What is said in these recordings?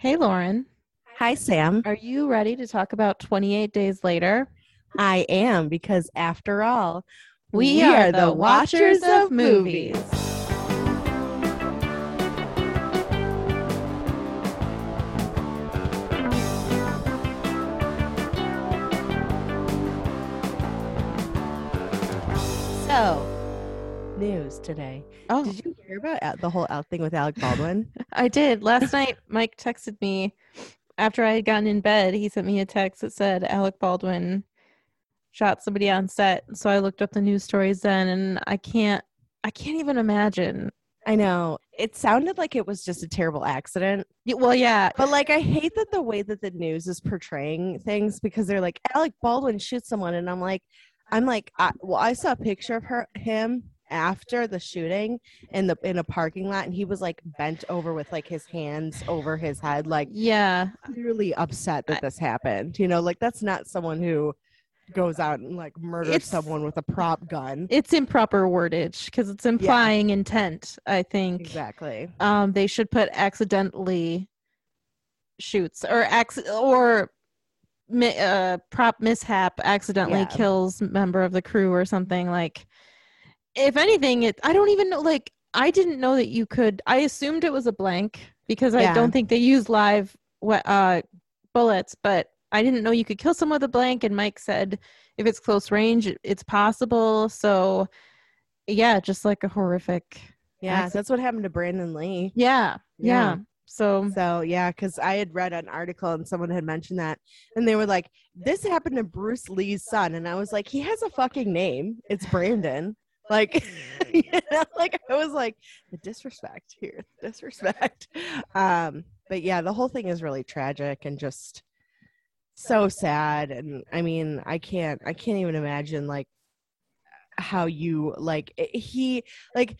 Hey, Lauren. Hi, Sam. Are you ready to talk about 28 Days Later? I am because, after all, We, are, the watchers of movies. So, news today. Oh, Did you hear about the whole out thing with Alec Baldwin? I did. Last night, Mike texted me after I had gotten in bed. He sent me a text that said Alec Baldwin shot somebody on set. So I looked up the news stories then, and I can't, I can't even imagine. I know it sounded like it was just a terrible accident, Well, yeah, but like I hate that the way that the news is portraying things because they're like Alec Baldwin shoots someone, and I'm like, I'm like, I, well, I saw a picture of her him after the shooting in the in a parking lot, and he was like bent over with like his hands over his head, like yeah. clearly upset that this happened. You know, like that's not someone who goes out and like murders It's- someone with a prop gun. It's improper wordage because it's implying intent. I think. Exactly. um they should put accidentally shoots or acc- or mi- uh prop mishap accidentally Yeah. kills member of the crew or something like if anything it i don't even know like i didn't know that you could i assumed it was a blank because i don't think they use live uh bullets but i didn't know you could kill someone with a blank and mike said if it's close range it's possible so yeah just like a horrific Yeah, Accident. that's what happened to Brandon Lee. yeah, yeah. Yeah. So So yeah, because I had read an article and someone had mentioned that, and they were like, "This happened to Bruce Lee's son," and I was like, "He has a fucking name. It's Brandon." Like, you know, like I was like, the disrespect here, the disrespect. Um, but yeah, the whole thing is really tragic and just so sad. And I mean, I can't, I can't even imagine like how you like he like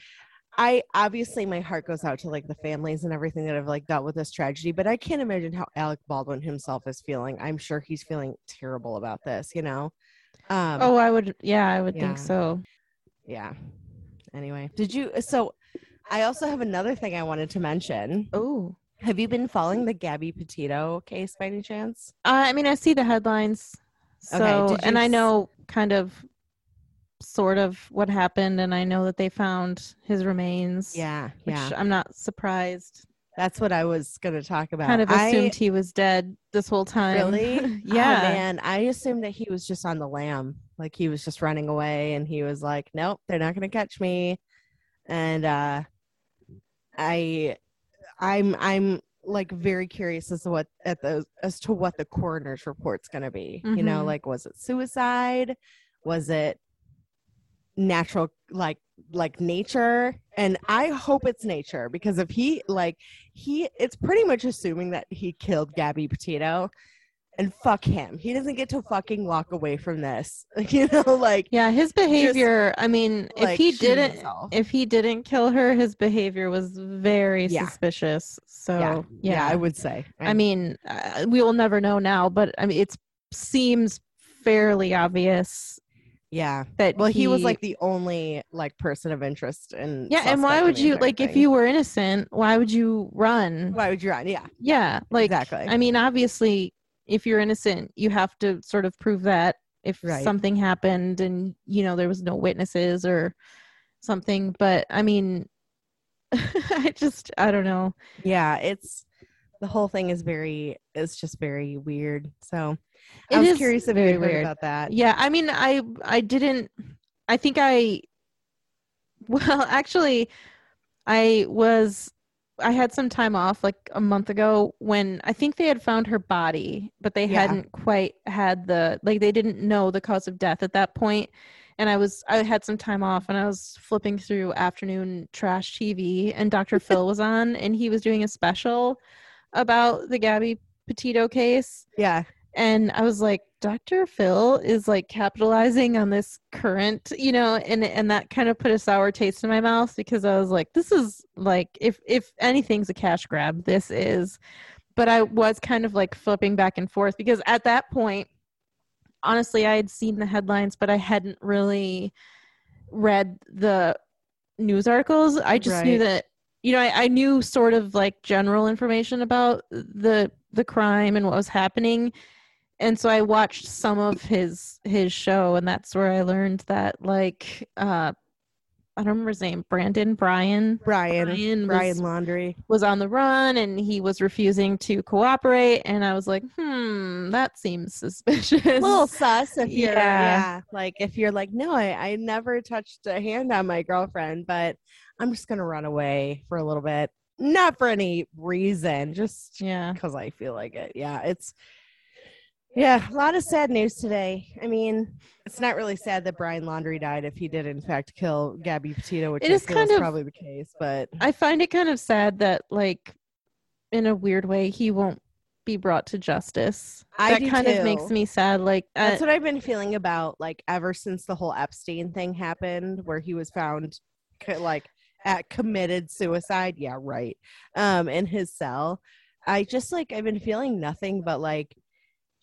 I obviously my heart goes out to like the families and everything that have like dealt with this tragedy, but I can't imagine how Alec Baldwin himself is feeling. I'm sure he's feeling terrible about this, you know. Um Oh, I would. Yeah, I would Yeah. think so. Yeah. Anyway, did you uh, so I also have another thing I wanted to mention. Oh, Have you been following the Gabby Petito case by any chance? Uh, I mean, I see the headlines. So, Okay, and I know kind of, sort of what happened, and I know that they found his remains. Yeah, which yeah. I'm not surprised. That's what I was going to talk about. Kind of I- assumed he was dead this whole time. Really? yeah. Oh, man, I assumed that he was just on the lam, like he was just running away, and he was like, "Nope, they're not going to catch me." And uh, I, I'm, I'm like very curious as to what at the as to what the coroner's report's going to be. You know, Mhm. like was it suicide? Was it natural like like nature and i hope it's nature because if he like he it's pretty much assuming that he killed gabby petito and fuck him he doesn't get to fucking walk away from this you know like Yeah, his behavior. I mean, if like, he didn't, himself. if he didn't kill her, his behavior was very Yeah. suspicious. So yeah, yeah, yeah i would say I mean, uh, we will never know now, but I mean, it seems fairly obvious yeah that well he, was like the only like person of interest in yeah. And why would you like if you were innocent? Why would you run? why would you run yeah Yeah, like exactly I mean, obviously, if you're innocent, you have to sort of prove that if Right. something happened and you know there was no witnesses or something. But I mean, I just I don't know. yeah it's the whole thing is very it's just very weird so It i was curious if very you weird. about that Yeah, I mean, I I didn't. I think I. Well, actually, I was. I had some time off like a month ago when I think they had found her body, but they Yeah. hadn't quite had the like they didn't know the cause of death at that point. And I was I had some time off and I was flipping through afternoon trash TV and Dr. Phil was on and he was doing a special about the Gabby Petito case. Yeah. And i was like dr phil is like capitalizing on this current you know and and that kind of put a sour taste in my mouth because i was like this is like if if anything's a cash grab this is. But i was kind of like flipping back and forth because at that point honestly i had seen the headlines but i hadn't really read the news articles. I just knew that you know, I, I knew sort of like general information about the the crime and what was happening. And so I watched some of his his show and that's where I learned that like uh I don't remember his name, Brandon Brian Brian. Brian Brian was- Laundrie. was on the run and he was refusing to cooperate and I was like, "Hmm, that seems suspicious." A little sus if you're Yeah. yeah. like if you're like no I, I never touched a hand on my girlfriend but i'm just gonna run away for a little bit not for any reason just yeah. because i feel like it yeah it's yeah a lot of sad news today i mean it's not really sad that brian laundrie died if he did in fact kill gabby petito which It is kind of- probably the case but I find it kind of sad that like in a weird way he won't be brought to justice. I that kind of makes me sad like uh, That's what I've been feeling about like ever since the whole Epstein thing happened where he was found like at committed suicide. Yeah, right. Um in his cell. I just like I've been feeling nothing but like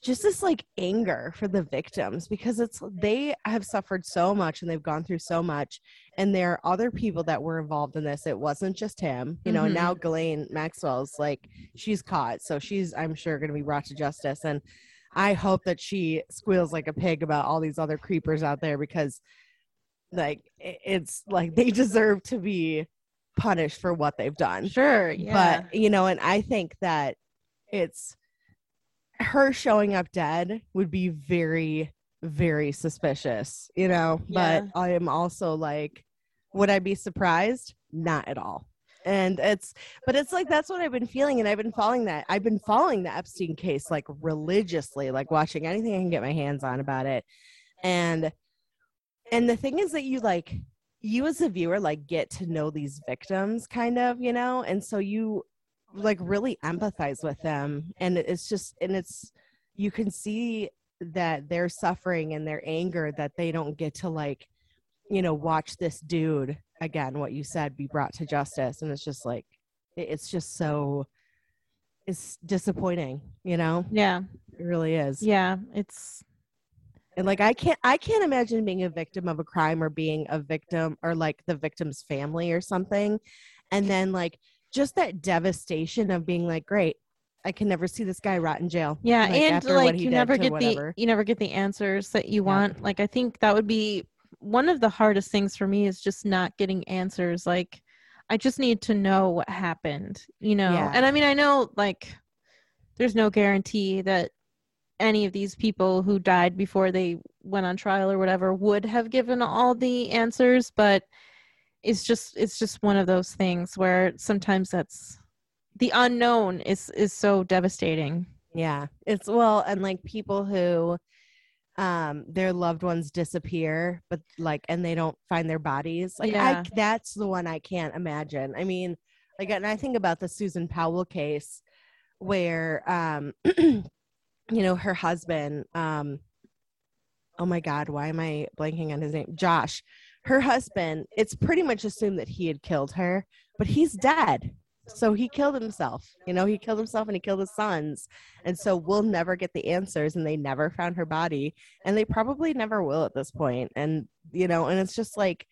just this like anger for the victims because it's they have suffered so much and they've gone through so much and there are other people that were involved in this it wasn't just him you know Mhm. now Ghislaine Maxwell's like she's caught so she's I'm sure going to be brought to justice and I hope that she squeals like a pig about all these other creepers out there because like it's like they deserve to be punished for what they've done sure, yeah. but you know and i think that it's her showing up dead would be very very suspicious you know Yeah. but i am also like would i be surprised? Not at all. And it's but it's like that's what i've been feeling and i've been following that i've been following the epstein case like religiously like watching anything i can get my hands on about it. And and the thing is that you like you as a viewer like get to know these victims kind of you know and so you like really empathize with them and it's just and it's you can see that they're suffering and their anger that they don't get to like you know watch this dude again what you said be brought to justice and it's just like it's just so it's disappointing you know yeah. it really is Yeah, it's and like I can't I can't imagine being a victim of a crime or being a victim or like the victim's family or something. And then like just that devastation of being like, great, I can never see this guy rot in jail. yeah, Like, and like you never get whatever. the you never get the answers that you Yep. want. Like I think that would be one of the hardest things for me is just not getting answers. Like I just need to know what happened, you know. Yeah. And I mean, I know like there's no guarantee that any of these people who died before they went on trial or whatever would have given all the answers, but it's just it's just one of those things where sometimes that's the unknown is is so devastating. Yeah. It's well, and like people who um their loved ones disappear, but like and they don't find their bodies. Like Yeah. I that's the one I can't imagine. I mean, like and I think about the Susan Powell case where um you know her husband um oh my god why am i blanking on his name josh her husband it's pretty much assumed that he had killed her but he's dead so he killed himself you know he killed himself and he killed his sons and so we'll never get the answers and they never found her body and they probably never will at this point. and you know and it's just like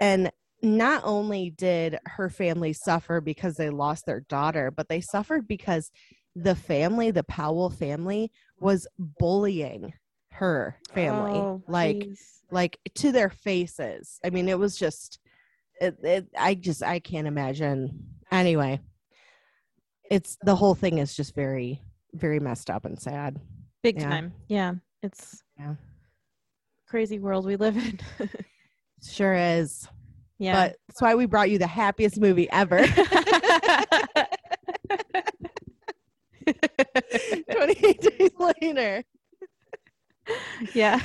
and not only did her family suffer because they lost their daughter but they suffered because the family the powell family was bullying her family Oh, like jeez. like to their faces i mean it was just it, it i just i can't imagine anyway it's the whole thing is just very very messed up and sad big yeah. time. Yeah, it's Yeah. crazy world we live in. sure is yeah. but that's why we brought you the happiest movie ever 28 days later yeah.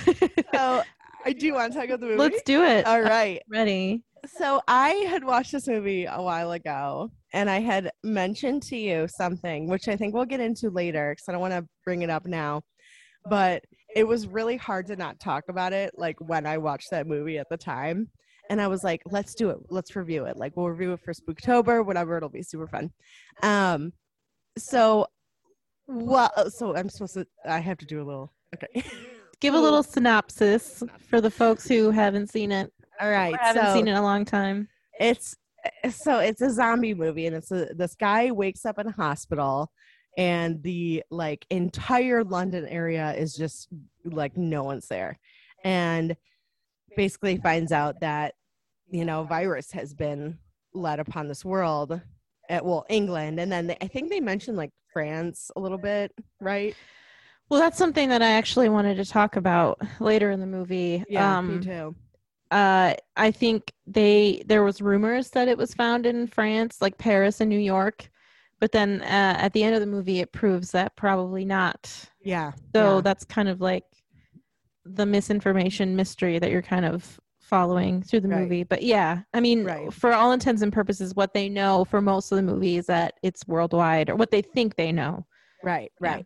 so i do want to talk about the movie Let's do it. all right Ready. So I had watched this movie a while ago and I had mentioned to you something, which I think we'll get into later because I don't want to bring it up now. But it was really hard to not talk about it like when I watched that movie at the time. And I was like, let's do it. Let's review it. Like we'll review it for Spooktober, whatever. It'll be super fun. Um, so well, so I'm supposed to. I have to do a little. Okay. Give a little synopsis for the folks who haven't seen it. All right. Or haven't so seen it in a long time. it's so it's a zombie movie and it's a, this guy wakes up in a hospital and the like entire london area is just like no one's there and basically finds out that you know virus has been let upon this world at well england and then they, i think they mentioned like france a little bit right Well, that's something that I actually wanted to talk about later in the movie. yeah um, me too uh i think they there was rumors that it was found in france like paris and new york but then uh, at the end of the movie it proves that probably not yeah so yeah. that's kind of like the misinformation mystery that you're kind of following through the Right. movie but yeah i mean Right. for all intents and purposes what they know for most of the movie is that it's worldwide or what they think they know Right, right.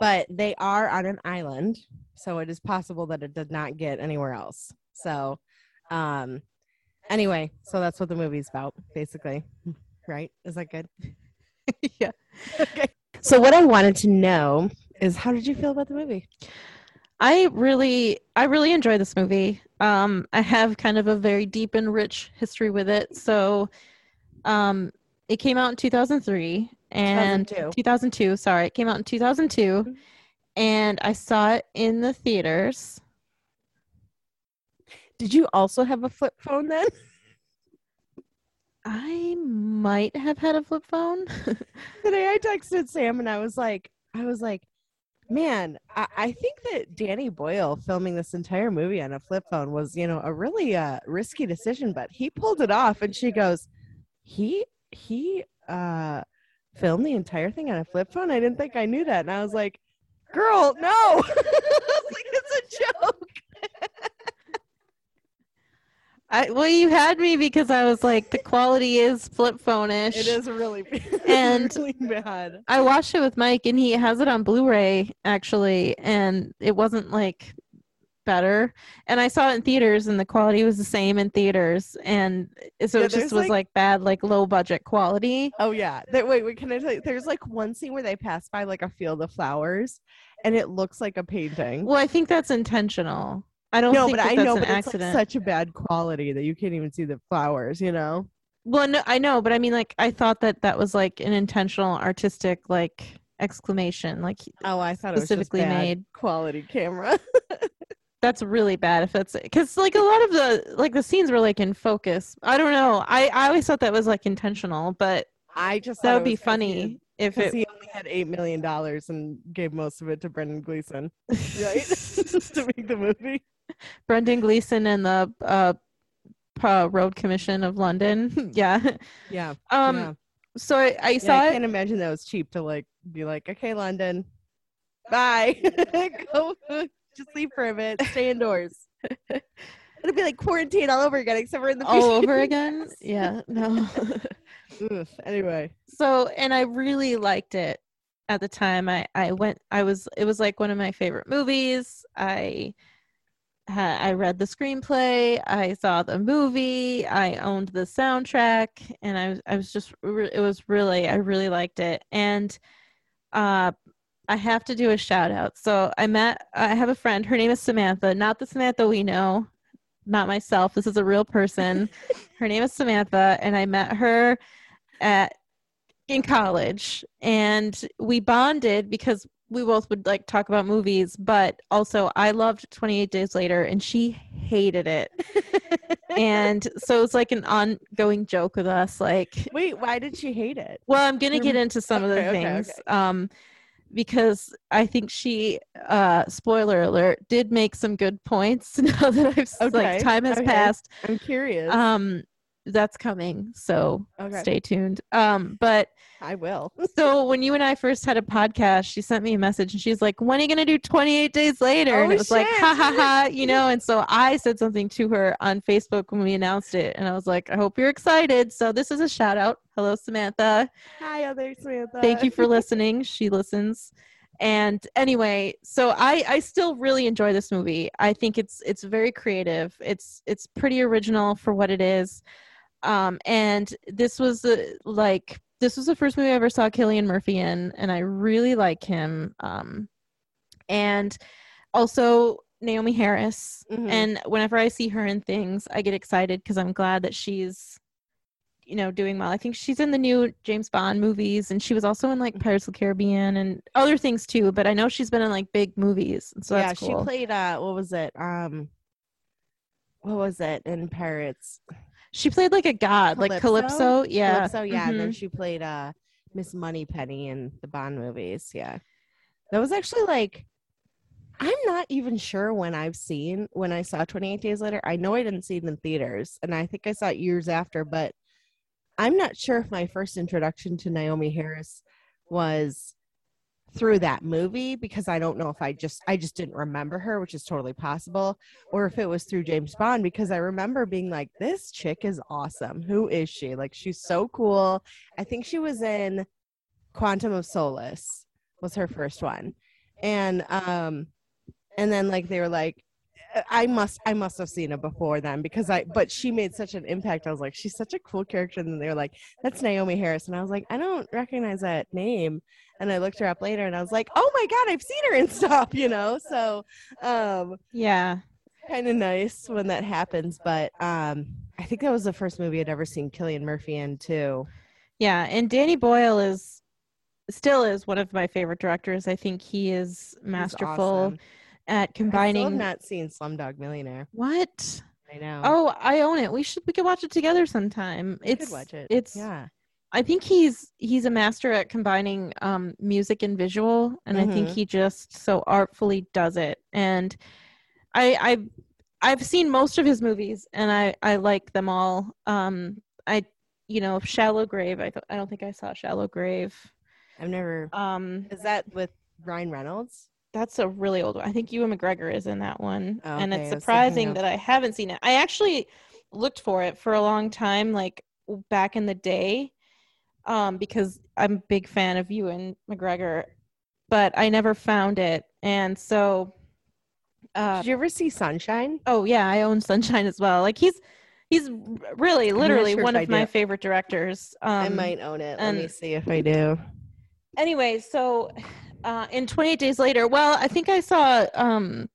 But they are on an island, so it is possible that it did not get anywhere else. So, um, anyway, so that's what the movie's about, basically. Right? Is that good? yeah okay. So, what I wanted to know is how did you feel about the movie? I really I really enjoy this movie. Um I have kind of a very deep and rich history with it. So um it came out in 2003 and 2002. 2002, sorry. It came out in 2002 Mhm. and I saw it in the theaters. Did you also have a flip phone then? I might have had a flip phone. Today I texted Sam and I was like, I was like, man, I, I think that Danny Boyle filming this entire movie on a flip phone was, you know, a really uh, risky decision, but he pulled it off. And she goes, he he uh filmed the entire thing on a flip phone. I didn't think I knew that, and I was like, girl, no, I was like it's a joke. I well you had me because I was like the quality is flip phone-ish. It is really And- really bad. I watched it with Mike and he has it on Blu-ray actually and it wasn't like better and I saw it in theaters and the quality was the same in theaters and so Yeah, it just was like- like, bad like low budget quality. Oh yeah. There, wait, wait. Can I tell you? There's like one scene where they pass by like a field of flowers, and it looks like a painting. Well, I think that's intentional. I don't no, think but that I that's know, an but accident. it's like such a bad quality that you can't even see the flowers. You know? Well, no, I know, but I mean like I thought that that was like an intentional artistic like exclamation like Oh, I thought Specifically it was just bad made. quality camera. that's really bad if it's because like a lot of the like the scenes were like in focus i don't know i i always thought that was like intentional but I just that would be funny if it he only had eight million dollars and gave most of it to Brendan Gleeson, right? to make the movie. brendan gleeson and the uh, uh road commission of london yeah Yeah. um yeah. so i, I Yeah, saw I can't imagine that was cheap to like be like, okay, London, bye, go, just leave for a bit, stay indoors. It'll be like quarantine all over again, except for in the all over again? Yeah no. Oof, anyway, so and i really liked it at the time. I i went i was it was like one of my favorite movies. I ha- i read the screenplay. I saw the movie. I owned the soundtrack and i was i was just re- it was really i really liked it. And uh i have to do a shout out so i met i have a friend her name is samantha not the samantha we know not myself this is a real person her name is samantha and i met her at in college and we bonded because we both would like talk about movies but also i loved 28 days later and she hated it and so it's like an ongoing joke with us like wait, why did she hate it? well i'm gonna get into some of the Okay, okay, things okay. um because i think she uh spoiler alert did make some good points now that i've Okay, like time has okay. passed I'm curious. um that's coming so okay, stay tuned um but I will. so when you and I first had a podcast, she sent me a message and she's like, "When are you gonna do 28 days later?" and Oh, it was like, "Ha ha ha," you know. And so I said something to her on Facebook when we announced it, and I was like, "I hope you're excited." So this is a shout out. Hello, Samantha. Hi, other Samantha. Thank you for listening. She listens. And anyway, so I I still really enjoy this movie. I think it's it's very creative. It's it's pretty original for what it is. Um and this was the like this was the first movie I ever saw Cillian Murphy in and I really like him. Um and also Naomie Harris Mhm. and whenever I see her in things, I get excited because I'm glad that she's you know doing well. I think she's in the new James Bond movies, and she was also in like Mm-hmm. Pirates of the Caribbean and other things too. But I know she's been in like big movies, so yeah, that's cool. she played uh what was it? Um what was it in Pirates? She played like a god, like Calypso. Yeah, Calypso, yeah, and then Mhm. she played uh Miss Moneypenny in the Bond movies. Yeah. That was actually like I'm not even sure when I've seen when I saw 28 Days Later. I know I didn't see it in theaters, and I think I saw it years after, but I'm not sure if my first introduction to Naomie Harris was through that movie because I don't know if I just I just didn't remember her, which is totally possible, or if it was through James Bond because I remember being like, this chick is awesome. Who is she? Like she's so cool. I think she was in Quantum of Solace was her first one. And um and then like they were like I must I must have seen it before then because I but she made such an impact. I was like, she's such a cool character. And then they were like, that's Naomie Harris. And I was like, I don't recognize that name. And I looked her up later and I was like, oh my God, I've seen her in stuff, you know? So um yeah. kind of nice when that happens. But um I think that was the first movie I'd ever seen Cillian Murphy in too. Yeah, and Danny Boyle is still is one of my favorite directors. I think he is masterful awesome. At combining. I've not seen Slumdog Millionaire. what? I know. Oh, I own it. We should we could watch it together sometime. We could It's watch it. it's yeah. I think he's he's a master at combining um music and visual and I think Mhm. he just so artfully does it. And I I I've seen most of his movies and I I like them all. Um I you know, Shallow Grave. I th- I don't think I saw Shallow Grave. I've never. Um Is that with Ryan Reynolds? That's a really old one. I think Ewan McGregor is in that one. Oh, and okay, it's I surprising of- that I haven't seen it. I actually looked for it for a long time, like back in the day, um, because I'm a big fan of Ewan McGregor, but I never found it. And so, uh, Did you ever see Sunshine? oh yeah, I own Sunshine as well. Like he's he's really, literally sure one of my favorite directors. Um, I might own it. Let me see if I do. anyway, so uh, in 28 Days Later, well, I think I saw um,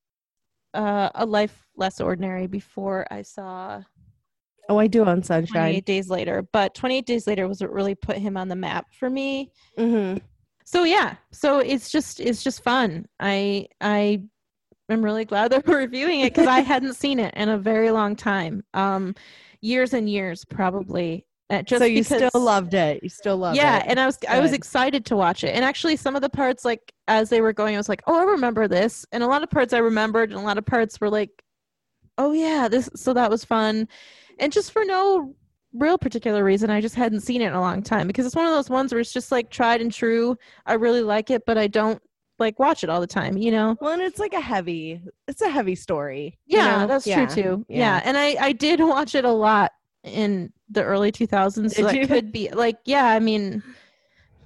uh, A Life Less Ordinary before I saw Oh, I do on Sunshine. 28 Days Later, but 28 Days Later was what really put him on the map for me. Mm-hmm. So yeah, so it's just it's just fun. I I am really glad that we're reviewing it because I hadn't seen it in a very long time, um, years and years probably. Uh, just so you because- still loved it. You still love yeah it. Yeah, and i was i was excited to watch it and actually some of the parts like as they were going i was like oh i remember this and a lot of parts i remembered and a lot of parts were like oh yeah this so that was fun and just for no real particular reason i just hadn't seen it in a long time because it's one of those ones where it's just like tried and true i really like it but i don't like watch it all the time you know well, and it's like a heavy. It's a heavy story. you yeah know? that's Yeah. true too yeah. yeah. and i i did watch it a lot in the early 2000s so that could be like yeah i mean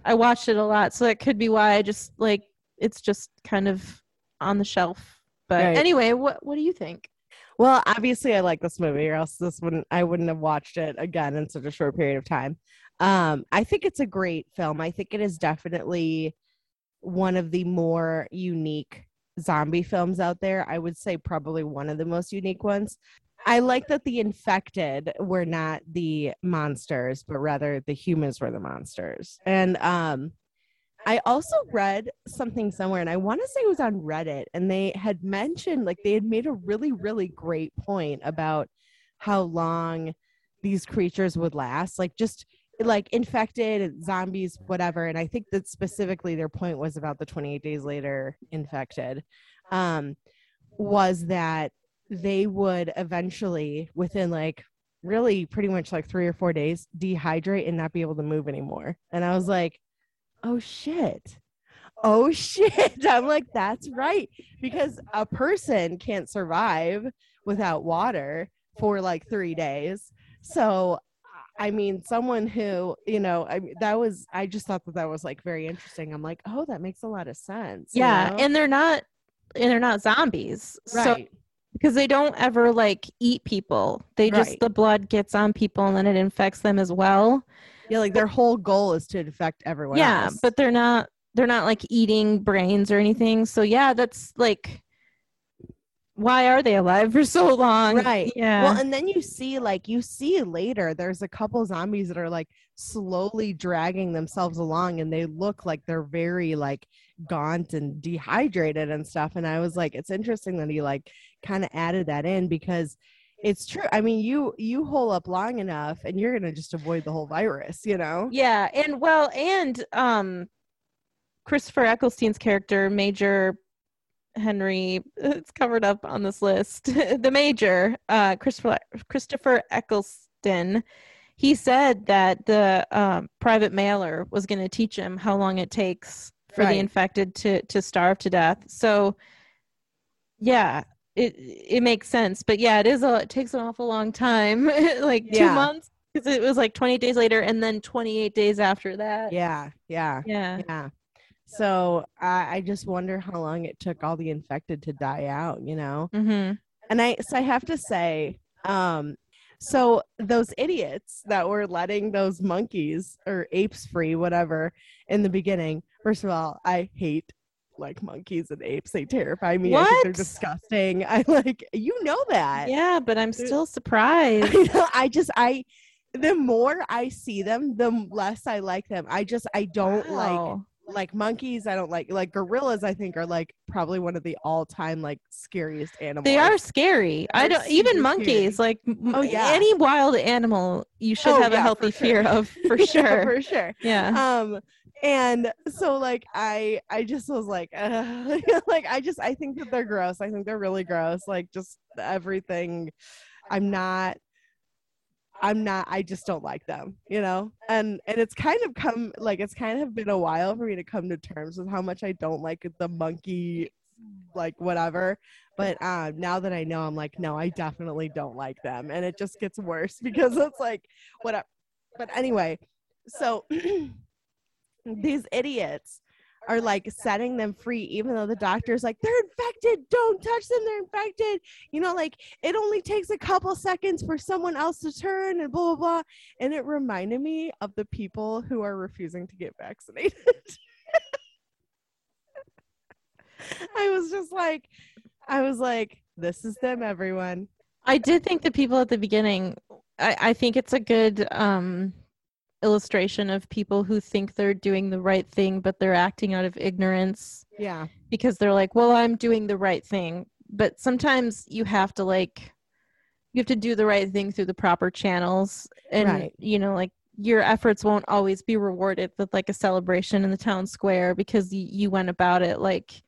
i watched it a lot so that could be why i just like it's just kind of on the shelf but Right. anyway what what do you think Well, obviously, I like this movie, or else this wouldn't. I wouldn't have watched it again in such a short period of time. Um, I think it's a great film. I think it is definitely one of the more unique zombie films out there. I would say probably one of the most unique ones. I like that the infected were not the monsters, but rather the humans were the monsters. And um, I also read something somewhere, and I want to say it was on Reddit, and they had mentioned like they had made a really, really great point about how long these creatures would last. Like just like infected zombies, whatever. And I think that specifically their point was about the 28 days later infected. Um, was that they would eventually, within like really pretty much like three or four days, dehydrate and not be able to move anymore. And I was like, oh shit. Oh shit. I'm like, that's right. Because a person can't survive without water for like three days. So, I mean, someone who, you know, I mean, that was, I just thought that that was like very interesting. I'm like, oh, that makes a lot of sense. you yeah know? and they're not and they're not zombies so right. Because they don't ever like eat people they just Right. the blood gets on people and then it infects them as well yeah. Like their whole goal is to infect everyone yeah else. but they're not they're not like eating brains or anything so yeah that's like why are they alive for so long? Right. Yeah. Well, and then you see, like, you see later, there's a couple zombies that are like slowly dragging themselves along, and they look like they're very like gaunt and dehydrated and stuff. And I was like, it's interesting that he like kind of added that in because it's true. I mean, you you hole up long enough, and you're gonna just avoid the whole virus, you know? yeah, and well, and um, Christopher Eccleston's character, Major Henry, it's covered up on this list. the Major, uh, Christopher Christopher Eccleston, he said that the um, private mailer was going to teach him how long it takes for Right. the infected to to starve to death. So, yeah, it it makes sense. But yeah, it is a it takes an awful long time, like two months. Because it was like 28 days later, and then 28 days after that. Yeah, yeah. Yeah. Yeah. So I, I just wonder how long it took all the infected to die out, you know? Mm-hmm. And I so I have to say, um, so those idiots that were letting those monkeys or apes free, whatever, in the beginning, first of all, I hate like monkeys and apes. They terrify me. I think they're disgusting. I like you know that. Yeah, but I'm still surprised. I, know, I just I the more I see them, the less I like them. I just I don't Wow. like monkeys. I don't like like gorillas. I think are like probably one of the all time like scariest animals. They are scary. I They're don't even monkeys. Like Oh, yeah. any wild animal, you should Oh, have a healthy fear sure. of for Yeah, sure. for sure. yeah. Um, and so like I I just was like, uh, like I just I think that they're gross. I think they're really gross. Like just everything. I'm not. I'm not I just don't like them, you know? And and it's kind of come like it's kind of been a while for me to come to terms with how much I don't like the monkey like whatever. But um now that I know I'm like, no, I definitely don't like them. And it just gets worse because it's like whatever. But anyway, so these idiots are like setting them free even though the doctor's like they're infected. Don't touch them. They're infected. You know like it only takes a couple seconds for someone else to turn and blah blah blah. And it reminded me of the people who are refusing to get vaccinated. I was just like i was like this is them everyone. I did think the people at the beginning I, I think it's a good um illustration of people who think they're doing the right thing but they're acting out of ignorance yeah because they're like, well, I'm doing the right thing. But sometimes you have to like, you have to do the right thing through the proper channels. And, Right. you know, like your efforts won't always be rewarded with like a celebration in the town square because y- you went about it like,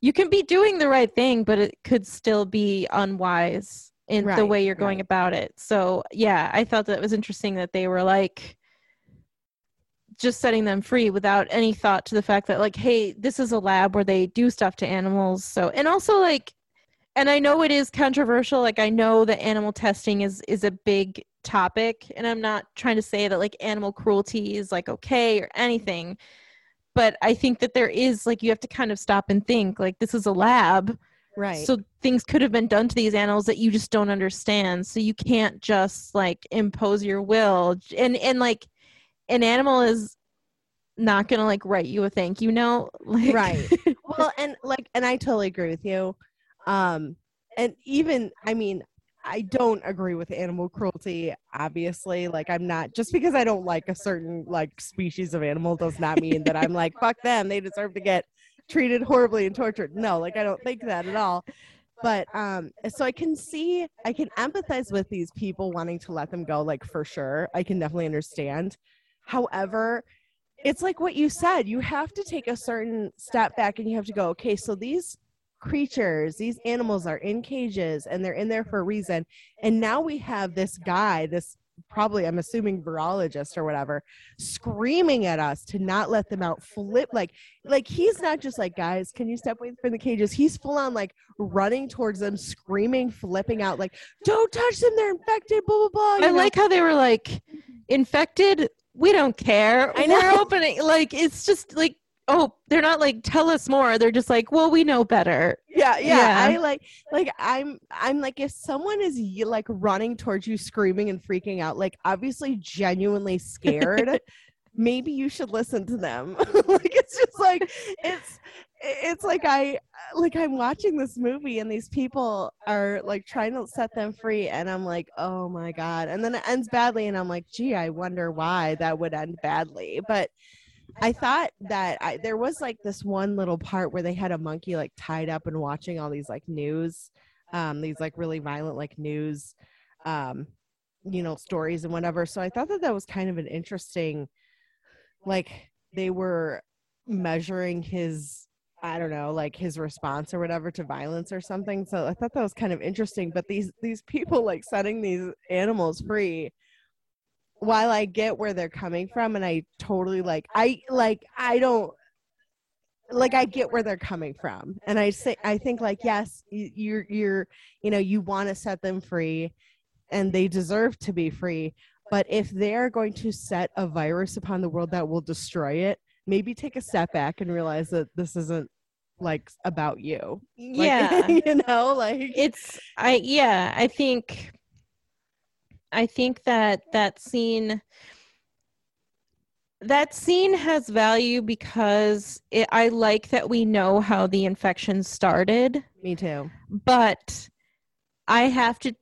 you can be doing the right thing, but it could still be unwise in the way you're going right. about it. So, yeah, I thought that was interesting that they were like, just setting them free without any thought to the fact that like hey this is a lab where they do stuff to animals. So and also like and i know it is controversial like i know that animal testing is is a big topic and i'm not trying to say that like animal cruelty is like okay or anything but i think that there is like you have to kind of stop and think like this is a lab. Right. So things could have been done to these animals that you just don't understand. So you can't just like impose your will. And and like an animal is not gonna like write you a thank you note like Right. well and like and i totally agree with you. Um and even i mean i don't agree with animal cruelty obviously. Like i'm not just because i don't like a certain like species of animal does not mean that i'm like fuck them they deserve to get treated horribly and tortured. No like i don't think that at all. But um so i can see i can empathize with these people wanting to let them go like for sure. I can definitely understand however it's like what you said you have to take a certain step back and you have to go okay so these creatures these animals are in cages and they're in there for a reason. And now we have this guy this probably i'm assuming virologist or whatever screaming at us to not let them out flip like like he's not just like guys can you step away from the cages? He's full on like running towards them screaming flipping out like don't touch them they're infected blah blah blah i know? like how they were like infected we don't care. I we're opening like it's just like oh they're not like tell us more. They're just like well we know better. Yeah, yeah. Yeah. i like like i'm i'm like if someone is like running towards you screaming and freaking out like obviously genuinely scared maybe you should listen to them. Like it's just like it's it's like I like I'm watching this movie and these people are like trying to set them free and I'm like, "Oh my god." And then it ends badly and I'm like, "Gee, I wonder why that would end badly." But I thought that I, there was like this one little part where they had a monkey like tied up and watching all these like news um these like really violent like news um you know stories and whatever. So I thought that that was kind of an interesting like they were measuring his I don't know, like his response or whatever to violence or something. So I thought that was kind of interesting. But these these people like setting these animals free, while I get where they're coming from, and I totally like I like I don't like I get where they're coming from, and I say I think like yes, you're you're you know you want to set them free, and they deserve to be free. But if they're going to set a virus upon the world that will destroy it, maybe take a step back and realize that this isn't like about you. Like, Yeah. you know, like it's i yeah i think i think that that scene that scene has value because it, i like that we know how the infection started me too. but i have to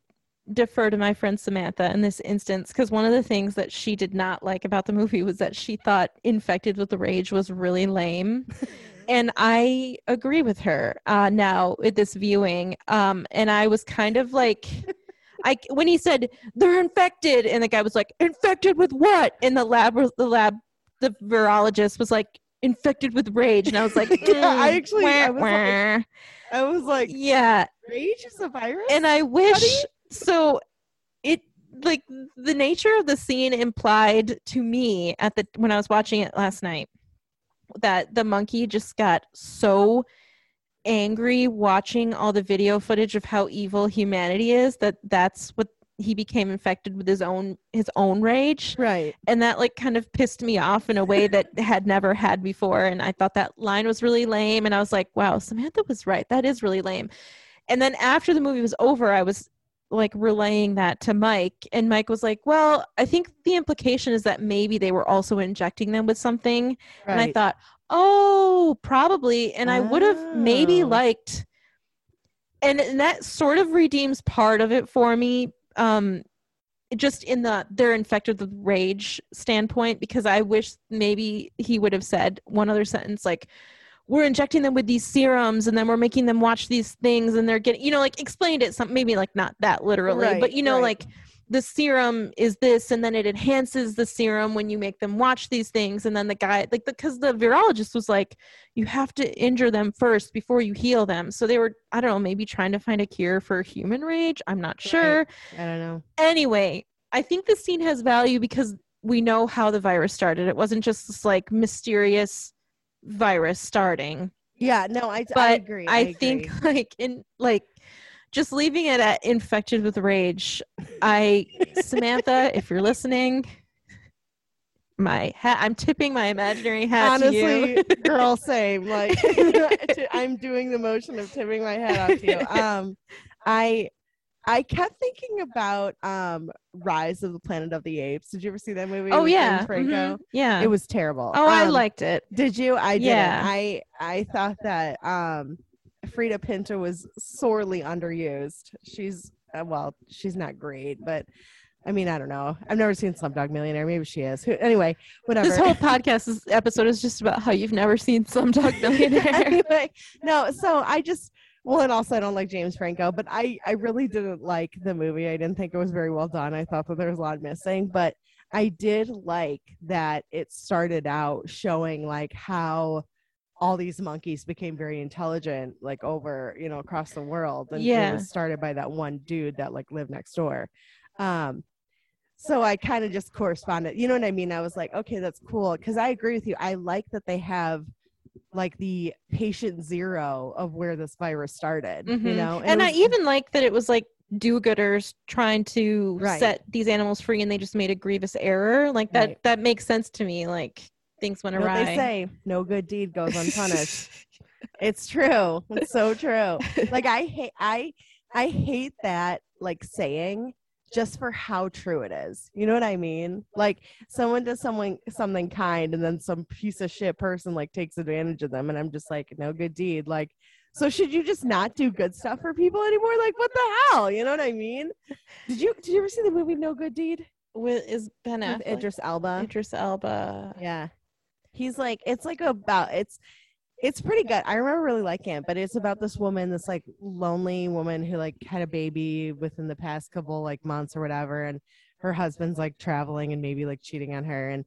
defer to my friend samantha in this instance because one of the things that she did not like about the movie was that she thought infected with the rage was really lame and I agree with her uh, now with this viewing. Um, and I was kind of like, I when he said they're infected, and the guy was like, infected with what? And the lab, the lab, the virologist was like, infected with rage, and I was like, Yeah, I "Mm, actually- I was wah, like- I was like, yeah, rage is a virus? and I wish so. It like the nature of the scene implied to me at the when I was watching it last night that the monkey just got so angry watching all the video footage of how evil humanity is that that's what he became infected with his own his own rage right. and that like kind of pissed me off in a way that had never had before and i thought that line was really lame and i was like wow samantha was right that is really lame and then after the movie was over i was like relaying that to mike and mike was like well i think the implication is that maybe they were also injecting them with something. And i thought oh probably. And i would have maybe Oh. liked and, and that sort of redeems part of it for me um just in the they're infected with rage standpoint because i wish maybe he would have said one other sentence like we're injecting them with these serums and then we're making them watch these things and they're getting you know like explained it some maybe like not that literally Right, but you know right. like the serum is this and then it enhances the serum when you make them watch these things and then the guy like because the virologist was like you have to injure them first before you heal them so they were i don't know maybe trying to find a cure for human rage i'm not sure I don't know. anyway i think this scene has value because we know how the virus started it wasn't just this like mysterious virus starting Yeah, no, I, but I agree. I, think agree. like in like just leaving it at infected with rage. I Samantha, if you're listening, my hat. I'm tipping my imaginary hat to honestly, you. girl, same. Like I'm doing the motion of tipping my hat out to you. Um, I I kept thinking about um Rise of the Planet of the Apes. Did you ever see that movie? oh yeah, Franco? mhm, yeah. It was terrible. oh, I Um, liked it. Did you? I did. Yeah. I I thought that um Freida Pinto was sorely underused. She's uh, well, she's not great, but I mean, I don't know. I've never seen Slumdog Millionaire. Maybe she is. Who, anyway, whatever. This whole podcast this episode is just about how you've never seen Slumdog Millionaire. anyway, no. So I just well, and also I don't like James Franco, but I I really didn't like the movie. I didn't think it was very well done. I thought that there was a lot missing, but I did like that it started out showing like how all these monkeys became very intelligent like over you know across the world and Yeah. it was started by that one dude that like lived next door um so i kind of just corresponded you know what i mean i was like okay that's cool because i agree with you i like that they have like the patient zero of where this virus started you Mhm. know and, it I even like that it was like do-gooders trying to Right. set these animals free and they just made a grievous error like that Right. that makes sense to me like things went you awry they say no good deed goes unpunished it's true it's so true like i hate i i hate that like saying just for how true it is. You know what I mean? Like someone does someone something kind and then some piece of shit person like takes advantage of them and I'm just like no good deed. Like so should you just not do good stuff for people anymore? Like what the hell? You know what I mean? Did you did you ever see the movie No Good Deed? With is Ben With Affleck? Idris Elba. Idris Elba. Yeah. He's like it's like about it's it's pretty good. I remember really liking it, but it's about this woman, this like lonely woman who like had a baby within the past couple like months or whatever, and her husband's like traveling and maybe like cheating on her, and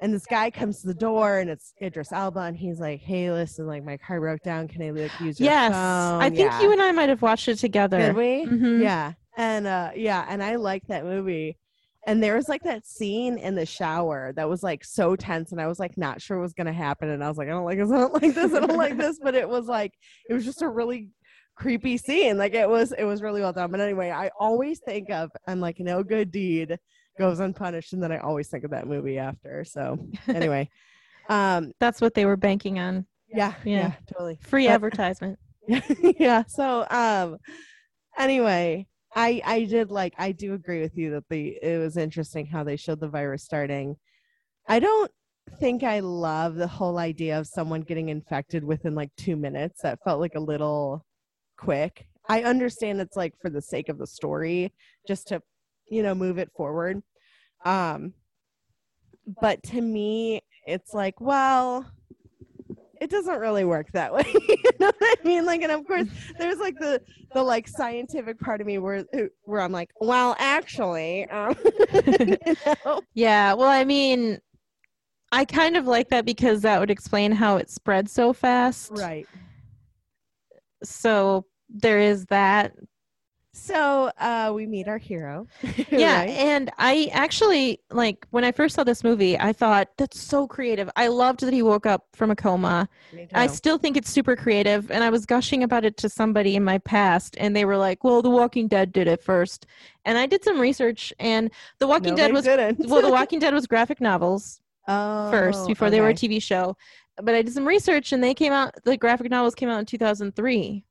and this guy comes to the door and it's Idris Elba, and he's like, "Hey, listen, like my car broke down. Can I like use your Yes, phone?" I think Yeah. you and I might have watched it together. Did we? Mhm. Yeah. And uh yeah, and I like that movie. And there was like that scene in the shower that was like so tense and I was like not sure what was gonna happen. And I was like, I don't like this, I don't like this, I don't like this. But it was like it was just a really creepy scene. Like it was it was really well done. But anyway, I always think of I'm like no good deed goes unpunished, and then I always think of that movie after. So anyway. um That's what they were banking on. yeah, yeah, Yeah. totally. Free But- advertisement. yeah so um anyway i i did like i do agree with you that the it was interesting how they showed the virus starting. I don't think i love the whole idea of someone getting infected within like two minutes. That felt like a little quick. I understand it's like for the sake of the story just to you know move it forward. Um but to me it's like well it doesn't really work that way you know what i mean like and of course there's like the the like scientific part of me where where i'm like well actually um, you know? Yeah. Well, I mean, I kind of like that because that would explain how it spread so fast. right So there is that. So uh we meet our hero Yeah. right? And I actually, like, when I first saw this movie, I thought, that's so creative. I loved that he woke up from a coma. I still think it's super creative. And I was gushing about it to somebody in my past, and they were like, well, The Walking Dead did it first. And I did some research, and The Walking No, Dead was. Well, The Walking Dead was graphic novels. oh, first before they were a. TV show. But I did some research and they came out the graphic novels came out in 2003.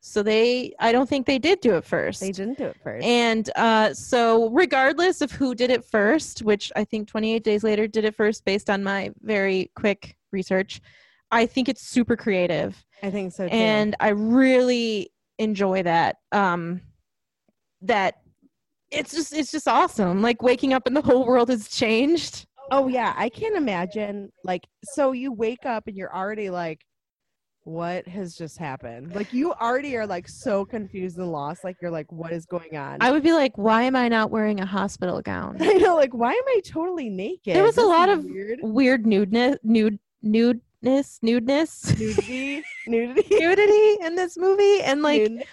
So they I don't think they did do it first. they didn't do it first. And uh, so regardless of who did it first, which I think 28 days later did it first based on my very quick research, I think it's super creative. I think so too. And I really enjoy that um that it's just it's just awesome. Like waking up and the whole world has changed. Oh yeah, I can't imagine like so you wake up and you're already like what has just happened? Like you already are like so confused and lost like you're like what is going on? I would be like, why am I not wearing a hospital gown? I know like why am I totally naked? There was a lot of weird Weird nudeness, nude, nudeness, nudeness, nudity, nudity. nudity in this movie, and like Nude-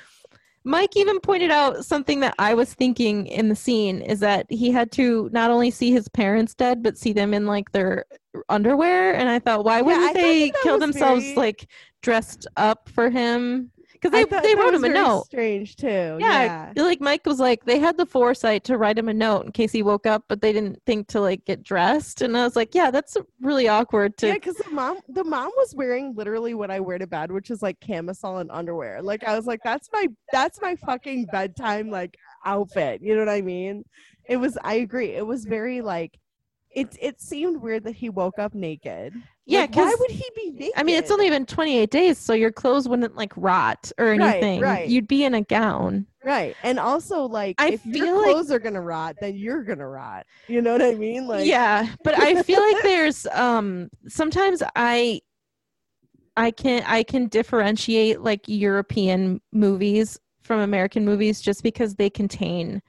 Mike even pointed out something that I was thinking in the scene is that he had to not only see his parents dead, but see them in like their underwear, and I thought, why wouldn't they kill themselves very- like dressed up for him? Because they they wrote him a note. Strange too. Yeah, Yeah. like Mike was like they had the foresight to write him a note in case he woke up, but they didn't think to like get dressed. And I was like, yeah, that's really awkward to. Yeah, because the mom, the mom was wearing literally what I wear to bed, which is like camisole and underwear. Like I was like, that's my, that's my fucking bedtime like outfit. You know what I mean? It was. I agree. It was very like, it. It seemed weird that he woke up naked. Yeah, Like, why would he be naked? I mean, it's only been 28 days, so your clothes wouldn't like rot or anything. right. right. You'd be in a gown. right. And also, like, I if your feel like- clothes are gonna rot, then you're gonna rot. You know what I mean? Like, yeah, but I feel like there's um sometimes I I can I can differentiate like European movies from American movies just because they contain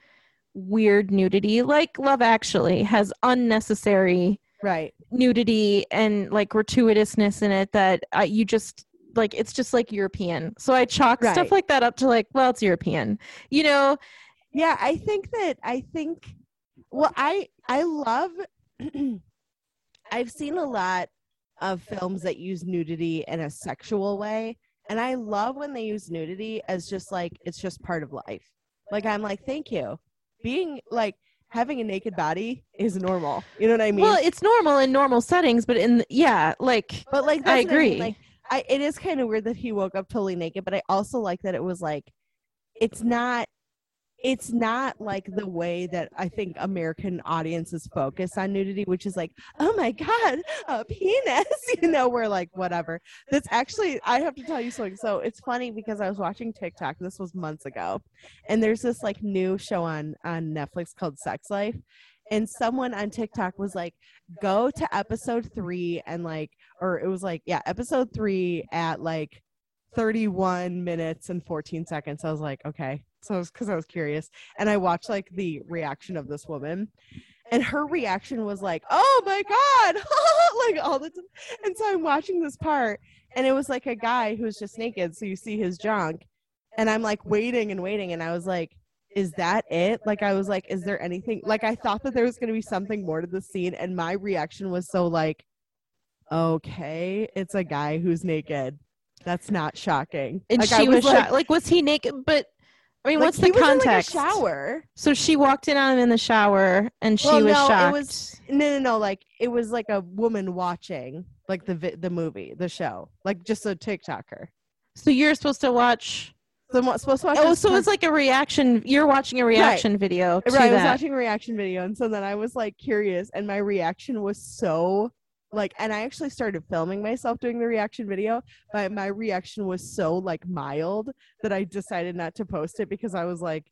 weird nudity. Like Love Actually has unnecessary right. nudity and like gratuitousness in it that uh, you just like it's just like European. So I chalk Right. stuff like that up to like, well, it's European. You know, Yeah, I think that I think well I I love I've seen a lot of films that use nudity in a sexual way and I love when they use nudity as just like it's just part of life. Like I'm like thank you. Being like having a naked body is normal. You know what I mean? well, it's normal in normal settings, but in yeah, like but like I that's what mean, agree. Like I it is kind of weird that he woke up totally naked, but I also like that it was like it's not it's not like the way that I think American audiences focus on nudity, which is like, oh my God, a penis, you know, we're like, whatever. That's actually, I have to tell you something. So it's funny because I was watching TikTok, this was months ago, and there's this like new show on, on Netflix called Sex Life. And someone on TikTok was like, go to episode three and like, or it was like, yeah, episode three at like 31 minutes and 14 seconds. I was like, okay. So because I was curious. And I watched like the reaction of this woman. And her reaction was like, oh my God, like all the time. And so I'm watching this part, and it was like a guy who's just naked. So you see his junk. And I'm like waiting and waiting. And I was like, is that it? Like, I was like, is there anything? Like, I thought that there was going to be something more to the scene. And my reaction was so like, okay, it's a guy who's naked. That's not shocking. And like, she I was, like, shocked. Like, was he naked? But I mean, like, what's he the was in, like, context? shower. So she walked in on him in the shower, and she Well, was no, shocked. it was no, no, no. Like it was like a woman watching like the vi- the movie, the show, like just a TikToker. So you're supposed to watch. So I'm supposed to watch. Oh, so it's like a reaction. You're watching a reaction video to right. I was that. watching a reaction video, and so then I was like curious, and my reaction was so like, and I actually started filming myself doing the reaction video, but my reaction was so like mild that I decided not to post it because I was like,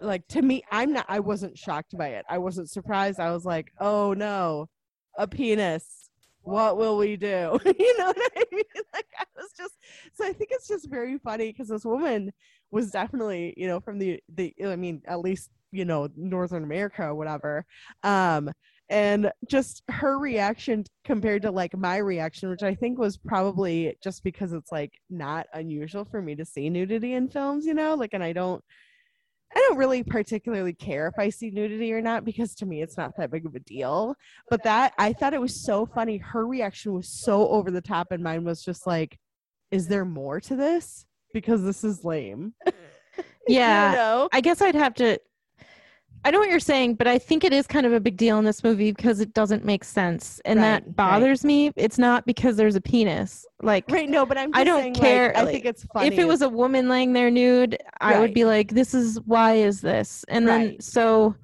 like to me, I'm not. I wasn't shocked by it. I wasn't surprised. I was like, oh no, a penis. What will we do? you know what I mean? Like I was just so I think it's just very funny because this woman was definitely, you know, from the the I mean, at least, you know, Northern America or whatever. Um and just her reaction compared to like my reaction, which I think was probably just because it's like not unusual for me to see nudity in films, you know, like and I don't I don't really particularly care if I see nudity or not because to me it's not that big of a deal. But that I thought it was so funny. Her reaction was so over the top, and mine was just like, "Is there more to this? Because this is lame." Yeah. you know? I guess I'd have to. I know what you're saying, but I think it is kind of a big deal in this movie because it doesn't make sense, and Right, right. that bothers me. It's not because there's a penis. Like, Right? No, but I'm. Just I don't saying, care, Like, I think it's funny. if it was a woman laying there nude, I would be like, "This is why is this?" And then Right. so,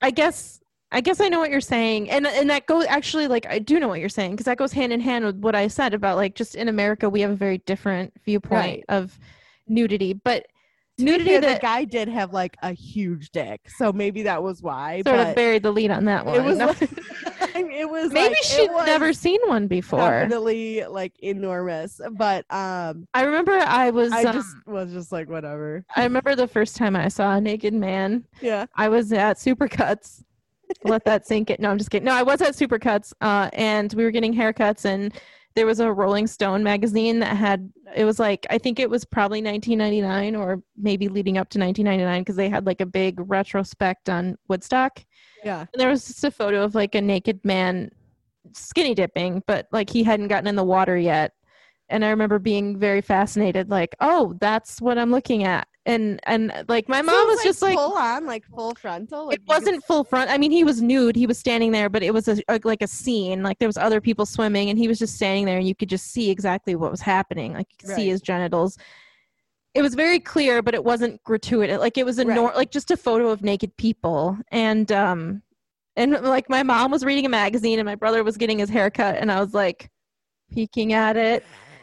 I guess. I guess I know what you're saying, and and that goes actually like I do know what you're saying because that goes hand in hand with what I said about like just in America we have a very different viewpoint Right. of nudity, but nudity the guy did have like a huge dick, so maybe that was why. sort of buried the lead on that one. it was. Like- it was. Maybe like, she'd was never seen one before. Definitely like enormous, but um, I remember I was. I um, just was just like whatever. I remember the first time I saw a naked man. Yeah. I was at Supercuts. Let that sink in. No, I'm just kidding. No, I was at Supercuts, uh, and we were getting haircuts, and there was a Rolling Stone magazine that had. It was like I think it was probably 1999 or maybe leading up to 1999 because they had like a big retrospect on Woodstock. Yeah. And there was just a photo of like a naked man skinny dipping, but like he hadn't gotten in the water yet. And I remember being very fascinated, like, oh, that's what I'm looking at. And and like my So mom it was just like full on, like full frontal. Like it wasn't full front. I mean, he was nude. He was standing there, but it was a, a- like a scene. Like there was other people swimming, and he was just standing there, and you could just see exactly what was happening. Like you could see his genitals. It was very clear, but it wasn't gratuitous. Like it was a nor- like just a photo of naked people, and um, and like my mom was reading a magazine, and my brother was getting his haircut, and I was like peeking at it.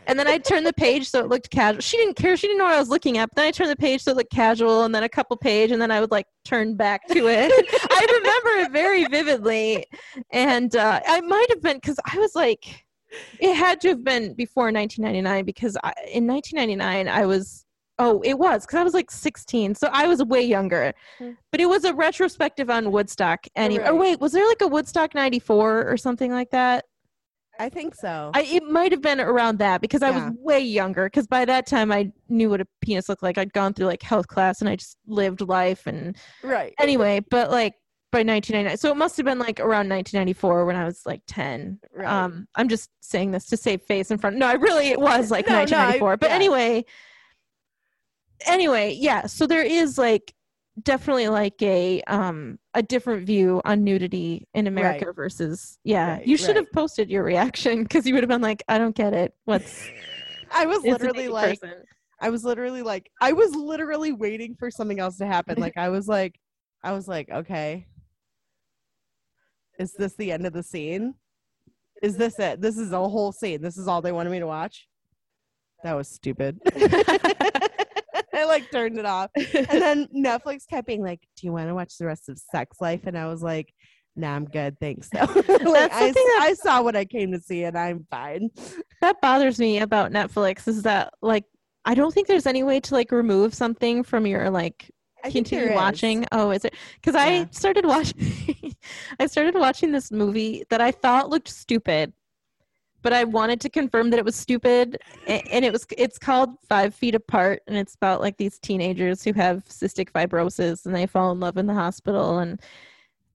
And then I turned the page so it looked casual. She didn't care. She didn't know what I was looking at. But then I turned the page so it looked casual, and then a couple page, and then I would like turn back to it. I remember it very vividly, and uh, I might have been because I was like, it had to have been before 1999 because I, in 1999 I was. Oh, it was because I was like 16, so I was way younger. Hmm. But it was a retrospective on Woodstock. Anyway, or wait, was there like a Woodstock '94 or something like that? I think so. I, it might have been around that because I Yeah. was way younger. Because by that time, I knew what a penis looked like. I'd gone through like health class and I just lived life. And right. anyway, but like by 1999, so it must have been like around 1994 when I was like 10. Right. Um, I'm just saying this to save face in front. No, I really it was like No, no, I- 1994. but yeah. anyway, anyway, yeah. So there is like definitely like a um a different view on nudity in America versus yeah. Right, you should right. have posted your reaction because you would have been like, I don't get it. What's I was literally like, person. I was literally like, I was literally waiting for something else to happen. Like, I was like, I was like, okay, is this the end of the scene? Is this it? This is a whole scene. This is all they wanted me to watch. That was stupid. I like turned it off. And then Netflix kept being like, Do you want to watch the rest of Sex Life? And I was like, Nah, I'm good. Thanks. So, like, I, that- I saw what I came to see and I'm fine. that bothers me about Netflix is that like I don't think there's any way to like remove something from your like I continue is. watching. Oh, is it? Because Yeah. I started watching. I started watching this movie that I thought looked stupid, but I wanted to confirm that it was stupid, and it was. It's called Five Feet Apart, and it's about like these teenagers who have cystic fibrosis, and they fall in love in the hospital. And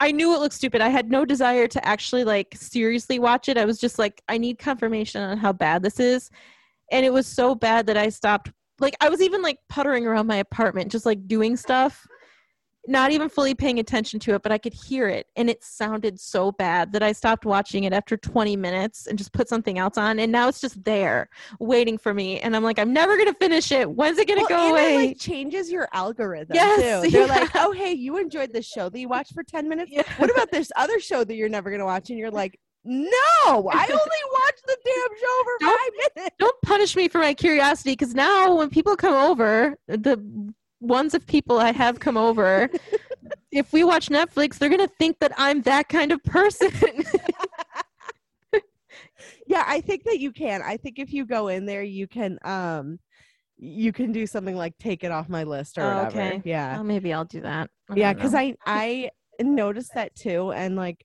I knew it looked stupid. I had no desire to actually like seriously watch it. I was just like, I need confirmation on how bad this is, and it was so bad that I stopped like I was even like puttering around my apartment, just like doing stuff, not even fully paying attention to it, but I could hear it, and it sounded so bad that I stopped watching it after 20 minutes and just put something else on, and now it's just there waiting for me, and I'm like, I'm never gonna finish it. When's it gonna Well, go away? It like changes your algorithm Yes, too. They're like, oh hey, you enjoyed this show that you watched for 10 minutes. Yeah. What about this other show that you're never gonna watch? And you're like, no, I only watched the damn show for Don't- five minutes. Don't punish me for my curiosity, because now when people come over, the ones of people I have come over. If we watch Netflix, they're gonna think that I'm that kind of person. Yeah, I think that you can. I think if you go in there, you can um you can do something like take it off my list or Oh, whatever. okay. Yeah. Well, maybe I'll do that. I yeah, because. I I noticed that too, and like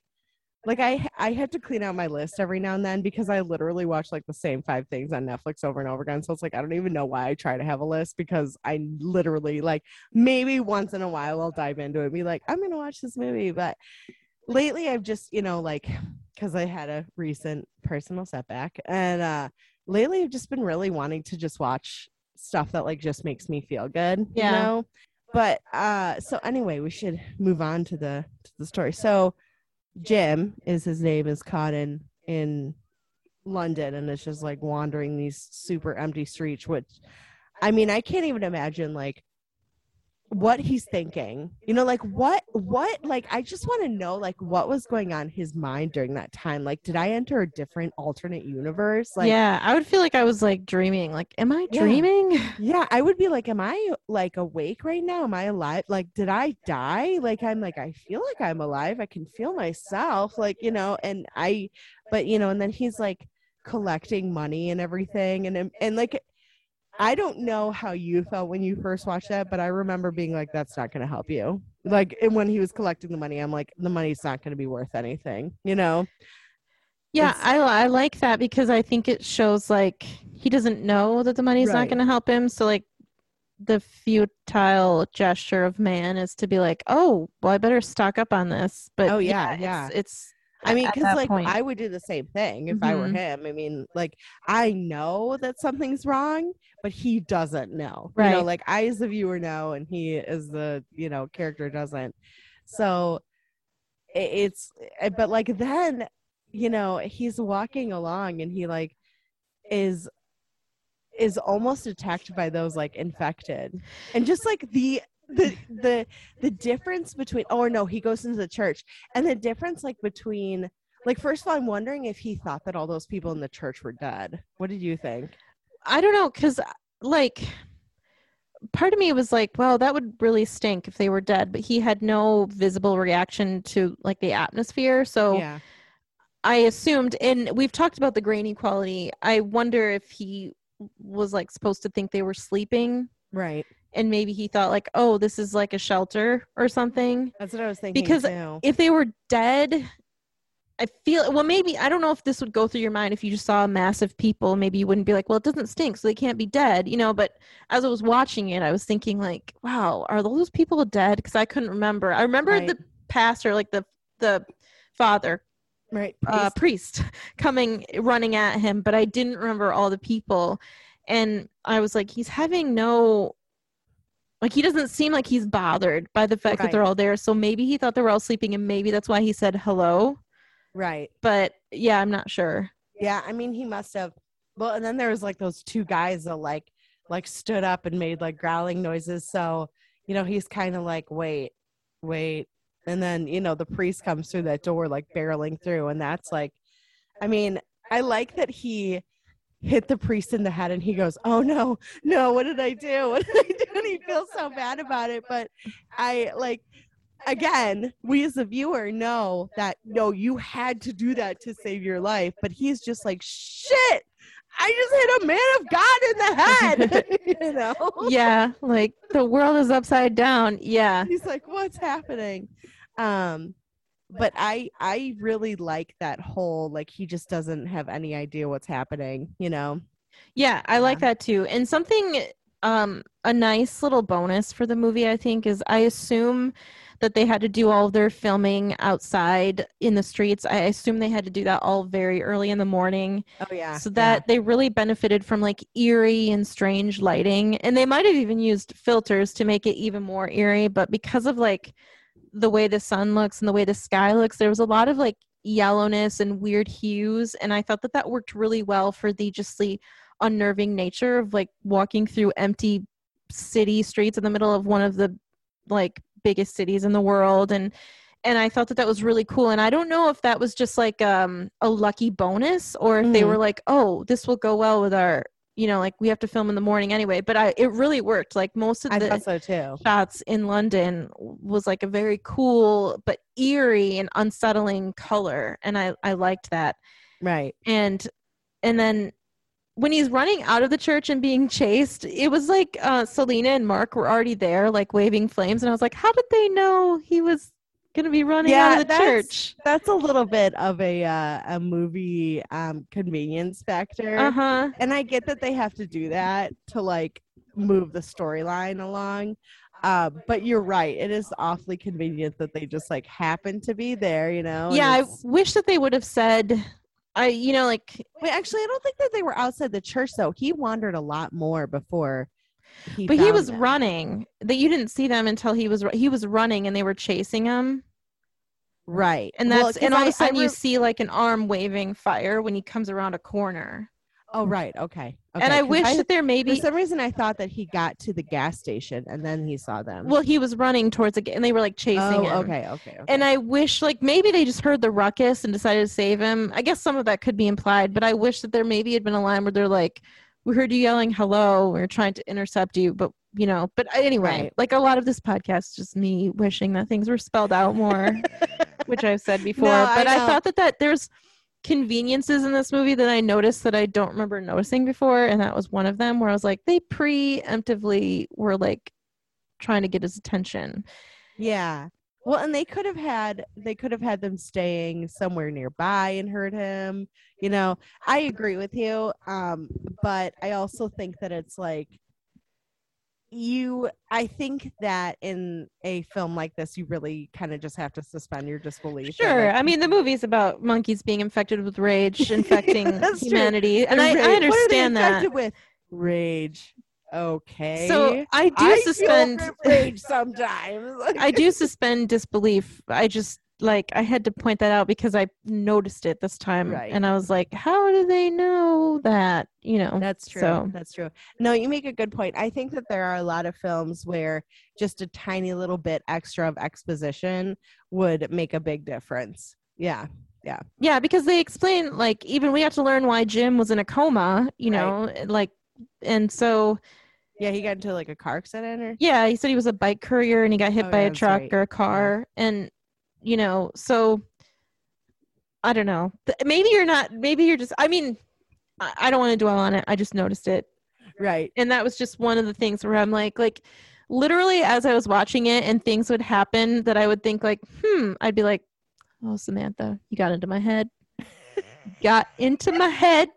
like I I had to clean out my list every now and then because I literally watch like the same five things on Netflix over and over again. So it's like I don't even know why I try to have a list because I literally like maybe once in a while I'll dive into it and be like I'm gonna watch this movie, but lately I've just you know like because I had a recent personal setback and uh lately I've just been really wanting to just watch stuff that like just makes me feel good. Yeah. You know? But uh so anyway, we should move on to the to the story. So Jim is his name is caught in in London and it's just like wandering these super empty streets, which I mean, I can't even imagine like what he's thinking. You know, like what what like I just want to know like what was going on his mind during that time. Like did I enter a different alternate universe? Like yeah, I would feel like I was like dreaming. Like, am I Yeah. dreaming? yeah, I would be like, Am I like awake right now? Am I alive? Like, did I die? Like, I'm like, I feel like I'm alive. I can feel myself, like, you know, and I, but, you know, and then he's like collecting money and everything. And, and like, I don't know how you felt when you first watched that, but I remember being like, that's not going to help you. Like, and when he was collecting the money, I'm like, the money's not going to be worth anything, you know? Yeah, It's- I I like that because I think it shows like he doesn't know that the money's not going to help him. So like the futile gesture of man is to be like, oh, well, I better stock up on this. But Oh, yeah, it's- yeah. it's, I mean, because like point. I would do the same thing if I were Mhm. him. I mean, like I know that something's wrong, but he doesn't know. You know, Right. like I as the viewer know, and he as the you know character doesn't. So it's, eh, but like then, you know, he's walking along and he like is is almost attacked by those like infected, and just like the the the the difference between oh no he goes into the church and the difference like between like first of all i'm wondering if he thought that all those people in the church were dead what did you think I don't know because uh, like part of me was like, well, that would really stink if they were dead. But he had no visible reaction to like the atmosphere, so. yeah I assumed, and we've talked about the grainy quality. I wonder if he was like supposed to think they were sleeping, right and maybe he thought like, "Oh, this is like a shelter or something." that's what i was thinking Because too. If they were dead, I feel well. Maybe I don't know if this would go through your mind if you just saw a mass of people. Maybe you wouldn't be like, "Well, it doesn't stink, so they can't be dead," you know. But as I was watching it, I was thinking like, "Wow, are those people dead?" Because I couldn't remember. I remember Right. the pastor, like the the father right uh, priest coming running at him, but I didn't remember all the people. And I was like, he's having no, like, he doesn't seem like he's bothered by the fact that they're all there. So maybe he thought they were all sleeping, and maybe that's why he said hello. right But yeah, I'm not sure. yeah i mean he must have well and then there was like those two guys that like like stood up and made like growling noises. So, you know, he's kind of like, wait, wait. And then, you know, the priest comes through that door, like barreling through. And that's like, I mean, I like that he hit the priest in the head and he goes, Oh no, no, what did I do? What did I do? And he feels so bad about it. But I like, again, we as a viewer know that no, you had to do that to save your life. But he's just like, Shit, I just hit a man of God in the head. you know? Yeah, like the world is upside down. Yeah. He's like, What's happening? Um, but I I really like that whole like he just doesn't have any idea what's happening, you know. Yeah, I like that too. And something um a nice little bonus for the movie I think is I assume that they had to do all their filming outside in the streets. I assume they had to do that all very early in the morning. Oh yeah. So that they really benefited from like eerie and strange lighting. And they might have even used filters to make it even more eerie, but because of like the way the sun looks and the way the sky looks, there was a lot of like yellowness and weird hues. And I thought that that worked really well for the just the unnerving nature of like walking through empty city streets in the middle of one of the like biggest cities in the world and and I thought that that was really cool and I don't know if that was just like um a lucky bonus or if they Mhm. were like oh this will go well with our you know like we have to film in the morning anyway but I it really worked like most of the so too. shots in London was like a very cool but eerie and unsettling color and I I liked that Right. and and then when he's running out of the church and being chased it was like uh Selena and Mark were already there like waving flames and I was like how did they know he was to be running Yeah, out of the that's- church That's a little bit of a uh, a movie um convenience factor. uh-huh And I get that they have to do that to like move the storyline along. Uh, but you're right. It is awfully convenient that they just like happen to be there, you know? yeah I wish that they would have said I you know like Wait, actually, I don't think that they were outside the church though. He wandered a lot more before. He but he was them. running that you didn't see them until he was he was running and they were chasing him right, and Well, and all I- of a sudden I you see like an arm waving fire when he comes around a corner Oh, right. Okay. and I I wish that there for maybe some reason I thought that he got to the gas station and then he saw them. well he was running towards it and they were like chasing oh, him okay, okay, okay. and I wish like maybe they just heard the ruckus and decided to save him. I guess some of that could be implied, but I wish that there maybe had been a line where they're like, "We heard you yelling hello. We are trying to intercept you, but you know." But anyway, Right. like a lot of this podcast just me wishing that things were spelled out more, which I've said before. No, but I, know. thought that that there's conveniences in this movie that I noticed that I don't remember noticing before, and that was one of them where I was like, they preemptively were like trying to get his attention. Yeah. Well, and they could have had they could have had them staying somewhere nearby and heard him. You know, I agree with you. Um, but I also think that it's like you I think that in a film like this you really kind of just have to suspend your disbelief. Sure. like, I mean, the movie's about monkeys being infected with rage, infecting That's true. humanity, and I, I what are they understand that. with rage. Okay. So I do I suspend. rage sometimes. I do suspend disbelief. I just like I had to point that out because I noticed it this time, Right. and I was like, "How do they know that?" You know. That's true. So- That's true. No, you make a good point. I think that there are a lot of films where just a tiny little bit extra of exposition would make a big difference. Yeah. Yeah, yeah. because they explain like even we have to learn why Jim was in a coma. You know, eh, like, and so Yeah, he got into like a car accident or Yeah, he said he was a bike courier and he got hit Oh, by yeah, a truck right. or a car. And, you know, so I don't know. Maybe you're not, maybe you're just, I mean, I, I don't want to dwell on it. I just noticed it. right. And that was just one of the things where I'm like, like, literally as I was watching it and things would happen that I would think, like, hmm, I'd be like, oh, Samantha, you got into my head. got into my head.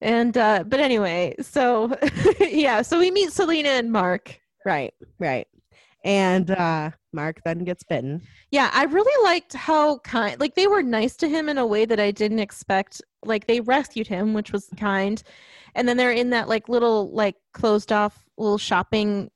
And, uh, but anyway, so yeah, so we meet Selena and Mark. Right. Right. And uh Mark then gets bitten. Yeah, I really liked how kind like they were nice to him in a way that I didn't expect. Like they rescued him, which was kind. And then they're in that like little like closed off little shopping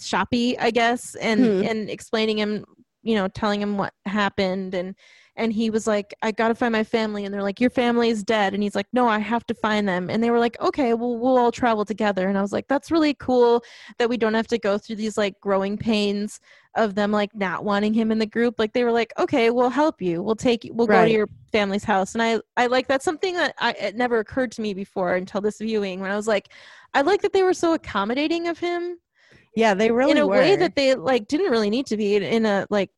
shoppy, I guess, and Hmm. and explaining him, you know, telling him what happened and and he was like i gotta find my family and they're like your family is dead and he's like no i have to find them and they were like okay well we'll all travel together and i was like that's really cool that we don't have to go through these like growing pains of them like not wanting him in the group like they were like okay we'll help you we'll take you we'll go to your family's house and i i like that's something that i it never occurred to me before until this viewing when i was like i like that they were so accommodating of him Yeah, they really in a were. way that they like didn't really need to be in, in a like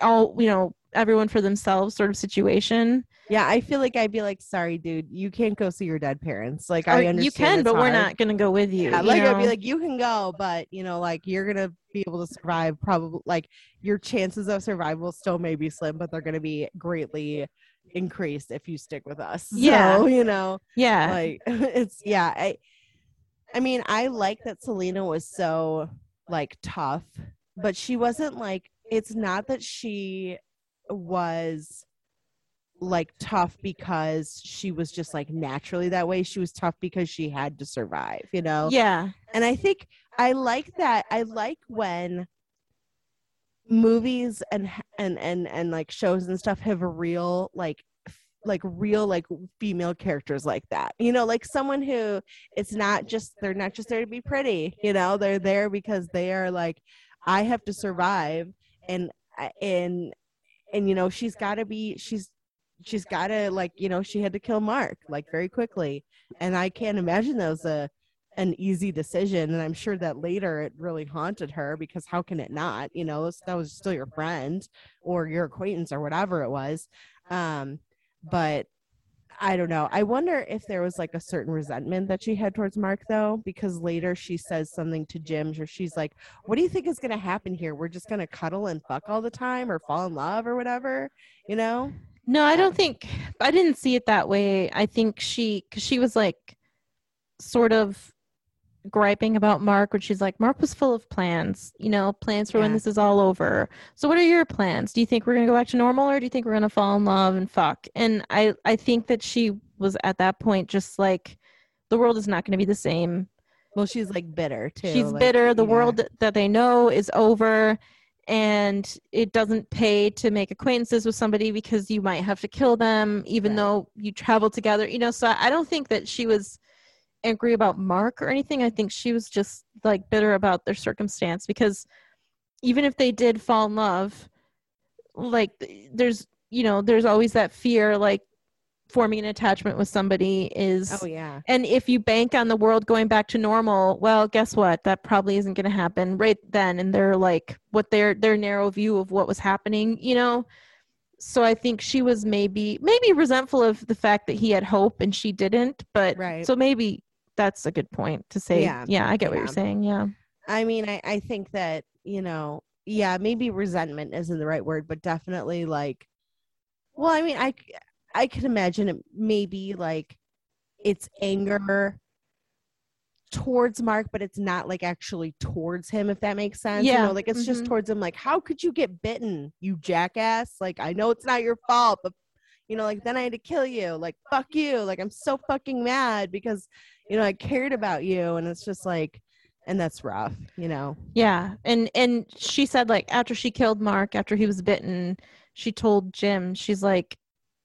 all you know everyone for themselves sort of situation yeah, I feel like I'd be like, sorry, dude, you can't go see your dead parents. Like Or I understand you can but we're not gonna go with you Yeah, you like I'd be like, you can go, but you know, like you're gonna be able to survive. Probably, like your chances of survival still may be slim, but they're gonna be greatly increased if you stick with us. Yeah. so, you know, yeah like it's yeah. I, I mean, I like that Selena was so like tough, but she wasn't like. It's not that she was like tough because she was just like naturally that way. She was tough because she had to survive, you know? yeah And I think I like that. I like when movies and and and and like shows and stuff have a real like like real like female characters like that. You know, like someone who it's not just they're not just there to be pretty, you know, they're there because they are like I have to survive and uh, and and you know, she's got to be she's she's got to like, you know, she had to kill Mark like very quickly. And I can't imagine that was a an easy decision. And i'm sure that later it really haunted her because how can it not? You know that was still your friend or your acquaintance or whatever it was. Um but i don't know. I wonder if there was like a certain resentment that she had towards mark though because later she says something to jim or she's like what do you think is going to happen here? We're just going to cuddle and fuck all the time or fall in love or whatever you know? No i don't think i didn't see it that way. I think she because she was like sort of griping about mark when she's like mark was full of plans. You know plans for when this is all over. So what are your plans? Do you think we're gonna go back to normal or do you think we're gonna fall in love and fuck? And i i think that she was at that point just like the world is not gonna be the same. Well she's like bitter too she's like, bitter. The yeah. world that they know is over and it doesn't pay to make acquaintances with somebody because you might have to kill them even Right. though you travel together. You know so i don't think that she was angry about mark or anything i think she was just like bitter about their circumstance because even if they did fall in love like there's you know there's always that fear like forming an attachment with somebody is oh yeah and if you bank on the world going back to normal, well, guess what? That probably isn't going to happen right then. And they're like, what their their narrow view of what was happening, you know. So I think she was maybe maybe resentful of the fact that he had hope and she didn't. But Right. so maybe that's a good point to say. Yeah. Yeah, I get what Yeah. you're saying. Yeah. I mean, I, I think that, you know, yeah, maybe resentment isn't the right word, but definitely like, well, I mean, i i could imagine it maybe like it's anger towards Mark, but it's not like actually towards him, if that makes sense. You Yeah, know, like it's just mhm. towards him, like, how could you get bitten, you jackass? Like, I know it's not your fault, but you know, like then I had to kill you. Like, fuck you. Like, I'm so fucking mad because, you know, I cared about you. And it's just like, and that's rough, you know. Yeah, and and she said like after she killed Mark, after he was bitten, she told Jim, she's like,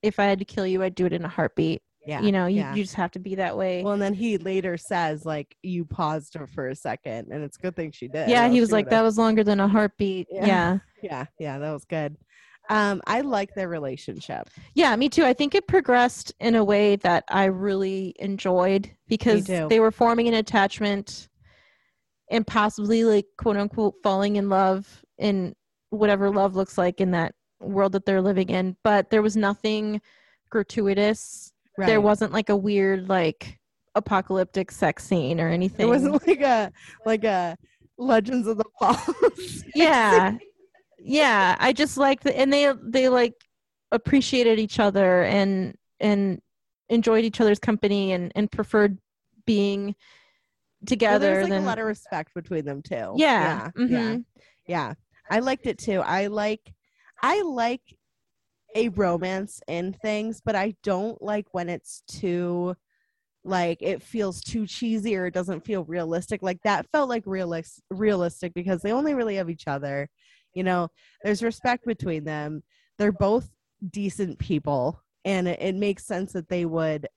if I had to kill you, I'd do it in a heartbeat. Yeah. you know, you, yeah. you just have to be that way. Well, and then he later says, like, you paused her for a second, and it's a good thing she did. yeah, he was like, would've- that was longer than a heartbeat. Yeah. Yeah. Yeah, yeah, that was good. Um, I like their relationship. Yeah, me too. I think it progressed in a way that I really enjoyed because they were forming an attachment and possibly like quote unquote falling in love in whatever love looks like in that world that they're living in. But there was nothing gratuitous. Right. There wasn't like a weird like apocalyptic sex scene or anything. It wasn't like a like a Legends of the Falls. yeah yeah i just like the and they they like appreciated each other and and enjoyed each other's company and and preferred being Well, together there's like than a lot of respect between them too. yeah yeah, yeah, mhm. yeah. I liked it too. I like, I like a romance in things, but I don't like when it's too, like it feels too cheesy or it doesn't feel realistic. Like that felt like realis- realistic because they only really have each other. You know, there's respect between them. They're both decent people and it, it makes sense that they would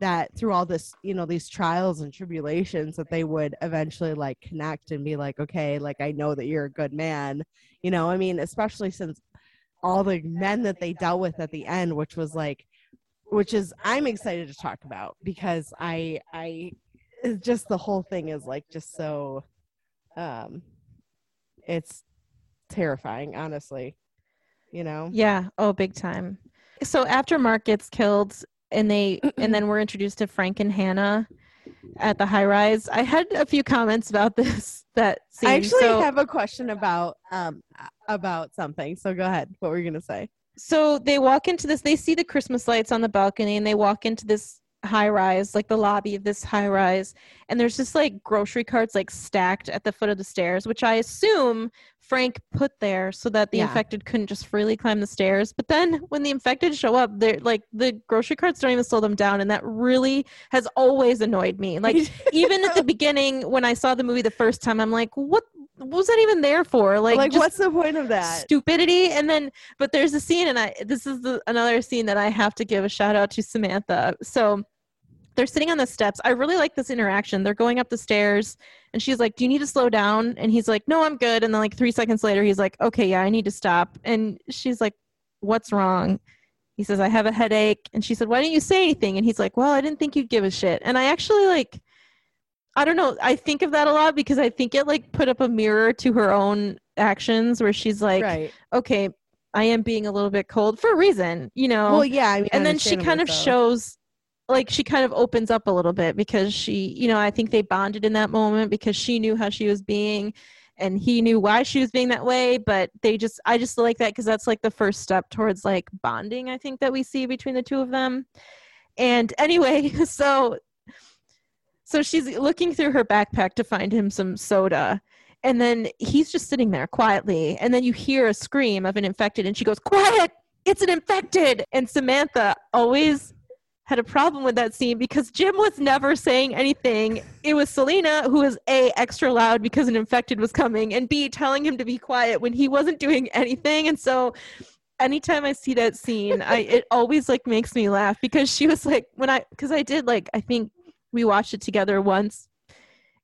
that through all this you know these trials and tribulations that they would eventually like connect and be like okay like i know that you're a good man you know i mean especially since all the men that they dealt with at the end which was like which is i'm excited to talk about because i i just the whole thing is like just so um it's terrifying honestly you know Yeah. Oh, big time. So after Mark gets killed and they and then we're introduced to Frank and Hannah at the high rise. I had a few comments about this that scene. i actually so, have a question about um about something so go ahead what were you gonna say so they walk into this they see the Christmas lights on the balcony and they walk into this high rise, like the lobby of this high rise, and there's just like grocery carts like stacked at the foot of the stairs, which I assume Frank put there so that the Yeah. infected couldn't just freely climb the stairs. But then when the infected show up, they're like the grocery carts don't even slow them down, and that really has always annoyed me. Like even at the beginning when I saw the movie the first time, I'm like, what, what was that even there for? Like, like, what's the point of that stupidity. And then, but there's a scene, and I this is the, another scene that I have to give a shout out to Samantha. So they're sitting on the steps. I really like this interaction. They're going up the stairs, and she's like, "Do you need to slow down?" And he's like, "No, I'm good." And then like three seconds later, he's like, "Okay, yeah, I need to stop." And she's like, "What's wrong?" He says, "I have a headache." And she said, "Why didn't you say anything?" And he's like, "Well, I didn't think you'd give a shit." And I actually like. I don't know. I think of that a lot because I think it like put up a mirror to her own actions where she's like, right okay, I am being a little bit cold for a reason, you know. well yeah I mean, and then she kind of so. shows like she kind of opens up a little bit because she, you know, I think they bonded in that moment because she knew how she was being and he knew why she was being that way, but they just I just like that cuz that's like the first step towards like bonding I think that we see between the two of them. And anyway, so so she's looking through her backpack to find him some soda. And then he's just sitting there quietly. And then you hear a scream of an infected, and she goes, Quiet! It's an infected! And Samantha always had a problem with that scene because Jim was never saying anything. It was Selena who was A, extra loud because an infected was coming, and B, telling him to be quiet when he wasn't doing anything. And so anytime I see that scene, I it always like makes me laugh because she was like when I because I did like I think we watched it together once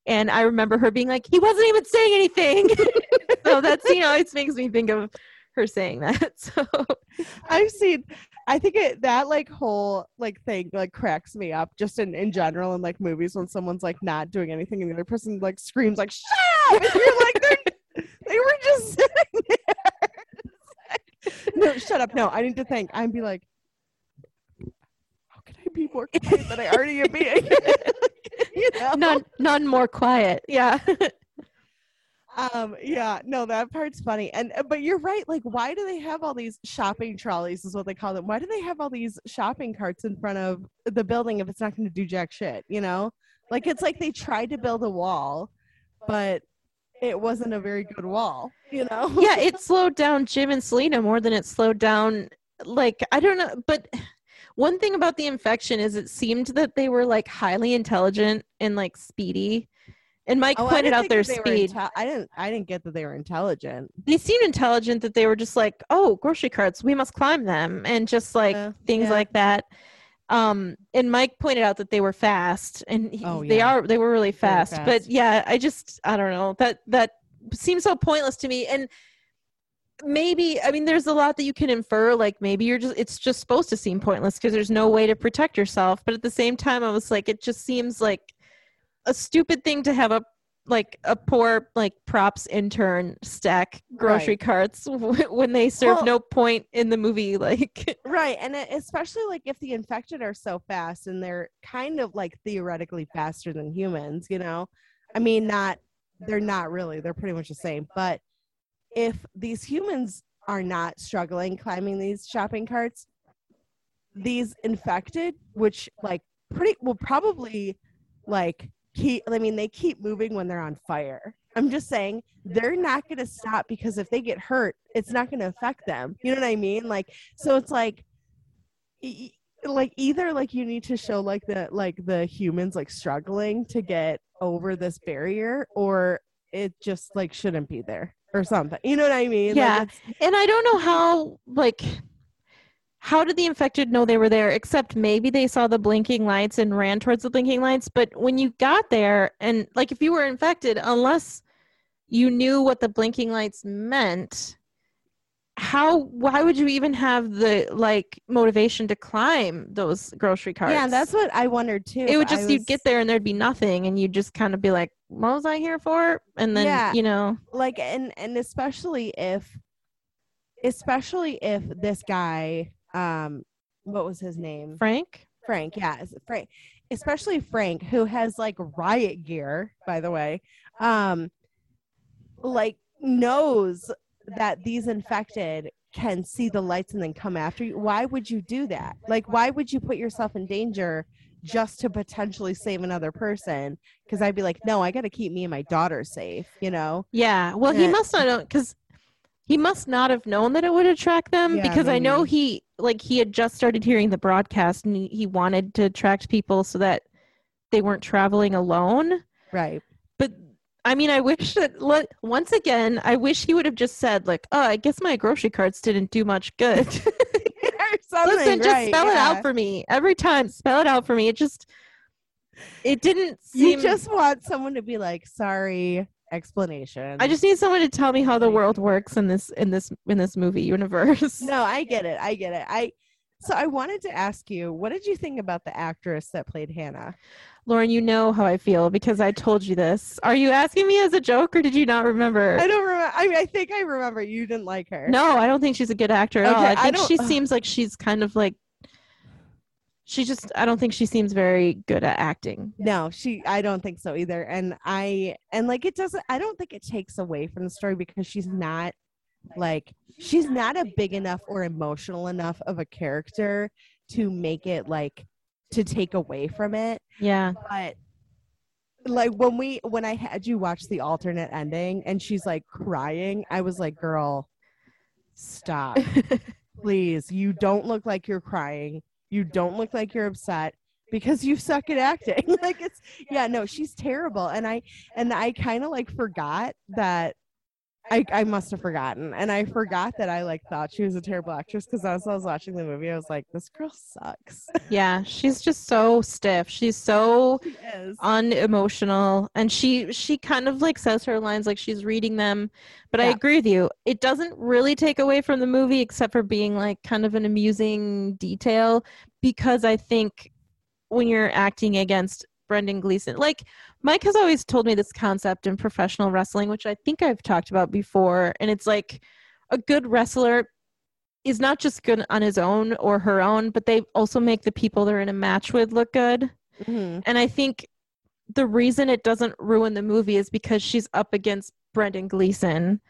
and I remember her being like, he wasn't even saying anything. so that scene always makes me think of her saying that. So I've seen I think it that like whole like thing like cracks me up just in, in general in like movies when someone's like not doing anything and the other person like screams like shut up and you're like "They're- they were just sitting there. no, shut up. No, I need to think. I'd be like, how can I be more quiet than I already am being? you know? none none more quiet. Yeah. Um, yeah, no, that part's funny. And uh, but you're right. Like, why do they have all these shopping trolleys? Is what they call them. Why do they have all these shopping carts in front of the building if it's not going to do jack shit? You know, like it's like they tried to build a wall, but it wasn't a very good wall. You know? yeah, it slowed down Jim and Selena more than it slowed down like I don't know, but one thing about the infection is it seemed that they were like highly intelligent and like speedy. And Mike Oh, pointed out their that they were speed. inte- I didn't. I didn't get that they were intelligent. they seemed intelligent that they were just like, oh, grocery carts, we must climb them, and just like Uh, things yeah. like that. Um, and Mike pointed out that they were fast, and he, Oh, they are they were really fast. But yeah, I just I don't know that that seems so pointless to me. And maybe I mean, there's a lot that you can infer. Like maybe you're just it's just supposed to seem pointless because there's no way to protect yourself. But at the same time, I was like, it just seems like a stupid thing to have a like a poor like props intern stack grocery Right. carts when they serve Well- no point in the movie like Right, and especially like if the infected are so fast and they're kind of like theoretically faster than humans, you know. I mean, not they're not really; they're pretty much the same. But if these humans are not struggling climbing these shopping carts, these infected, which like pretty will probably like keep. I mean, they keep moving when they're on fire. I'm just saying they're not going to stop because if they get hurt, it's not going to affect them. You know what I mean? Like so it's like e- like either like you need to show like the like the humans like struggling to get over this barrier or it just like shouldn't be there or something you know what i mean Yeah. it's- and i don't know how like how did the infected know they were there except maybe they saw the blinking lights and ran towards the blinking lights but when you got there and like if you were infected unless you knew what the blinking lights meant how why would you even have the like motivation to climb those grocery carts Yeah, that's what I wondered too. it would just you'd get there and there'd be nothing and you'd just kind of be like what was i here for and then Yeah. you know like and and especially if especially if this guy um what was his name? Frank? Frank yeah frank especially frank who has like riot gear by the way um like knows that these infected can see the lights and then come after you. Why would you do that? Like why would you put yourself in danger just to potentially save another person? Because i'd be like no i gotta keep me and my daughter safe you know? Yeah. Well, he Yeah. must not know because he must not have known that it would attract them Yeah, because I know he like he had just started hearing the broadcast and he, he wanted to attract people so that they weren't traveling alone. right But I mean, I wish that le- once again, I wish he would have just said like, "Oh, I guess my grocery carts didn't do much good." Listen, just right, spell it out for me every time. Spell it out for me. It just it didn't seem You just want someone to be like, sorry, explanation. I just need someone to tell me how the world works in this in this in this movie universe. no, I get it. I get it. I so I wanted to ask you, what did you think about the actress that played Hannah? Lauren, you know how I feel because I told you this. Are you asking me as a joke or did you not remember? I don't remember. I mean, I think I remember you didn't like her. No, I don't think she's a good actor at all. Okay, I I think don't- she seems like she's kind of like she just I don't think she seems very good at acting. No, she I don't think so either. And I and like it doesn't I don't think it takes away from the story because she's not like she's not a big enough or emotional enough of a character to make it like to take away from it. Yeah. But like when we when I had you watch the alternate ending and she's like crying, I was like, girl, stop. Please. You don't look like you're crying. You don't look like you're upset because you suck at acting. like it's yeah, no, she's terrible. And I and I kind of like forgot that I, I must have forgotten. And I forgot that I like thought she was a terrible actress because as I was watching the movie, I was like, this girl sucks. yeah, she's just so stiff. She's so she unemotional and she she kind of like says her lines like she's reading them but i agree with you it doesn't really take away from the movie except for being like kind of an amusing detail because i think when you're acting against brendan gleeson. Like mike has always told me this concept in professional wrestling which i think i've talked about before and it's like a good wrestler is not just good on his own or her own but they also make the people they're in a match with look good. Mhm. and I think the reason it doesn't ruin the movie is because she's up against Brendan Gleeson,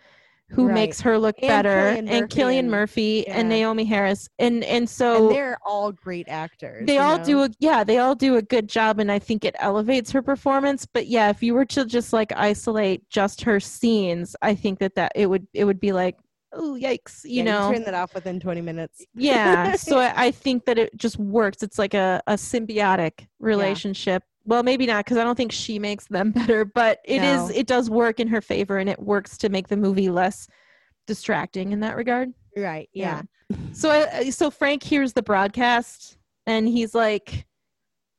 who Right. makes her look And better, Cillian and Cillian Murphy and. Naomie Harris, and and so and they're all great actors. they all know? do a yeah they all do a good job, and I think it elevates her performance. But yeah, if you were to just like isolate just her scenes, I think that that it would it would be like oh yikes, you Yeah, know. turn that off within 20 minutes. Yeah. so I, I think that it just works. It's like a, a symbiotic relationship. Well, maybe not because I don't think she makes them better, but it is No. it does work in her favor and it works to make the movie less distracting in that regard. Right. Yeah. So I, so Frank hears the broadcast and he's like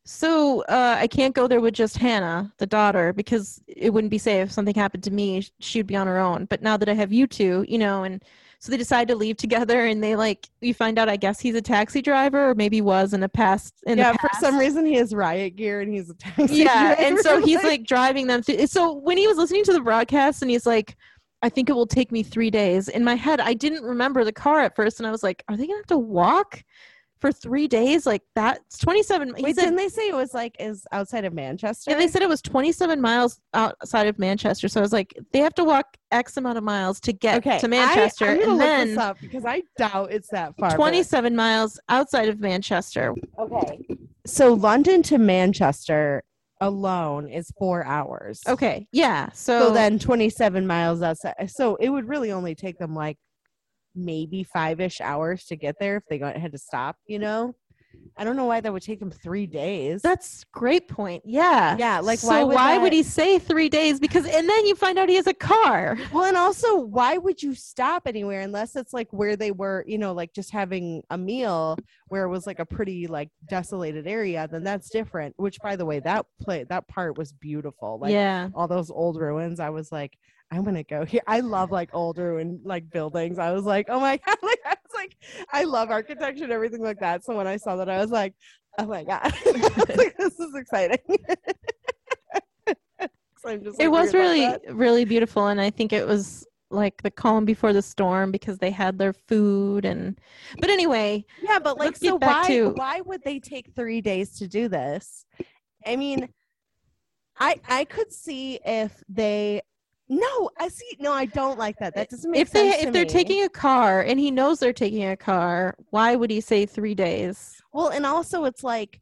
so uh, I can't go there with just Hannah, the daughter, because it wouldn't be safe. If something happened to me, she'd be on her own. But now that I have you two, you know, and so they decide to leave together, and they like you find out. I guess he's a taxi driver, or maybe was in a past. In yeah. the For some reason, he has riot gear and he's a taxi yeah, and so he's like driving them through. So when he was listening to the broadcast, and he's like. I think it will take me three days. In my head, I didn't remember the car at first, and I was like, "Are they gonna have to walk for three days? Like that's twenty-seven." he Wait, said- didn't they say it was like is outside of Manchester? Yeah, they said it was 27 miles outside of Manchester. So I was like, they have to walk X amount of miles to get okay to Manchester, I, and look then this up because I doubt it's that far. but- 27 miles outside of Manchester. Okay. So London to Manchester alone is four hours. Okay, yeah. So, So then 27 miles outside. So it would really only take them like maybe five ish hours to get there if they got, had to stop, you know? I don't know why that would take him three days. That's great point. Yeah. Yeah, like, so why would why would he say three days? Because and then you find out he has a car. well, and also, why would you stop anywhere unless it's like where they were, you know, like just having a meal where it was like a pretty like desolated area? Then that's different. Which, by the way, that play that part was beautiful. Like yeah. all those old ruins. I was like, I'm gonna go here. I love like old ruin like buildings. I was like, oh my god, like I was like, I love architecture and everything like that. So when I saw that, I was like, oh my god, like, this is exciting. So I'm just, It like, was really really beautiful and I think it was like the calm before the storm because they had their food and but anyway, yeah, but like, so why to- why would they take three days to do this? I mean, I I could see if they. No, I see. No, I don't like that. That doesn't make if they sense. to if they're me. taking a car and he knows they're taking a car, why would he say 3 days? Well, and also it's like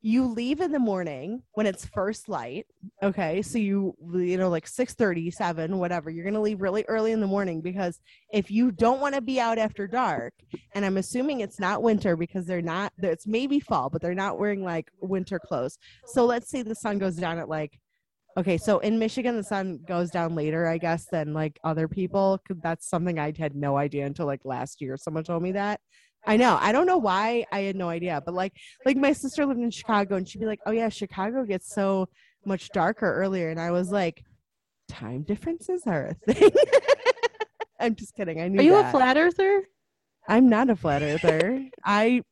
you leave in the morning when it's first light. Okay. So you you know, like 6 7, whatever, you're gonna leave really early in the morning because if you don't want to be out after dark, and I'm assuming it's not winter because they're not it's maybe fall, but they're not wearing like winter clothes. So let's say the sun goes down at like Okay, so in Michigan, the sun goes down later, I guess, than like other people. 'cause That's something I had no idea until like last year. Someone told me that. I know. I don't know why I had no idea, but like, like my sister lived in Chicago, and she'd be like, "Oh yeah, Chicago gets so much darker earlier," and I was like, "Time differences are a thing." I'm just kidding. I knew. Are you that. a flat earther? I'm not a flat earther. I,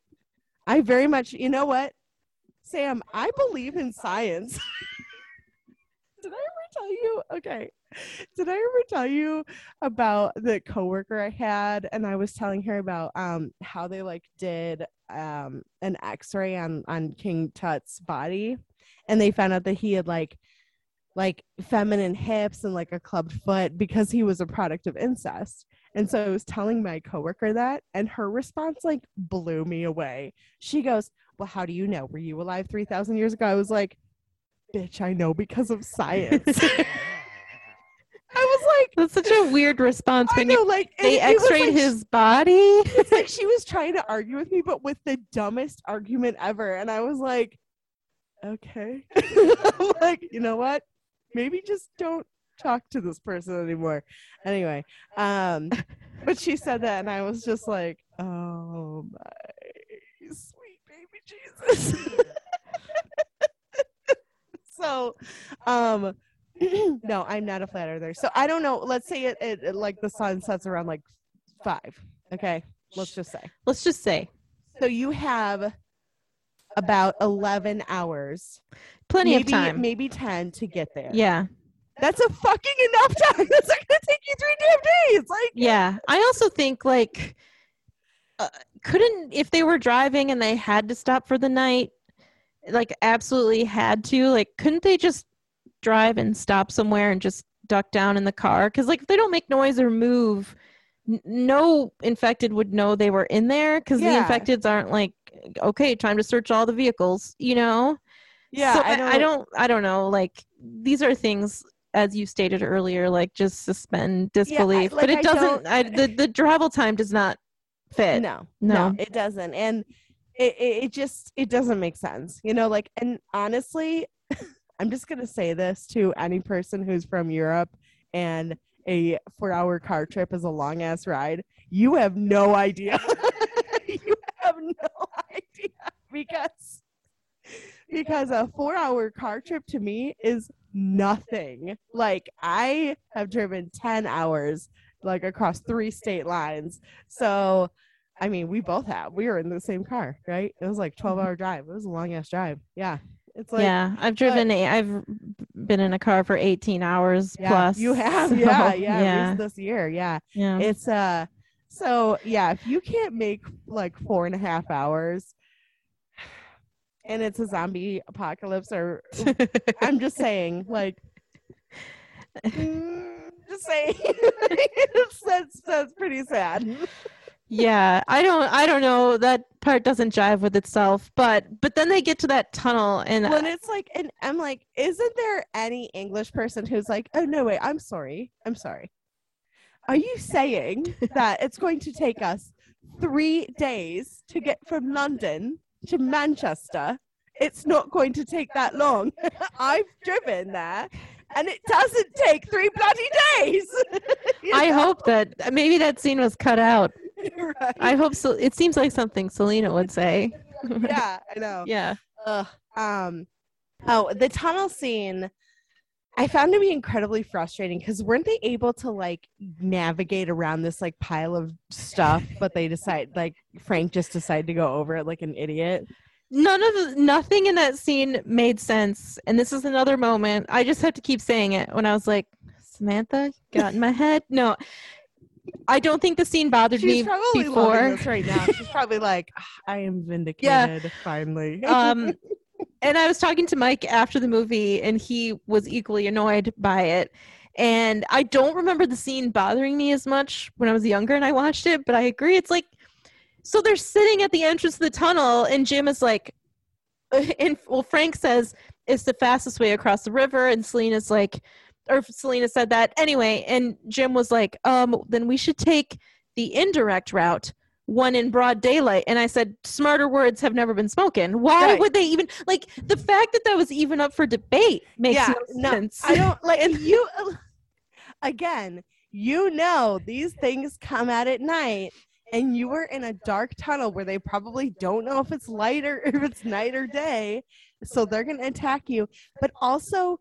I very much. You know what, Sam? I believe in science. Tell you? Okay. Did I ever tell you about the coworker I had and I was telling her about um how they like did um an x-ray on on King Tut's body and they found out that he had like like feminine hips and like a clubbed foot because he was a product of incest. And so I was telling my coworker that and her response like blew me away. She goes, "Well, how do you know? Were you alive 3000 years ago?" I was like, "Bitch, I know because of science." I was like, That's such a weird response I when know, you like they and x-rayed like- his body. It's like she was trying to argue with me, but with the dumbest argument ever. And I was like, okay. I'm like, you know what? Maybe just don't talk to this person anymore. Anyway, um, but she said that, and I was just like, oh my sweet baby Jesus. So, um, no, I'm not a flat earther. So I don't know. Let's say it, it, it like the sun sets around like five. Okay, let's just say. Let's just say So you have about 11 hours, plenty maybe, of time. maybe 10 to get there. Yeah. That's a fucking enough time. That's not going to take you three damn days. Like, Yeah. I also think like uh, couldn't if they were driving and they had to stop for the night like absolutely had to like couldn't they just drive and stop somewhere and just duck down in the car cuz like if they don't make noise or move n- no infected would know they were in there cuz the infecteds aren't like okay time to search all the vehicles you know yeah, so I, I, don't, I don't i don't know like these are things as you stated earlier like just suspend disbelief like, but it I doesn't I, the, the travel time does not fit No, No. no, it doesn't. And it, it, it just, it doesn't make sense. You know, like, and honestly, I'm just going to say this to any person who's from Europe and a four hour car trip is a long ass ride. You have no idea. you have no idea because because a four hour car trip to me is nothing. Like I have driven 10 hours like across three state lines. So I mean, we both have. We were in the same car, right? It was like 12 hour drive. It was a long ass drive. Yeah. It's like yeah i've driven a i've been in a car for 18 hours yeah, plus you have. so, yeah, yeah. yeah This year. Yeah. yeah It's uh so yeah, if you can't make like four and a half hours and it's a zombie apocalypse or I'm just saying, like mm, just saying that's that's pretty sad. Yeah i don't i don't know that part doesn't jive with itself but but then they get to that tunnel and when it's like and i'm like isn't there any english person who's like oh no wait i'm sorry i'm sorry are you saying that it's going to take us three days to get from london to Manchester, it's not going to take that long. I've driven there and it doesn't take three bloody days. I know? hope that maybe that scene was cut out. right. I hope so. It seems like something Selena would say. yeah, I know. yeah. Ugh. Um, oh, the tunnel scene. I found to be incredibly frustrating because weren't they able to like navigate around this like pile of stuff, but they decide like Frank just decided to go over it like an idiot. None of nothing in that scene made sense. And this is another moment. I just have to keep saying it when I was like, Samantha got in my head. No, I don't think the scene bothered She's me probably before. this right now. She's probably like, "Ah, I am vindicated finally. um and i was talking to mike after the movie and he was equally annoyed by it and i don't remember the scene bothering me as much when i was younger and i watched it but i agree it's like so they're sitting at the entrance of the tunnel and jim is like and well frank says it's the fastest way across the river and selena's like or selena said that anyway and jim was like um then we should take the indirect route one in broad daylight and i said smarter words have never been spoken why Right. would they even like the fact that that was even up for debate makes Yeah, no no, sense I don't like and you. Again, you know these things come out at night, and you were in a dark tunnel where they probably don't know if it's light or if it's night or day, so they're gonna attack you. But also,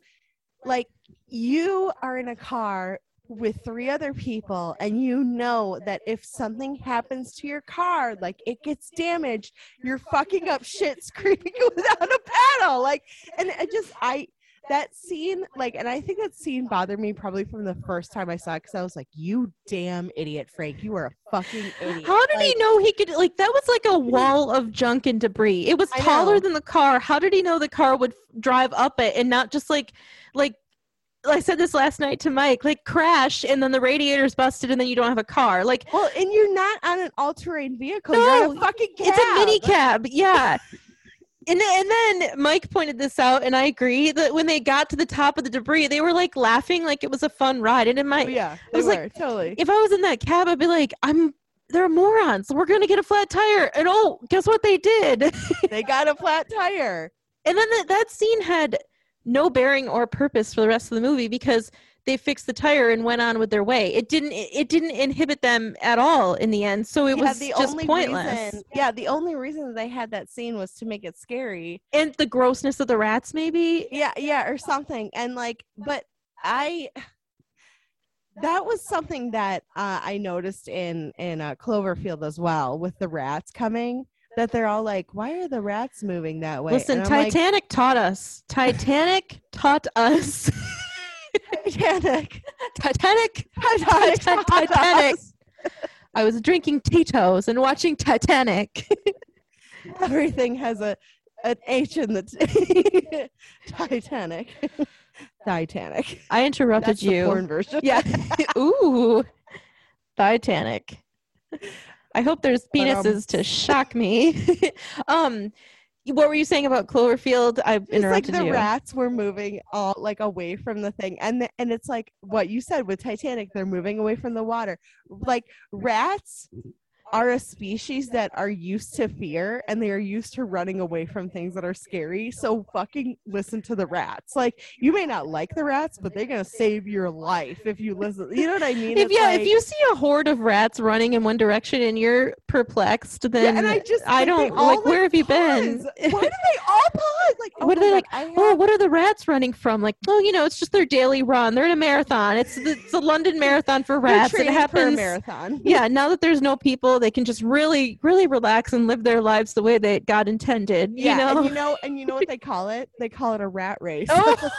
like you are in a car with three other people and you know that if something happens to your car like it gets damaged you're fucking up shit screaming without a paddle like and i just i that scene like and i think that scene bothered me probably from the first time i saw it because i was like you damn idiot frank. You are a fucking idiot. how did he know he could like that was like a wall of junk and debris. It was taller than the car. How did he know the car would drive up it and not just like like I said this last night to Mike, like crash and then the radiator's busted and then you don't have a car. Like well and you're not on an all-terrain vehicle you're in No, a fucking cab. It's a mini cab, yeah. and then, and then Mike pointed this out, and I agree that when they got to the top of the debris, they were like laughing like it was a fun ride. And in my, Oh, yeah they was were like, totally if I was in that cab, I'd be like, I'm. They're morons. We're gonna get a flat tire, and oh, guess what they did? they got a flat tire And then that that scene had no bearing or purpose for the rest of the movie because they fixed the tire and went on with their way. It didn't. It, didn't inhibit them at all in the end. So it yeah, was just pointless. Reason, yeah, the only reason they had that scene was to make it scary. and the grossness of the rats, maybe. Yeah, yeah, or something. And like, but I that was something that uh, I noticed in in uh, Cloverfield as well with the rats coming. That they're all like, "Why are the rats moving that way?" Listen, I'm like, Titanic taught us. Titanic taught us. Titanic, Titanic. Titanic, Ti- Titanic. I was drinking Tito's and watching Titanic. Everything has a an H in the t- Titanic. Titanic. I interrupted That's the you. porn version. Yeah. Ooh. Titanic. I hope there's um, penises to shock me. um, what were you saying about Cloverfield? I It's like the you. rats were moving all like away from the thing, and the, and it's like what you said with Titanic. They're moving away from the water. Like rats are a species that are used to fear, and they are used to running away from things that are scary. So fucking listen to the rats. Like you may not like the rats, but they're gonna save your life if you listen. You know what I mean? If It's yeah, like- if you see a horde of rats running in one direction and you're perplexed, then yeah, and I just I like, don't all, like where have you been? Why do they all pause? Like oh What are they God, like, oh, have- Oh, what are the rats running from? Like, oh, you know, it's just their daily run. They're in a marathon. It's the, it's a London marathon for rats. It training for a happens. marathon. Yeah, now that there's no people, they can just really, really relax and live their lives the way that God intended. Yeah, you know. and you know, and you know what they call it? They call it a rat race. Oh.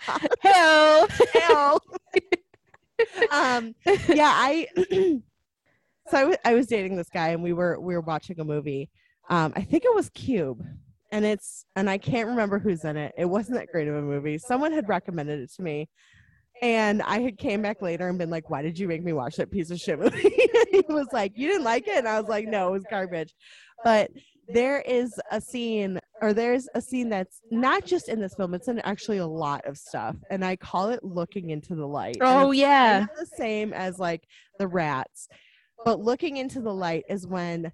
Hell. Hell. um, yeah, I. so I was dating this guy, and we were we were watching a movie. Um, I think it was Cube, and it's and I can't remember who's in it. It wasn't that great of a movie. Someone had recommended it to me. And I had came back later and been like, "Why did you make me watch that piece of shit movie?" he was like, "You didn't like it," and I was like, "No, it was garbage." But there is a scene or there's a scene that's not just in this film it's in actually a lot of stuff and i call it looking into the light Oh yeah. the same as like the rats but looking into the light is when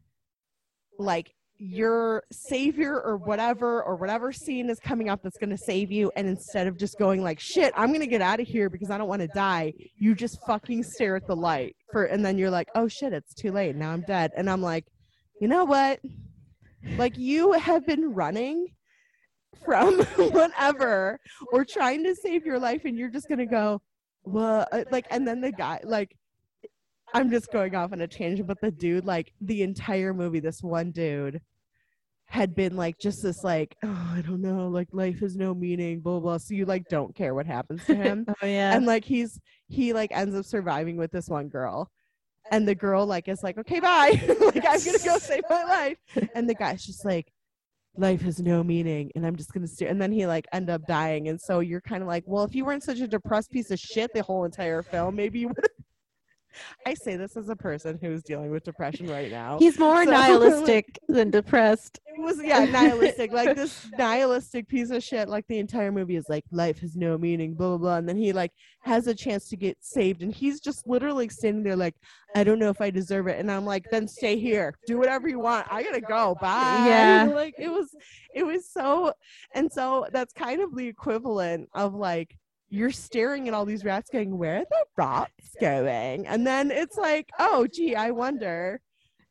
like your savior or whatever or whatever scene is coming up that's going to save you and instead of just going like shit i'm going to get out of here because i don't want to die you just fucking stare at the light for and then you're like oh shit it's too late. Now i'm dead. And i'm like you know what? Like you have been running from whatever or trying to save your life and you're just going to go well like and then the guy like I'm just going off on a tangent, but the dude, like the entire movie, this one dude had been like just this like, oh, I don't know, like life has no meaning, blah blah. So you like don't care what happens to him. oh yeah. And like he's he like ends up surviving with this one girl. And the girl like is like, okay, bye. like I'm gonna go save my life. And the guy's just like, life has no meaning and I'm just gonna stay and then he like end up dying. And so you're kind of like, well, if you weren't such a depressed piece of shit the whole entire film, maybe you would I say this as a person who's dealing with depression right now. He's more So- nihilistic than depressed. It was yeah, nihilistic. like this nihilistic piece of shit. Like the entire movie is like life has no meaning, blah blah blah. And then he like has a chance to get saved, and he's just literally standing there like, I don't know if I deserve it. And I'm like, then stay here, do whatever you want. I gotta go. Bye. Yeah. Like it was, it was so, and so that's kind of the equivalent of like you're staring at all these rats going, where are the rats going? And then it's like, oh gee, I wonder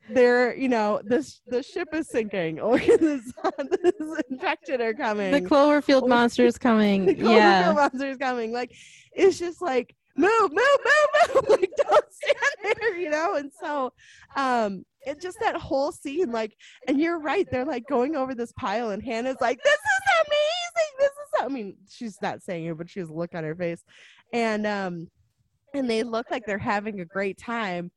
they're you know this the ship is sinking or this, this infected are coming The Cloverfield monster is coming. the Cloverfield yeah. monster is coming like it's just like move move move move. Like don't stand there you know? And so um it just that whole scene like and you're right they're like going over this pile and hannah's like this is amazing this is i mean she's not saying it but she has a look on her face. And um and they look like they're having a great time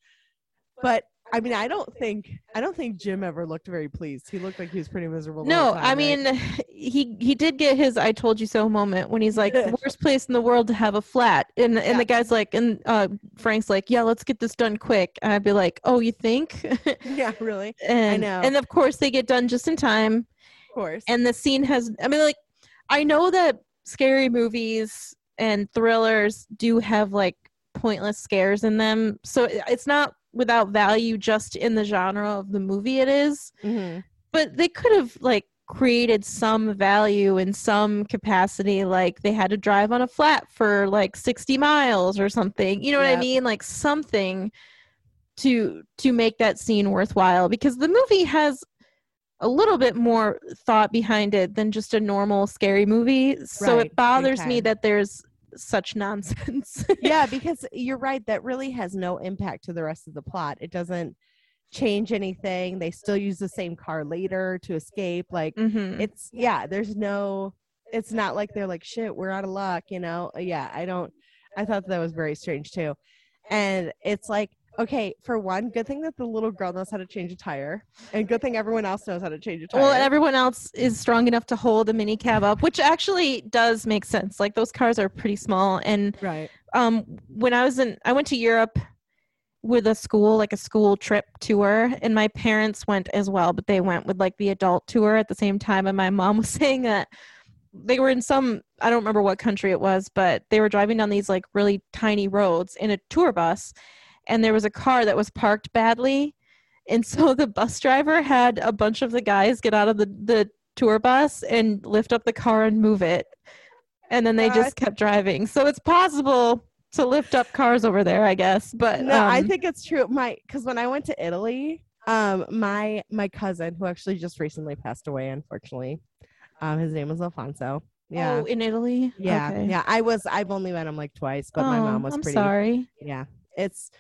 but I mean, I don't think I don't think Jim ever looked very pleased. He looked like he was pretty miserable. No, whole I time, right? mean he he did get his "I told you so" moment when he's like, "Worst place in the world to have a flat," and and Yeah. the guy's like, and uh, Frank's like, "Yeah, let's get this done quick," and I'd be like, "Oh, you think?" yeah, really, and know. and of course they get done just in time, of course. and the scene has. I mean, like, I know that scary movies and thrillers do have like pointless scares in them, so it's not without value just in the genre of the movie it is. Mhm. but they could have like created some value in some capacity like they had to drive on a flat for like 60 miles or something you know what i mean? Like something to to make that scene worthwhile because the movie has a little bit more thought behind it than just a normal scary movie. So Right, it bothers me that there's such nonsense yeah, because you're right. That really has no impact to the rest of the plot. It doesn't change anything. They still use the same car later to escape. Like hmm it's yeah. There's no. It's not like they're like shit. We're out of luck. You know. Yeah. I don't. I thought that was very strange too, and it's like. Okay, for one, good thing that the little girl knows how to change a tire, and good thing everyone else knows how to change a tire. Well, everyone else is strong enough to hold a mini cab up, which actually does make sense. Like those cars are pretty small. And right. um, when I was in, I went to Europe with a school, like a school trip tour, and my parents went as well, but they went with like the adult tour at the same time. And my mom was saying that they were in some, I don't remember what country it was, but they were driving down these like really tiny roads in a tour bus, and there was a car that was parked badly. And so the bus driver had a bunch of the guys get out of the, the tour bus and lift up the car and move it. And then they just kept driving. So it's possible to lift up cars over there, I guess. But no, I um, think it's true. My because when I went to Italy, um, my my cousin who actually just recently passed away, unfortunately, um, his name was Alfonso. Yeah. Oh, in Italy. yeah, Okay. yeah. I was. I've only met him like twice, but my Oh, mom was I'm pretty. sorry. Yeah, it's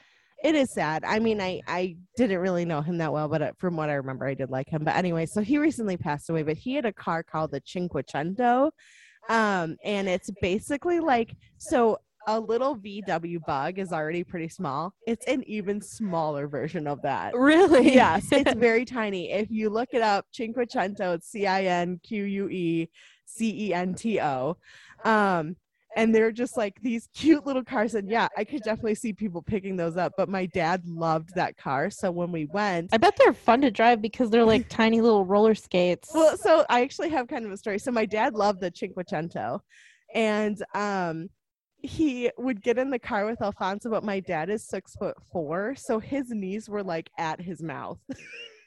it is sad. I mean, I I didn't really know him that well, but uh, from what I remember, I did like him. But anyway, so he recently passed away, but he had a car called the Cinquecento, um, and it's basically like so. A little VW bug is already pretty small. It's an even smaller version of that. Really? yes, it's very tiny. If you look it up, Cinquecento, it's C I N Q U E C E N T O. Um, and they're just like these cute little cars. And yeah, I could definitely see people picking those up. But my dad loved that car. So when we went, I bet they're fun to drive because they're like tiny little roller skates. well, so I actually have kind of a story. So my dad loved the Cinquecento, and um, he would get in the car with Alfonso, but my dad is six foot four, so his knees were like at his mouth.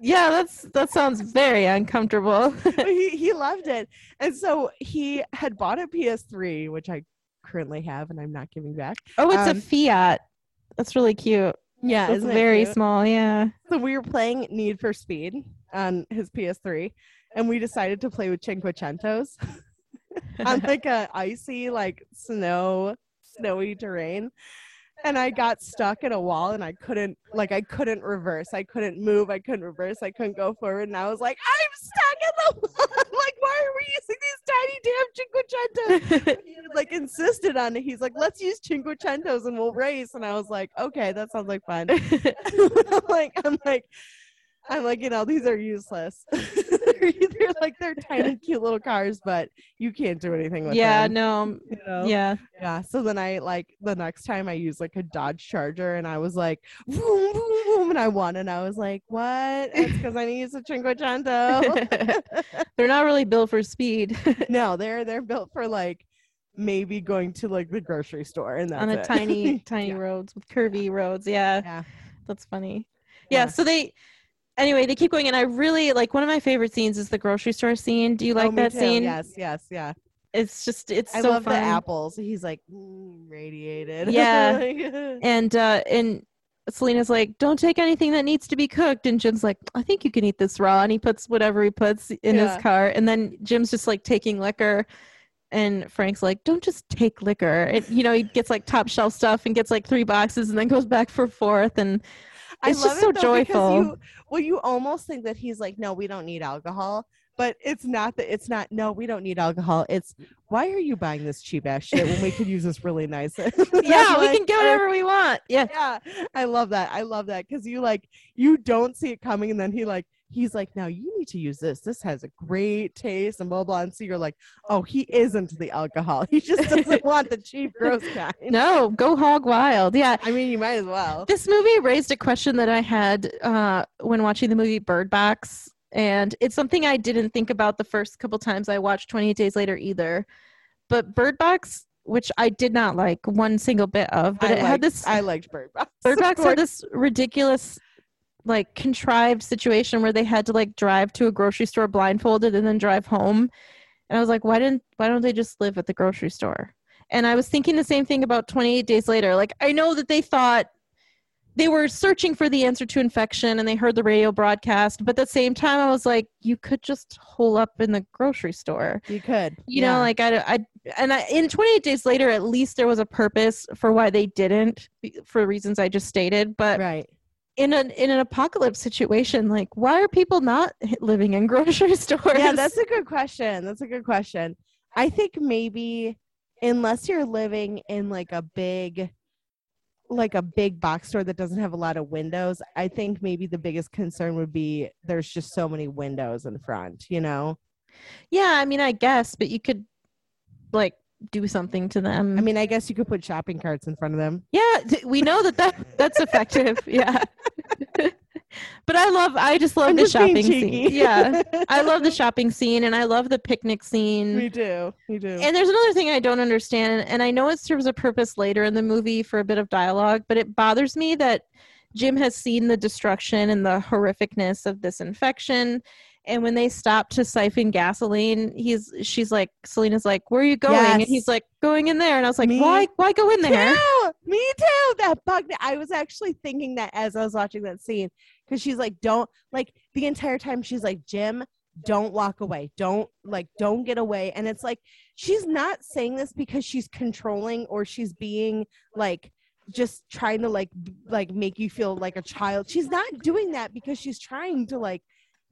yeah, that's that sounds very uncomfortable. He he loved it, and so he had bought a PS3, which I currently have, and I'm not giving back. oh, it's Um, a Fiat. That's really cute. Yeah, It's very small. small. Yeah. So we were playing Need for Speed on his PS3, and we decided to play with Cinquecentos on like a icy, like snow, snowy terrain. And I got stuck in a wall, and I couldn't, like, I couldn't reverse. I couldn't move. I couldn't reverse. I couldn't go forward. And I was like, I'm stuck in the wall. Like, why are we using these tiny damn Cinquecentos? He like insisted on it. He's like, let's use Cinquecentos and we'll race. And I was like, okay, that sounds like fun. I'm like, I'm like, I'm like, you know, these are useless. they're, they're like they're tiny, cute little cars, but you can't do anything with yeah. them. Yeah, no. you know? Yeah. yeah. So then I like the next time I used like a Dodge Charger, and I was like, boom, boom, boom, and I won, and I was like, what? It's because I need to use a Cinquecento. They're not really built for speed no, they're they're built for like maybe going to like the grocery store, and that's on a it. tiny, tiny Yeah. roads with curvy roads. Yeah. yeah. That's funny. Yeah, Yeah. so they anyway, they keep going and I really like one of my favorite scenes is the grocery store scene. Do you like Oh, that too. scene? Yes, yes, yeah. It's just it's I so love fun. the apples. He's like mm, radiated. Yeah. And uh and Selena's like, "Don't take anything that needs to be cooked." And Jim's like, "I think you can eat this raw." And he puts whatever he puts in Yeah. his car. And then Jim's just like taking liquor and Frank's like, "Don't just take liquor." And you know, he gets like top shelf stuff and gets like three boxes and then goes back for fourth and It's just so it though, joyful. You, well, you almost think that he's like, no, we don't need alcohol, but it's not that. It's not. No, we don't need alcohol. It's why are you buying this cheap ass shit when we could use this really nice? yeah, we Like, can get whatever we want. Yeah. Yeah, I love that. I love that because you like you don't see it coming, and then he like he's like, now you need to use this. This has a great taste, and blah blah. And so you're like, oh, he isn't the alcohol. He just doesn't want the cheap, gross kind. No, go hog wild. Yeah. I mean, you might as well. This movie raised a question that I had uh, when watching the movie Bird Box. And it's something I didn't think about the first couple times I watched 28 Days Later either. But Bird Box, which I did not like one single bit of, but I it had liked- this I liked Bird Box. Bird Box had this ridiculous, like contrived situation where they had to like drive to a grocery store blindfolded and then drive home. And I was like, why didn't why don't they just live at the grocery store? And I was thinking the same thing about 28 days later. Like I know that they thought they were searching for the answer to infection and they heard the radio broadcast, but at the same time I was like, you could just hole up in the grocery store You could. you know like I, I and I, in 28 days later at least there was a purpose for why they didn't for reasons i just stated but right. In an in an apocalypse situation like why are people not living in grocery stores Yeah, that's a good question. That's a good question. I think maybe unless you're living in like a big like a big box store that doesn't have a lot of windows, I think maybe the biggest concern would be there's just so many windows in front, you know? yeah i mean i guess but you could like do something to them I mean, I guess you could put shopping carts in front of them. yeah we know that, that that's effective yeah but i love i just love I'm the just shopping scene yeah i love the shopping scene and i love the picnic scene We do. We do. And there's another thing I don't understand, and I know it serves a purpose later in the movie for a bit of dialogue, but it bothers me that Jim has seen the destruction and the horrificness of this infection. And when they stop to siphon gasoline, he's she's like Selena's like, Where are you going? And he's like, Going in there. And I was like, Me Why why go in there? too. Me too. That bugged me. I was actually thinking that as I was watching that scene because she's like, don't like the entire time. She's like, Jim, don't walk away. Don't like, don't get away. And it's like she's not saying this because she's controlling or she's being like just trying to like b- like make you feel like a child. She's not doing that because she's trying to like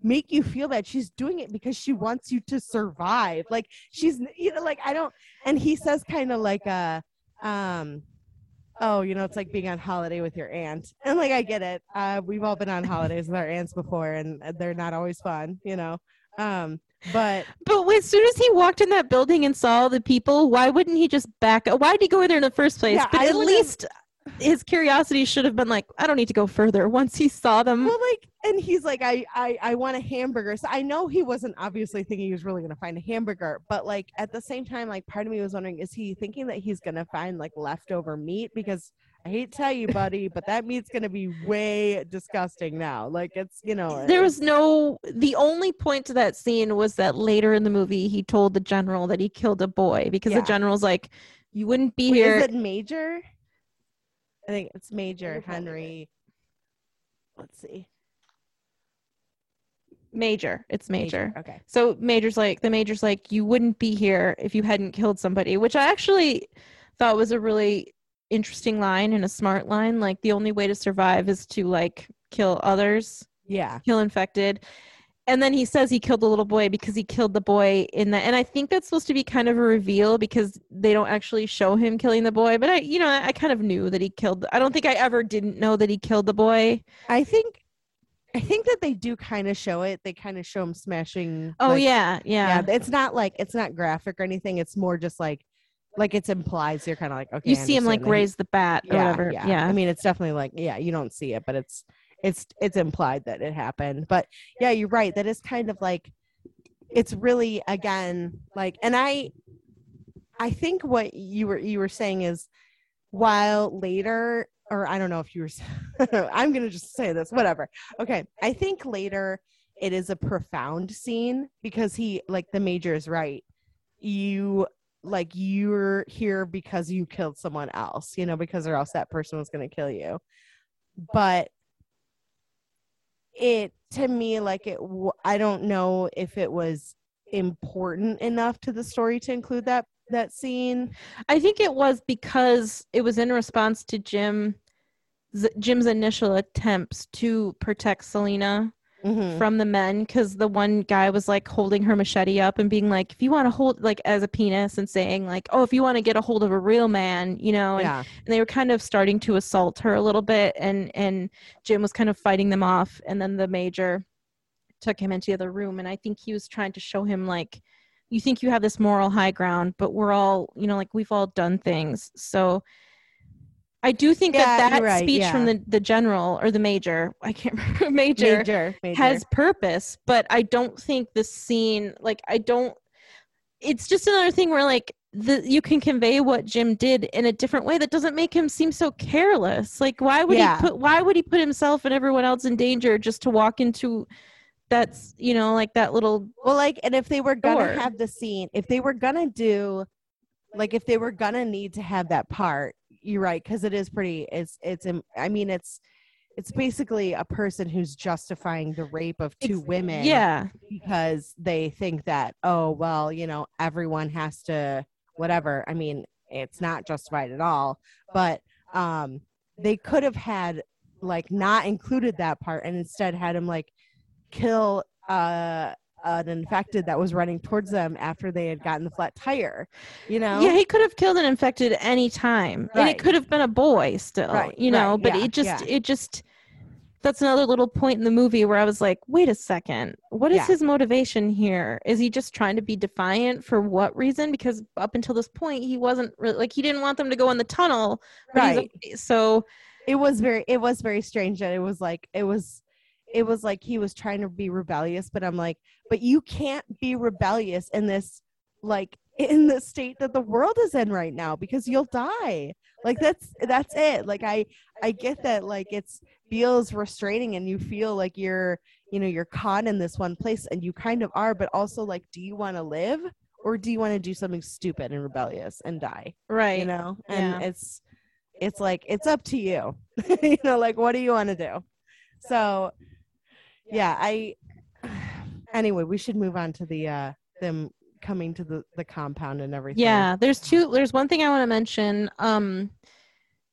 make you feel bad. She's doing it because she wants you to survive. Like she's you know like I don't and he says kind of like a um oh you know it's like being on holiday with your aunt and like i get it uh we've all been on holidays with our aunts before and they're not always fun you know um but But as soon as he walked in that building and saw all the people, why wouldn't he just back up? Why did he go in there in the first place? Yeah, but I at least his curiosity should have been like, I don't need to go further once he saw them. well like and he's like i i i want a hamburger so i know he wasn't obviously thinking he was really gonna find a hamburger but like at the same time like part of me was wondering is he thinking that he's gonna find like leftover meat because I hate to tell you, buddy, but that meat's gonna be way disgusting now. Like it's you know there was no the only point to that scene was that later in the movie he told the general that he killed a boy because Yeah. the general's like you wouldn't be Wait, here Is it Major? I think it's Major Let me find it. Henry. Let's see. major it's major. Okay. so major's like the major's like you wouldn't be here if you hadn't killed somebody which i actually thought was a really interesting line and a smart line like the only way to survive is to like kill others Yeah. kill infected and then he says he killed the little boy because he killed the boy in the and i think that's supposed to be kind of a reveal because they don't actually show him killing the boy but i you know i kind of knew that he killed i don't think i ever didn't know that he killed the boy I think I think that they do kind of show it. They kind of show him smashing. oh like- yeah yeah, yeah. It's not like it's not graphic or anything. It's more just like like it's implied. So you're kind of like okay. you I see him like that raise the bat or whatever Yeah, yeah I mean, it's definitely like yeah, you don't see it, but it's it's it's implied that it happened. But yeah, you're right. That is kind of like it's really again like, and I I think what you were you were saying is while later or I don't know if you were i'm going to just say this whatever. Okay. I think later it is a profound scene because he like the major is right. You like you're here because you killed someone else, you know, because or else that person was going to kill you. But it to me like it i don't know if it was important enough to the story to include that that scene. I think it was because it was in response to Jim Jim's initial attempts to protect Selena Mhm. from the men because the one guy was like holding her machete up and being like, if you want to hold like as a penis and saying like, oh, if you want to get a hold of a real man, you know, and, Yeah. and they were kind of starting to assault her a little bit and and Jim was kind of fighting them off and then the major took him into the other room and I think he was trying to show him like you think you have this moral high ground but we're all you know like we've all done things so I do think Yeah, that that right, speech from the the general or the major I can't remember major, Major, major. has purpose but I don't think the scene like I don't it's just another thing where like the you can convey what Jim did in a different way that doesn't make him seem so careless. Like why would Yeah. he put why would he put himself and everyone else in danger just to walk into that's you know like that little Well, like, and if they were gonna have the scene, if they were gonna do, like, if they were gonna need to have that part, you're right, because it is pretty. It's, it's. im- I mean, it's, it's basically a person who's justifying the rape of two Ex- women, yeah because they think that, oh, well, you know, everyone has to, whatever. I mean, it's not justified at all, but um, they could have had like not included that part and instead had him like kill uh Uh, an infected that was running towards them after they had gotten the flat tire you know yeah he could have killed an infected any time and it could have been a boy still Right, you know right, but yeah, it just yeah. it just that's another little point in the movie where I was like, wait a second, what is Yeah. his motivation here? Is he just trying to be defiant for what reason? Because up until this point, he wasn't really like he didn't want them to go in the tunnel, Right. so it was very it was very strange that it was like it was it was like he was trying to be rebellious but i'm like but you can't be rebellious in this like in the state that the world is in right now because you'll die. Like that's that's it. Like i i get that like it's feels restraining and you feel like you're you know you're caught in this one place and you kind of are but also like do you want to live or do you want to do something stupid and rebellious and die right. you know? And Yeah. it's it's like it's up to you. You know like what do you want to do? So yeah i anyway we should move on to the uh them coming to the the compound and everything Yeah, there's two there's one thing I want to mention. Um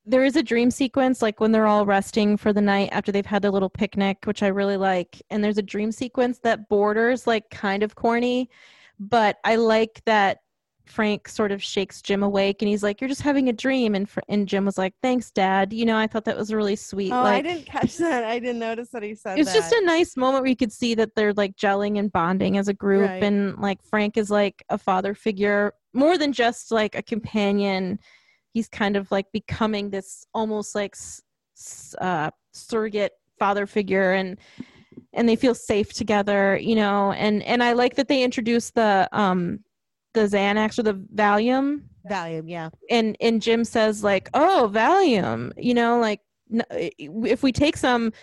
there is a dream sequence like when they're all resting for the night after they've had their little picnic, which I really like. And there's a dream sequence that borders like kind of corny, but I like that Frank sort of shakes Jim awake and he's like, "You're just having a dream." And Fr- and Jim was like, "Thanks, Dad." You know, I thought that was really sweet. oh like, i didn't catch that i didn't notice that he said it's just a nice moment where you could see that they're like gelling and bonding as a group Right. and like frank is like a father figure more than just like a companion he's kind of like becoming this almost like uh, surrogate father figure and and they feel safe together you know and and i like that they introduced the um the Xanax or the Valium, Valium, yeah. and and Jim says like, "Oh, Valium," you know, like if we take some,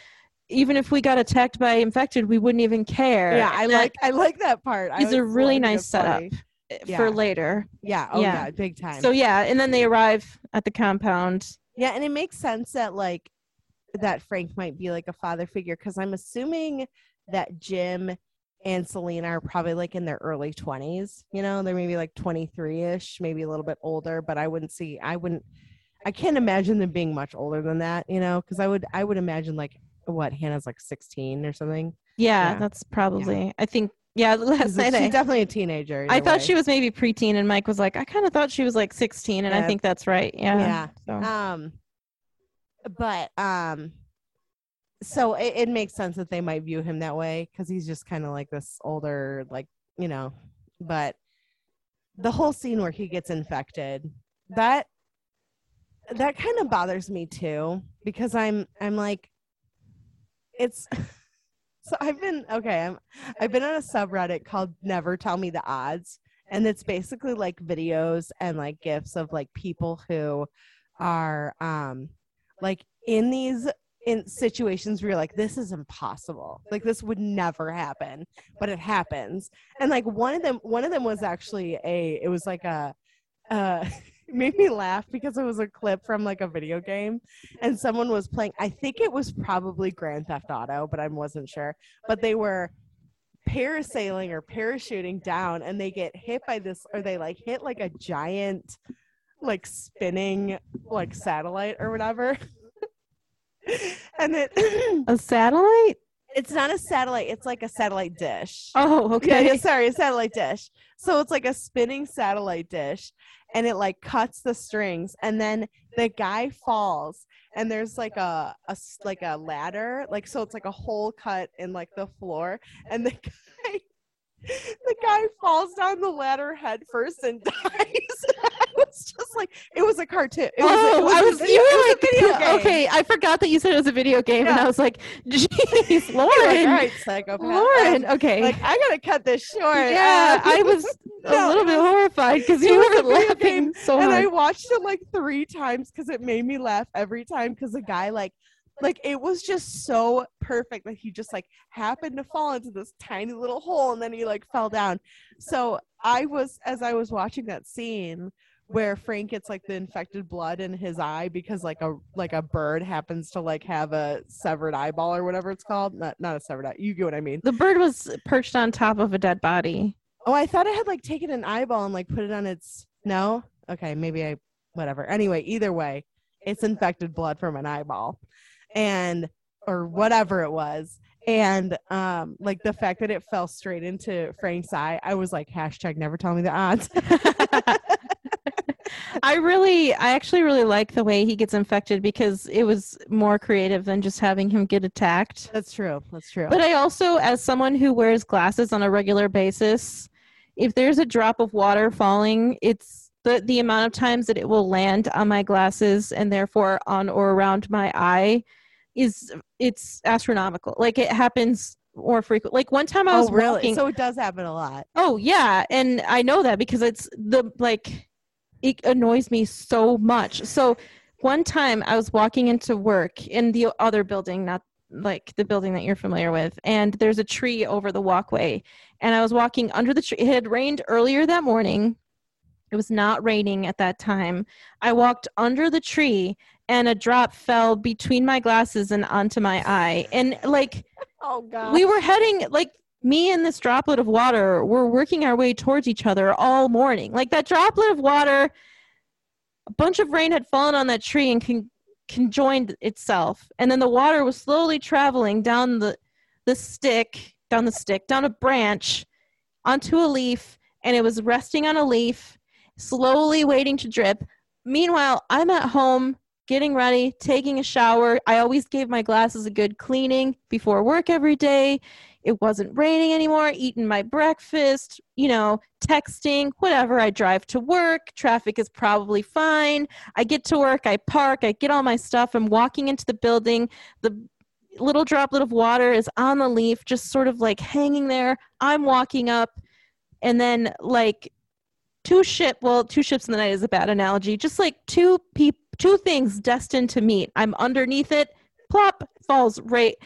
even if we got attacked by infected, we wouldn't even care. Yeah, I like I like that part. I is a really nice setup funny. for later. Yeah, oh Yeah. yeah, big time. So yeah, and then they arrive at the compound. Yeah, and it makes sense that like that Frank might be like a father figure because I'm assuming that Jim and Selena are probably like in their early 20s. You know, they're maybe like 23 ish, maybe a little bit older, but I wouldn't see, I wouldn't, I can't imagine them being much older than that, you know, because I would, I would imagine like what Hannah's like 16 or something. Yeah, Yeah. that's probably. I think. Yeah, last night she's I, definitely a teenager. I thought way. she was maybe preteen, and Mike was like, I kind of thought she was like 16, and I think that's right. Yeah. Yeah. So. um but um so it, it makes sense that they might view him that way because he's just kind of like this older like you know but the whole scene where he gets infected that that kind of bothers me too because i'm i'm like it's so i've been okay i'm i've been on a subreddit called never tell me the odds and it's basically like videos and like gifs of like people who are um like in these in situations where you're like this is impossible. Like this would never happen but it happens. And like one of them one of them was actually a it was like a uh made me laugh because it was a clip from like a video game and someone was playing i think it was probably grand theft auto but i wasn't sure but they were parasailing or parachuting down and they get hit by this or they like hit like a giant like spinning like satellite or whatever and it A satellite? it's not a satellite it's like a satellite dish Oh, okay. yeah, sorry, a satellite dish. So it's like a spinning satellite dish, and it like cuts the strings, and then the guy falls, and there's like a, a s- like a ladder, like so it's like a hole cut in like the floor, and the guy the guy falls down the ladder head first and dies. Was just like, it was a cartoon. It was, oh, it was I was. video- you were like, video okay. I forgot that you said it was a video game, and I was like, "Jeez, Lauren, like, all right, psychopath. Lauren." Okay. like I gotta cut this short. yeah, Um, I was a little bit horrified because you was were laughing game, so and. I watched it like three times because it made me laugh every time because the guy like like it was just so perfect that he just like happened to fall into this tiny little hole and then he like fell down. So I was as I was watching that scene where Frank gets like the infected blood in his eye because like a like a bird happens to like have a severed eyeball or whatever it's called. Not not a severed eye. You get what I mean. the bird was perched on top of a dead body. Oh, I thought I had like taken an eyeball and like put it on its no. Okay, maybe I whatever. Anyway, either way, it's infected blood from an eyeball, and or whatever it was. And um, like the fact that it fell straight into Frank's eye, I was like, hashtag never tell me the odds. I really, I actually really like the way he gets infected because it was more creative than just having him get attacked. That's true. That's true. But I also, as someone who wears glasses on a regular basis, if there's a drop of water falling, it's the, the amount of times that it will land on my glasses and therefore on or around my eye is it's astronomical. Like it happens more frequent. Like one time I oh, was oh, really? walking. So it does happen a lot. Oh yeah, and I know that because it's the like it annoys me so much. So one time I was walking into work in the other building, not like the building that you're familiar with, and there's a tree over the walkway. And I was walking under the tree. It had rained earlier that morning. It was not raining at that time. I walked under the tree and a drop fell between my glasses and onto my eye. And like Oh god. we were heading like me and this droplet of water were working our way towards each other all morning like that droplet of water a bunch of rain had fallen on that tree and con- conjoined itself and then the water was slowly traveling down the the stick down the stick down a branch onto a leaf and it was resting on a leaf slowly waiting to drip meanwhile i'm at home getting ready, taking a shower. I always gave my glasses a good cleaning before work every day. It wasn't raining anymore, eating my breakfast, you know, texting, whatever. I drive to work. Traffic is probably fine. I get to work, I park, I get all my stuff. I'm walking into the building. The little droplet of water is on the leaf, just sort of like hanging there. I'm walking up, and then, like, two ship well two ships in the night is a bad analogy just like two peop two things destined to meet i'm underneath it plop falls right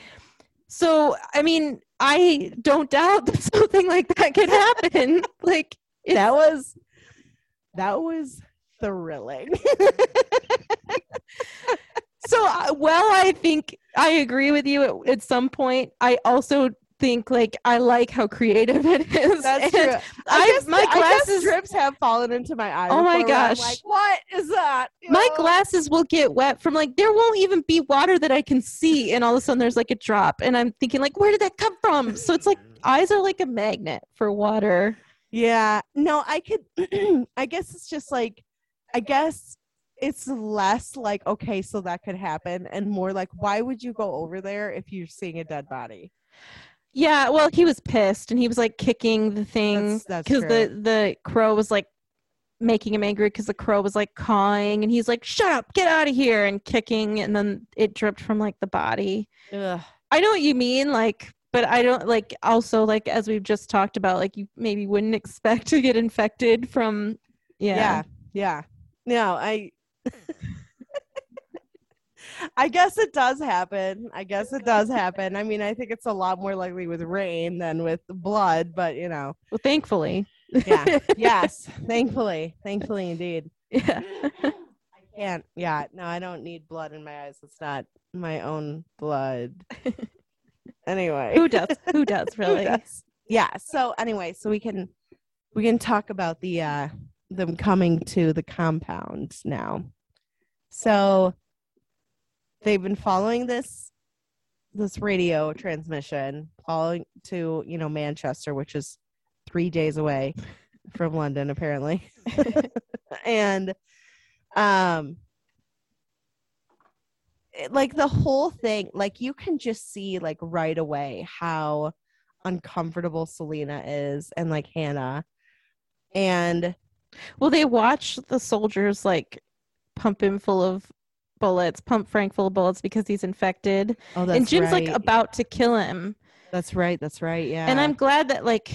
so i mean i don't doubt that something like that could happen like that was that was thrilling. so uh, well i think i agree with you at, at some point i also think like i like how creative it is That's true. I, guess, my I guess glasses drips have fallen into my eye. Oh my before where I'm gosh. like what is that? my Oh. glasses will get wet from like there won't even be water that I can see, and all of a sudden there's like a drop, and I'm thinking like, where did that come from? So it's like eyes are like a magnet for water. Yeah. No, I could I guess it's just like I guess it's less like okay, so that could happen and more like why would you go over there if you're seeing a dead body? Yeah, well, he was pissed, and he was like kicking the thing because the the crow was like making him angry because the crow was like cawing, and he's like, "Shut up, get out of here!" and kicking, and then it dripped from like the body. Ugh. I know what you mean, like, but I don't like also like as we've just talked about, like you maybe wouldn't expect to get infected from yeah. Yeah. Yeah. No, I I guess it does happen. I guess it does happen. I mean, I think it's a lot more likely with rain than with blood, but you know. Well, thankfully. Yeah. yes. Thankfully. Thankfully indeed. yeah. I can't. Yeah. No, I don't need blood in my eyes. It's not my own blood. Anyway. Who does? Who does Who really? does? Yeah. So anyway, so we can we can talk about the uh them coming to the compound now. So they've been following this this radio transmission following to, you know, Manchester, which is 3 days away from London apparently. and um it- like the whole thing like you can just see like right away how uncomfortable selena is and like hannah and Well, they watch the soldiers like pump him full of bullets, pump Frank full of bullets because he's infected. oh and Jim's like about to kill him. that's right that's right yeah And I'm glad that like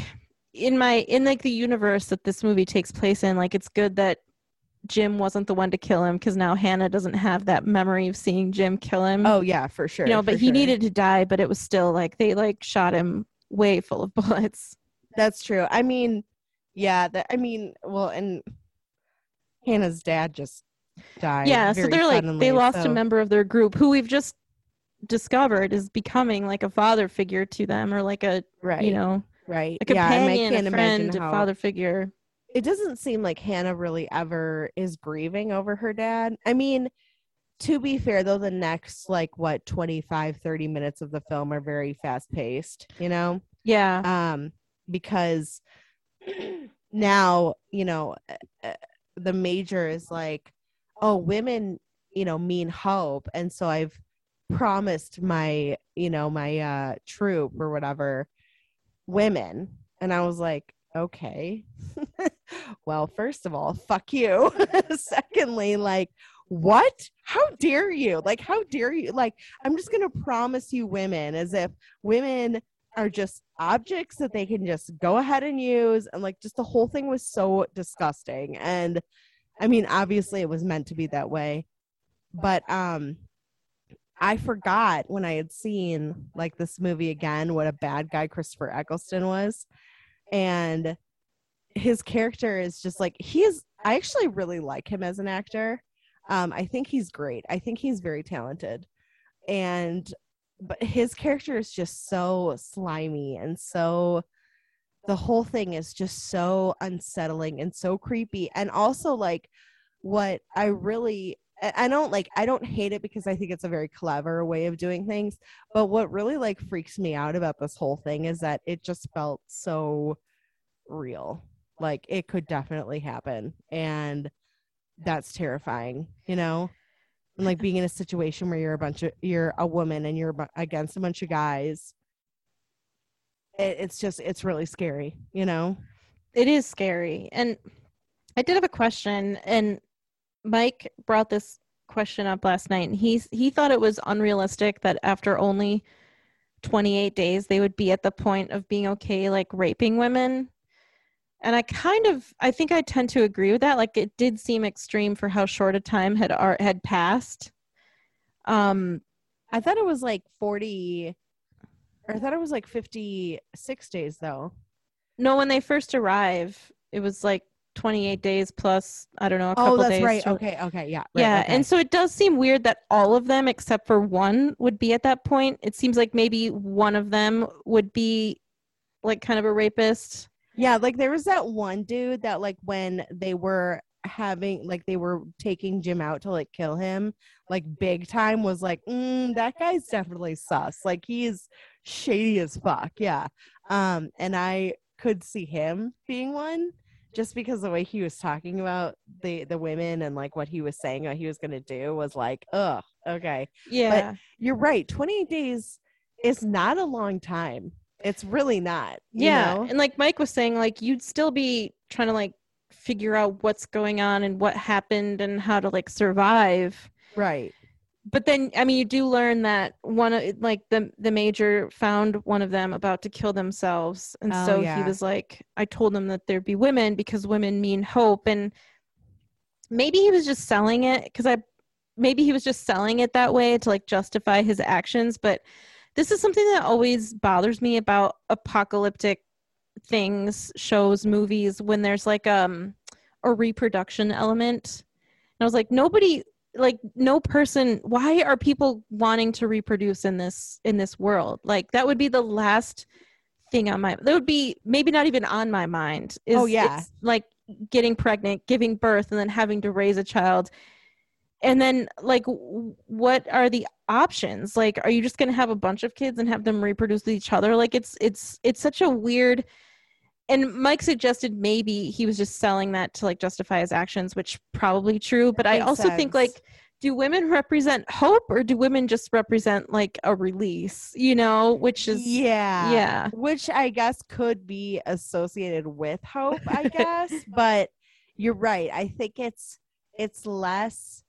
in my in like the universe that this movie takes place in, like it's good that Jim wasn't the one to kill him because now Hannah doesn't have that memory of seeing Jim kill him. oh yeah for sure you know, but he sure. needed to die, but it was still like they like shot him way full of bullets. that's true i mean yeah that i mean well and hannah's dad just died yeah, so they're like they lost so- a member of their group who we've just discovered is becoming like a father figure to them or like a right you know right a yeah companion, can't a friend, a father figure. it doesn't seem like Hannah really ever is grieving over her dad. I mean, to be fair though, the next like what 25 30 minutes of the film are very fast paced, you know? Yeah. Um because now, you know, uh, uh, the major is like, "Oh, women, you know, mean hope." And so I've promised my, you know, my uh troop or whatever women. And I was like, "Okay." well, first of all, fuck you. Secondly, like, what? How dare you? Like, how dare you? Like, I'm just going to promise you women as if women are just objects that they can just go ahead and use. And like, just the whole thing was so disgusting. And I mean, obviously, it was meant to be that way. But, um, I forgot when I had seen like this movie again what a bad guy Christopher Eccleston was. And his character is just like he is I actually really like him as an actor. Um I think he's great. I think he's very talented. And but his character is just so slimy and so the whole thing is just so unsettling and so creepy. And also like what I really I don't like I don't hate it because I think it's a very clever way of doing things. But what really like freaks me out about this whole thing is that it just felt so real. Like it could definitely happen. And that's terrifying you know? And like being in a situation where you're a bunch of you're a woman and you're against a bunch of guys it's just it's really scary you know It is scary. And I did have a question and Mike brought this question up last night and he's he thought it was unrealistic that after only 28 days they would be at the point of being okay like raping women. and I kind of I think I tend to agree with that. Like it did seem extreme for how short a time had ar- had passed. Um, I thought it was like 40 or I thought it was like 56 days though. no, when they first arrive, it was like 28 days plus I don't know a oh, couple Oh, that's days. right. to- Okay, okay, yeah. right, yeah, okay. and so it does seem weird that all of them except for one would be at that point. It seems like maybe one of them would be like kind of a rapist. Yeah, like there was that one dude that like when they were having like they were taking Jim out to like kill him, like big time was like, mm, that guy's definitely sus. Like he's shady as fuck. Yeah. Um, and I could see him being one just because the way he was talking about the the women and like what he was saying what he was gonna do was like, ugh, okay. Yeah. You're right. 28 days is not a long time. It's really not. you yeah know? and like mike was saying like you'd still be trying to like figure out what's going on and what happened and how to like survive Right. but then i mean you do learn that one of like the the major found one of them about to kill themselves and Oh, so yeah. he was like i told them that there'd be women because women mean hope and maybe he was just selling it because i maybe he was just selling it that way to like justify his actions but this is something that always bothers me about apocalyptic things shows movies when there's like um a reproduction element. And i was like nobody like no person why are people wanting to reproduce in this in this world? Like that would be the last thing on my that would be maybe not even on my mind is Oh, yeah. it's like getting pregnant giving birth and then having to raise a child. And then like what are the options? Like are you just going to have a bunch of kids and have them reproduce with each other? Like it's it's it's such a weird and mike suggested maybe he was just selling that to like justify his actions which probably true but i also think like do women represent hope or do women just represent like a release you know which is yeah yeah. which i guess could be associated with hope i guess but you're right i think it's it's less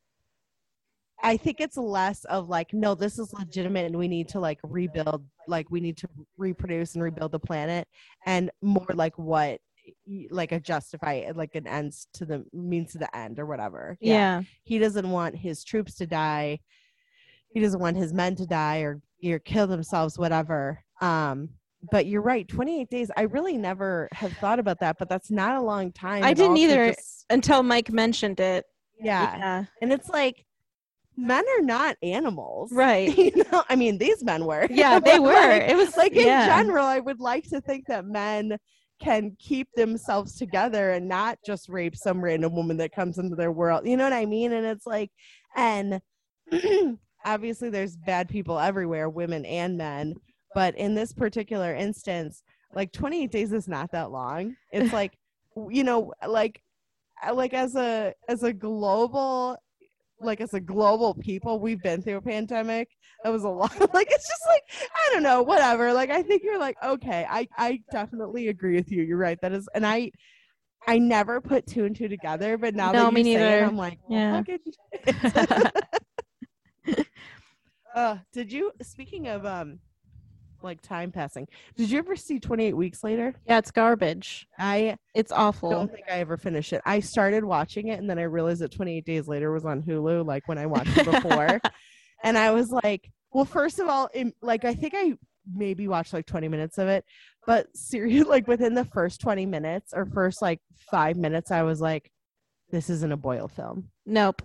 i think it's less of like no this is legitimate and we need to like rebuild like we need to reproduce and rebuild the planet and more like what like a justify like an ends to the means to the end or whatever. Yeah. He doesn't want his troops to die. He doesn't want his men to die or or kill themselves whatever. Um but you're right 28 days i really never have thought about that but that's not a long time I didn't either. just- until mike mentioned it. Yeah. yeah. And it's like men are not animals. Right. You know i mean these men were. Yeah they were. like, it was like in yeah. general i would like to think that men can keep themselves together and not just rape some random woman that comes into their world. You know what i mean? And it's like and obviously there's bad people everywhere women and men. But in this particular instance like 28 days is not that long. It's like you know like like as a as a global like as a global people we've been through a pandemic. That was a lot like it's just like i don't know whatever. Like i think you're like okay i i definitely agree with you. You're right. That is and i i never put two and two together but now No, that you say it, i'm like well, Yeah. uh did you speaking of um like time passing did you ever see 28 weeks later yeah it's garbage i it's awful don't think I ever finished it. I started watching it and then I realized that 28 days later was on Hulu, like when I watched it before. and I was like, well, first of all, it, like I think I maybe watched like 20 minutes of it, but seriously, like within the first 20 minutes or first like five minutes, I was like, this isn't a Boyle film. nope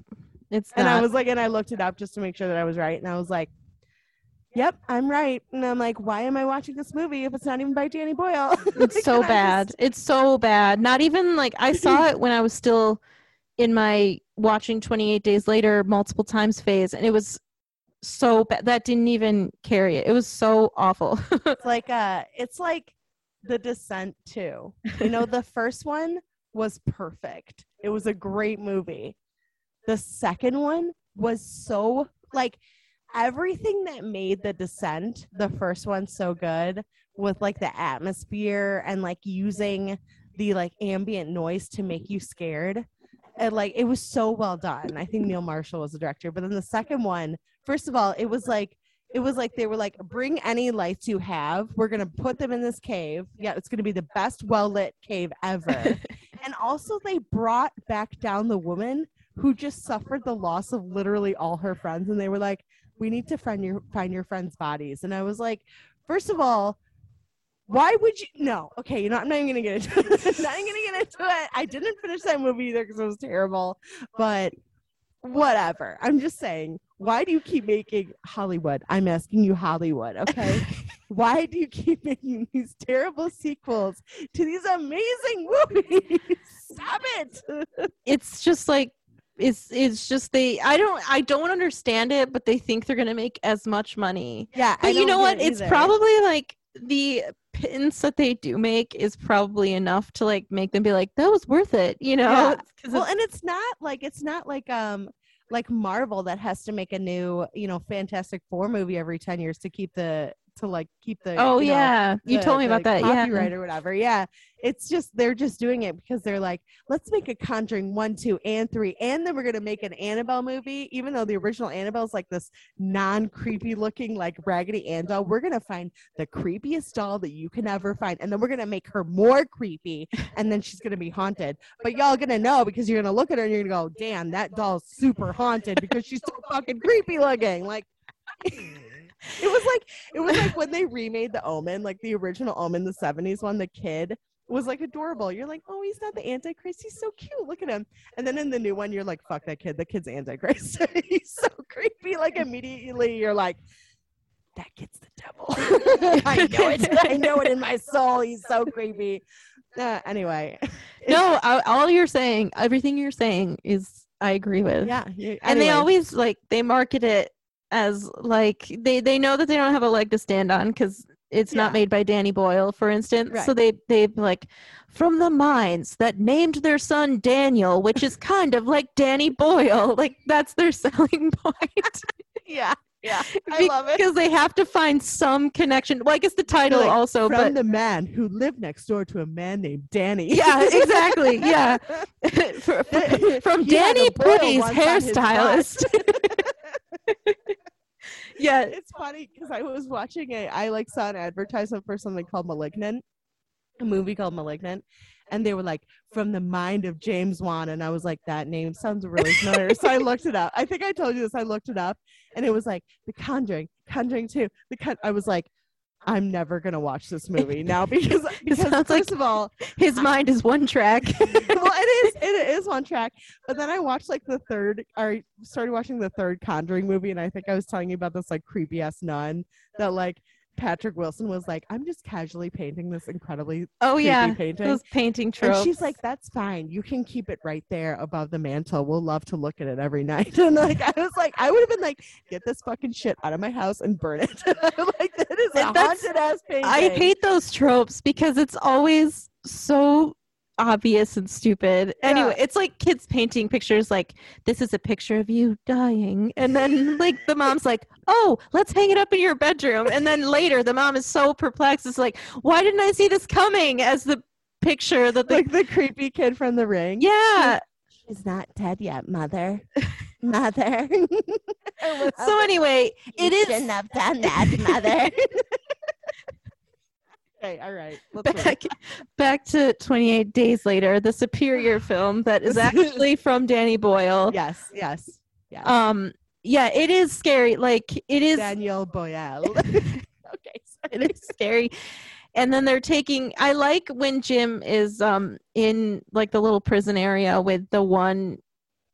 it's And I was like, and I looked it up just to make sure that I was right. And I was like, yep, I'm right. And I'm like, why am I watching this movie if it's not even by Danny Boyle? it's so bad just- it's so bad. Not even like i saw it when i was still in my watching 28 days later multiple times phase and it was so bad that didn't even carry it. It was so awful. It's like uh it's like the descent too. You know the first one was perfect. It was a great movie. The second one was so like everything that made the descent the first one so good with like the atmosphere and like using the like ambient noise to make you scared and like it was so well done i think neil marshall was the director but then the second one first of all it was like it was like they were like, bring any lights you have. We're gonna put them in this cave. Yeah, it's gonna be the best well lit cave ever. and also, they brought back down the woman who just suffered the loss of literally all her friends, and they were like, we need to find your find your friends' bodies. And I was like, first of all. Why would you? No, okay. You know, I'm not even gonna get into it. I'm not even gonna get into it. I didn't finish that movie either because it was terrible. But whatever. I'm just saying, why do you keep making Hollywood? I'm asking you, Hollywood, okay? why do you keep making these terrible sequels to these amazing movies? Stop it. it's just like it's it's just they I don't I don't understand it, but they think they're gonna make as much money. Yeah, But you know what? it It's probably like the pittance that they do make is probably enough to like make them be like, that was worth it, you know? Yeah. well, it's- and it's not like it's not like um like Marvel that has to make a new you know Fantastic Four movie every ten years to keep the to like keep the oh you know, yeah, you the- told me the about that. Yeah, copyright or whatever. Yeah, it's just they're just doing it because they're like, let's make a Conjuring one, two, and three, and then we're gonna make an Annabelle movie. Even though the original Annabelle's like this non-creepy looking like Raggedy Ann doll, we're gonna find the creepiest doll that you can ever find, and then we're gonna make her more creepy, and then she's gonna be haunted. But y'all gonna know because you're gonna look at her and you're gonna go, damn, that doll's super haunted because she's so fucking creepy looking. Like. It was like it was like when they remade the Omen, like the original Omen, the '70s one. The kid was like adorable. You're like, oh, he's not the Antichrist. He's so cute. Look at him. And then in the new one, you're like, fuck that kid. The kid's Antichrist. he's so creepy. Like immediately, you're like, that kid's the devil. I know it. I know it in my soul. He's so creepy. Uh, anyway, no, all you're saying, everything you're saying is I agree with. yeah. you- and they always like they market it as like they they know that they don't have a leg to stand on because it's Yeah. not made by Danny Boyle, for instance. So they they like from the minds that named their son Daniel, which is kind of like Danny Boyle. Like that's their selling point. yeah, yeah. I love it. because they have to find some connection. Well, I guess the title like, also, From but the man who lived next door to a man named Danny. yeah, exactly. Yeah, For- for- from Danny a boil Pooty's once on his hairstylist. yeah, it's funny because I was watching a I like saw an advertisement for something called Malignant, a movie called Malignant, and they were like from the mind of James Wan, and I was like that name sounds really familiar, so I looked it up. I think I told you this. I looked it up, and it was like The Conjuring, Conjuring Two. The Con- I was like. I'm never gonna watch this movie now because because first like- of all, his mind is one track. well, it is it is one track. But then I watched like the third, or started watching the third Conjuring movie, and I think I was telling you about this like creepy ass nun that like Patrick Wilson was like, I'm just casually painting this incredibly oh yeah, painting. those painting and she's like, "That's fine. You can keep it right there above the mantle. We'll love to look at it every night." And like, I was like, I would have been like, "Get this fucking shit out of my house and burn it." like that is a haunted ass painting. I hate those tropes because it's always so obvious and stupid. Anyway, it's like kids painting pictures like this is a picture of you dying. And then like the mom's like, "Oh, let's hang it up in your bedroom." And then later the mom is so perplexed it's like, "Why didn't I see this coming?" as the picture that the like the creepy kid from the ring. Yeah. She's not dead yet, mother. mother. So anyway, it is have done that, mother. Okay, all right. Back back to 28 days later, the superior film that is actually from Danny Boyle. Yes, yes, yes. Um yeah, it is scary. Like it is Daniel Boyle. okay, sorry. it is scary. And then they're taking I like when Jim is um in like the little prison area with the one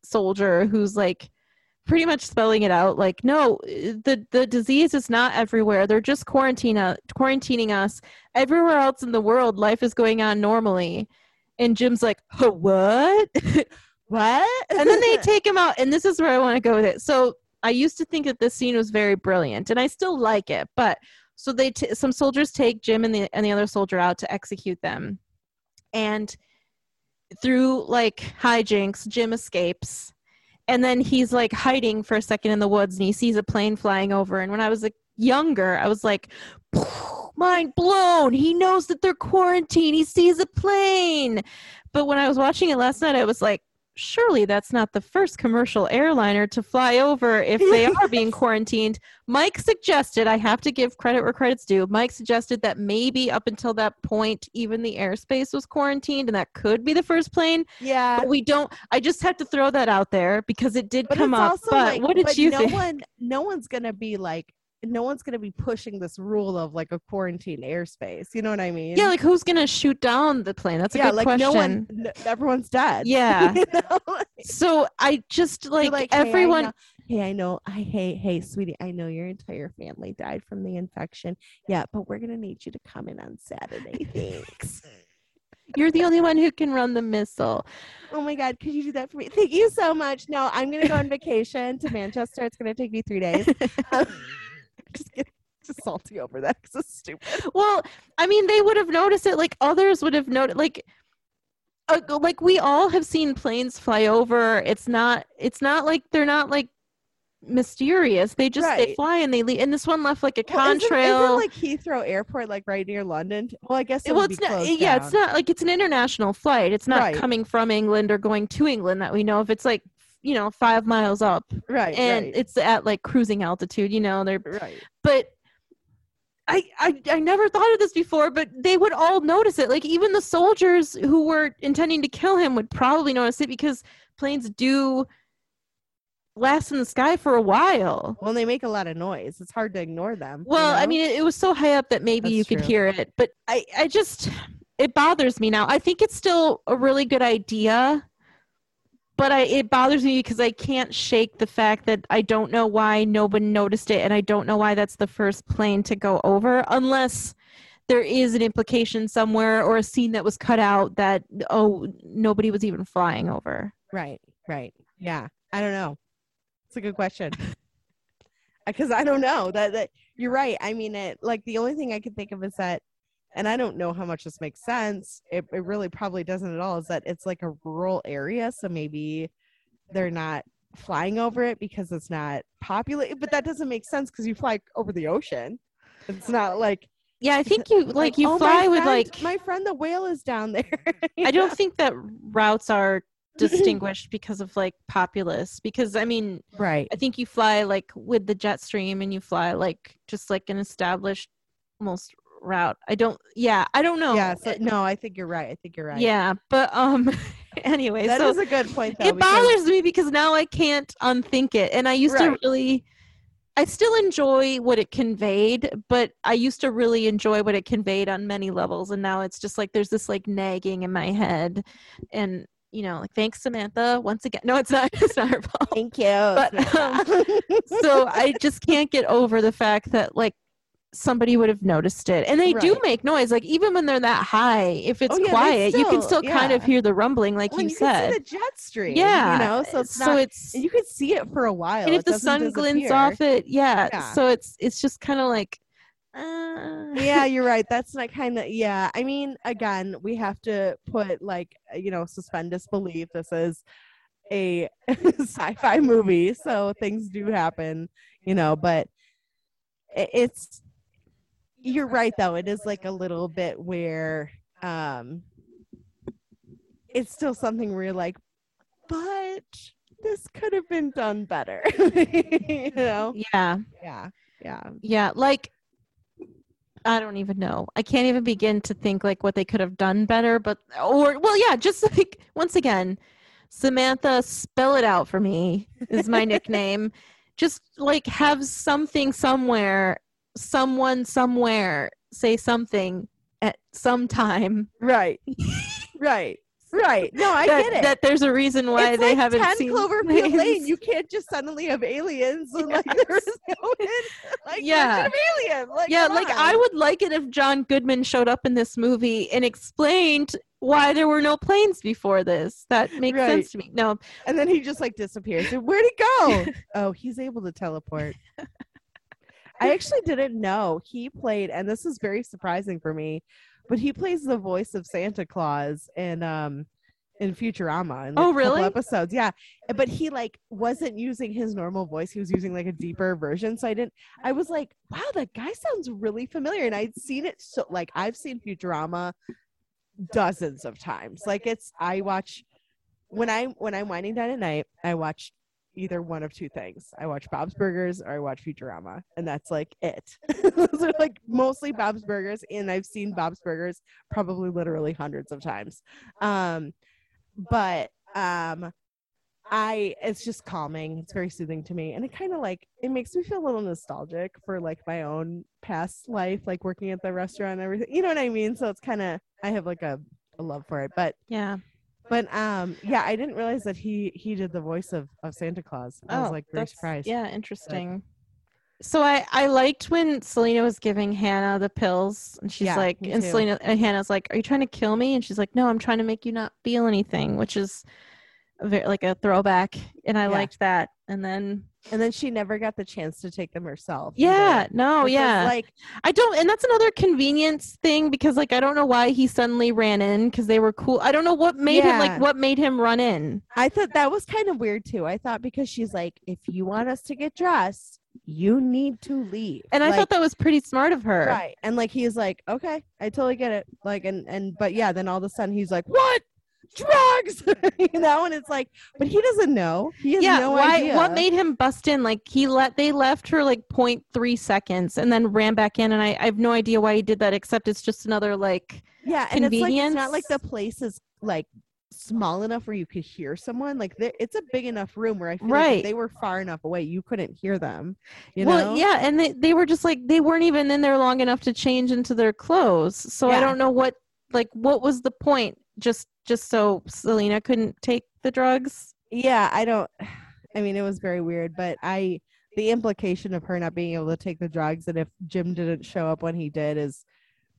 soldier who's like pretty much spelling it out like no the the disease is not everywhere. They're just quarantine uh, quarantining us. Everywhere else in the world life is going on normally. And Jim's like huh, what? What? and then they take him out and this is where i want to go with it. So i used to think that this scene was very brilliant and i still like it but so they t- some soldiers take jim and the and the other soldier out to execute them. And through like hijinks jim escapes and then he's like hiding for a second in the woods and he sees a plane flying over. And when i was like younger i was like mind blown. He knows that they're quarantined. He sees a plane. But when i was watching it last night i was like surely that's not the first commercial airliner to fly over if they are being quarantined. Mike suggested, I have to give credit where credit's due. Mike suggested that maybe up until that point, even the airspace was quarantined, and that could be the first plane. Yeah. But we don't. I just have to throw that out there because it did But come up. But like, what did but you no think? one no one's gonna be like no one's gonna be pushing this rule of like a quarantine airspace. You know what I mean? Yeah, like who's gonna shoot down the plane? That's a yeah, good like question. no one everyone's dead. Yeah. You know? So I just like, like, "Hey, I everyone. Hey, I know. I hey, hey, sweetie. I know your entire family died from the infection. Yeah, but we're gonna need you to come in on Saturday. Thanks. You're the only one who can run the missile. oh my God, could you do that for me? Thank you so much. No, I'm gonna go on vacation to Manchester. It's gonna take me three days. Um, just get salty over that because it's stupid. Well, I mean, they would have noticed it. Like others would have noticed. Like, uh, like we all have seen planes fly over. It's not. It's not like they're not like mysterious. They just they fly and they leave. And this one left like a Well, isn't- contrail. Isn't, like Heathrow Airport like right near London? Well, I guess it well, it's be not. Yeah, it's not like it's an international flight. It's not Right. coming from England or going to England that we know of. It's like you know five miles up, right, and right, it's at like cruising altitude. You know, they're right. but I, I I never thought of this before, but they would all notice it. Like even the soldiers who were intending to kill him would probably notice it because planes do last in the sky for a while. Well, they make a lot of noise. It's hard to ignore them. you Well, I mean, it, it was so high up that maybe That's you could true. hear it, but I I just it bothers me now. I think it's still a really good idea. But I, it bothers me because I can't shake the fact that I don't know why nobody noticed it, and I don't know why that's the first plane to go over, unless there is an implication somewhere or a scene that was cut out that oh nobody was even flying over. Right, right. Yeah. I don't know. It's a good question. Because I don't know. That that you're right. I mean it like the only thing I can think of is that and I don't know how much this makes sense. It it really probably doesn't at all, is that it's like a rural area, so maybe they're not flying over it because it's not populated. But that doesn't make sense because you fly over the ocean. It's not like Yeah, I think you like you "Oh, fly with like my friend the whale is down there. I don't think that routes are distinguished because of like populace because I mean right. I think you fly like with the jet stream and you fly like just like an established almost route. I don't yeah, I don't know. Yeah, so, no, I think you're right. I think you're right. Yeah, but um anyway, that so is a good point though. it because- bothers me because now I can't unthink it. And I used Right. to really I still enjoy what it conveyed, but I used to really enjoy what it conveyed on many levels and now it's just like there's this like nagging in my head and you know, like thanks Samantha once again. No, it's not it's not her fault. Thank you. But, um, so I just can't get over the fact that like somebody would have noticed it. And they do make noise. Like even when they're that high, if it's Oh, yeah, quiet, you can still- still kind of hear the rumbling like Well, you, you said. can see the jet stream. yeah. you know, so it's so not. it's you could see it for a while. and if the sun glints off it, yeah. Yeah. So it's it's just kind of like uh, yeah, you're right. That's not kind of yeah. I mean, again, we have to put like you know suspend disbelief. This is a sci-fi movie, so things do happen, you know. But it's you're right though. It is like a little bit where um it's still something where you're like, but this could have been done better, you know. yeah. Yeah, yeah. Yeah, like I don't even know. I can't even begin to think like what they could have done better, but or well, yeah, just like once again, Samantha, spell it out for me is my nickname. Just like have something somewhere, someone somewhere say something at some time. Right. right. Right. No, I that, get it. that there's a reason why it's they like haven't 10 seen Cloverfield. Lane. You can't just suddenly have aliens and like there is no like Yeah. of. Like, yeah, like on. I would like it if John Goodman showed up in this movie and explained why there were no planes before this. That makes Right. sense to me. No, And then he just like disappears. Where'd he go? oh, he's able to teleport. I actually didn't know he played, and this is very surprising for me, but he plays the voice of Santa Claus in um in Futurama. In, like, Oh, really? Episodes, yeah. But he like wasn't using his normal voice. He was using like a deeper version. So I didn't. I was like, wow, that guy sounds really familiar, and I'd seen it so like I've seen Futurama dozens of times. Like it's I watch when I when I'm winding down at night, I watch either one of two things. I watch Bob's Burgers or I watch Futurama, and that's like it. Those are like mostly Bob's Burgers, and I've seen Bob's Burgers probably literally hundreds of times. Um, but um, I it's just calming. It's very soothing to me, and it kind of like it makes me feel a little nostalgic for like my own past life, like working at the restaurant and everything. You know what I mean? So it's kind of I have like a, a love for it, but Yeah. But um yeah, I didn't realize that he he did the voice of of Santa Claus. I was like very Oh, surprised. Yeah, interesting. So I I liked when Selena was giving Hannah the pills, and she's Yeah, like, and too. Selena and Hannah's like, "Are you trying to kill me?" And she's like, "No, I'm trying to make you not feel anything," which is a very, like a throwback, and I Yeah. liked that. And then And then she never got the chance to take them herself. either, yeah, no, because, yeah, Like I don't, and that's another convenience thing because like I don't know why he suddenly ran in because they were cool. I don't know what made him like what made him run in. I thought that was kind of weird too. I thought because she's like, if you want us to get dressed, you need to leave. And I Like, thought that was pretty smart of her. right. And like he's like, okay, I totally get it. Like and and but yeah, then all of a sudden he's like, what? Drugs, you know, and it's like, but he doesn't know. He has yeah no why idea. what made him bust in like he let they left her like 0.3 seconds and then ran back in and I, I have no idea why he did that except it's just another like yeah, and it's like it's not like the place is like small enough where you could hear someone. Like it's a big enough room where I feel Right. if they were far enough away, you couldn't hear them. You well know? yeah and they, they were just like they weren't even in there long enough to change into their clothes so i don't know what like what was the point just just so selena couldn't take the drugs? Yeah i don't i mean it was very weird but i the implication of her not being able to take the drugs and if jim didn't show up when he did is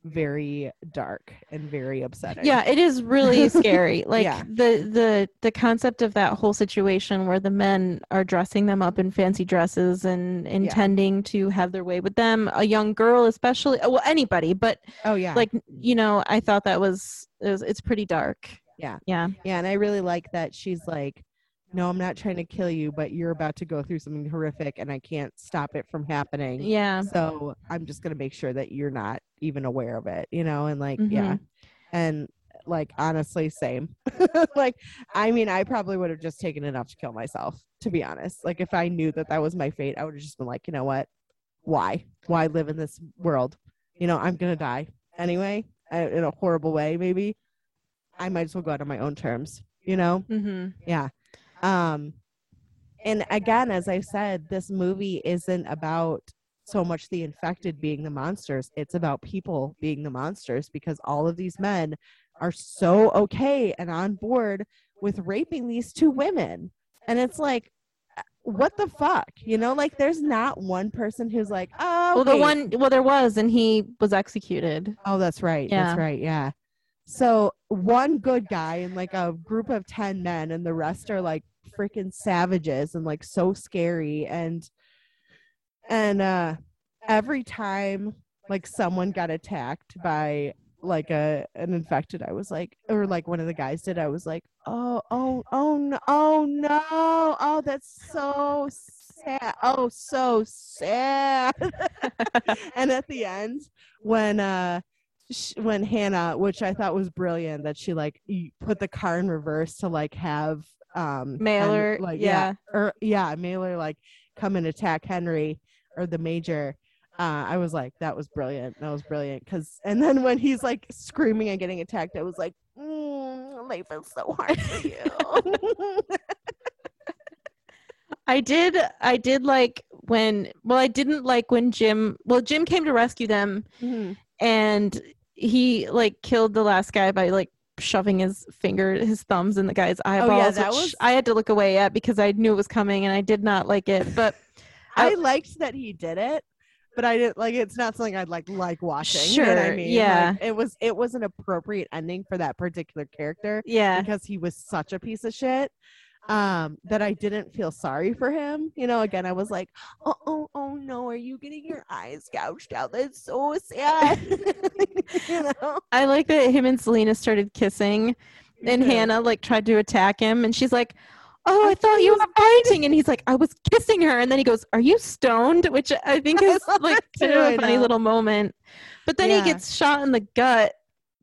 very dark and very upsetting. Yeah it is really scary. Like Yeah. the the the concept of that whole situation where the men are dressing them up in fancy dresses and intending to have their way with them. A young girl especially well anybody but oh yeah. like you know i thought that was, it was it's pretty dark. Yeah. yeah. Yeah and i really like that she's like no i'm not trying to kill you but you're about to go through something horrific and i can't stop it from happening. Yeah. So i'm just going to make sure that you're not even aware of it you know and like yeah. Mhm. and like honestly same. Like i mean i probably would have just taken enough to kill myself to be honest. Like if i knew that that was my fate i would have just been like you know what? Why? Why live in this world? You know i'm gonna die anyway in a horrible way maybe. I might as well go out on my own terms you know? Hmm yeah um and again as i said this movie isn't about so much the infected being the monsters it's about people being the monsters because all of these men are so okay and on board with raping these two women and it's like uh, what the fuck you know like there's not one person who's like oh well the one well there was and he was executed Oh, that's right. Yeah. That's right. Yeah. So one good guy and like a group of 10 men, and the rest are like freaking savages and like so scary. And, and, uh, every time like someone got attacked by like a an infected, I was like, or like one of the guys did, I was like, oh, oh, oh no, oh no, oh that's so sad, oh so sad. and at the end, when uh, when Hannah, which I thought was brilliant, that she like put the car in reverse to like have um Mailer, like yeah. or yeah, Mailer like come and attack Henry or the major. Uh, I was like, that was brilliant. That was brilliant. Cause, and then when he's like screaming and getting attacked, I was like, mm, life is so hard for you. I did I did like when well I didn't like when Jim well Jim came to rescue them Mhm. and he like killed the last guy by like shoving his finger his thumbs in the guy's eyeballs Oh, yeah, that was- I had to look away at because I knew it was coming and I did not like it but I I- liked that he did it, but I didn't like. It's not something I'd like like watching. you know what I Sure, mean? yeah. Like, it was it was an appropriate ending for that particular character yeah because he was such a piece of shit. Um, that I didn't feel sorry for him. You know, again, I was like, oh, oh, oh no, are you getting your eyes gouged out? That's so sad. you know, I like that him and Selena started kissing and too. Hannah like tried to attack him and she's like oh i thought you were fighting and he's like i was kissing her and then he goes are you stoned which i think is like that kind too, of I a funny little moment but then Yeah. he gets shot in the gut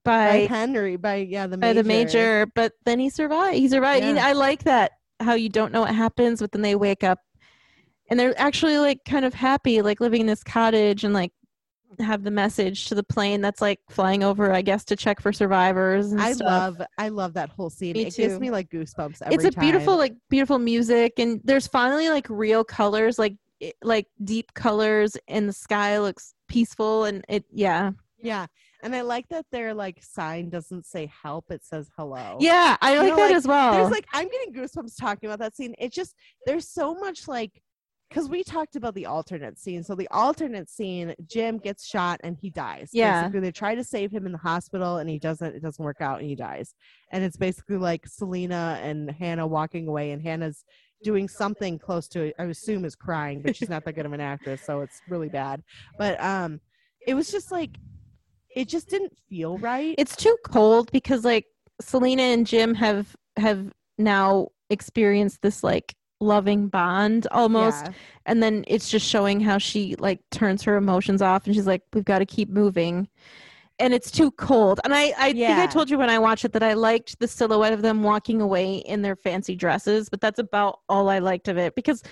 by by Henry, by yeah, the by major. the major, but then he survived. He survived. Yeah. I like that how you don't know what happens, but then they wake up and they're actually like kind of happy, like living in this cottage and like have the message to the plane that's like flying over, I guess, to check for survivors. And I stuff. love I love that whole scene. Me it gives me like goosebumps every it's a beautiful like beautiful music and there's finally like real colors like like deep colors and the sky looks peaceful and it yeah Yeah. And I like that their like sign doesn't say help, it says hello. yeah i You like know, that like, as well There's like I'm getting goosebumps talking about that scene. It's just there's so much like because we talked about the alternate scene. So the alternate scene, Jim gets shot and he dies. Yeah. Basically, they try to save him in the hospital and he doesn't. It doesn't work out and he dies. And it's basically like Selena and Hannah walking away, and Hannah's doing something close to I assume is crying, but she's not that good of an actress, so it's really bad. But um, it was just like it just didn't feel right. it's too cold because like selena and jim have have now experienced this like loving bond almost Yeah. and then it's just showing how she like turns her emotions off and she's like we've got to keep moving and it's too cold and i i think i told you when i watched it that i liked the silhouette of them walking away in their fancy dresses but that's about all i liked of it because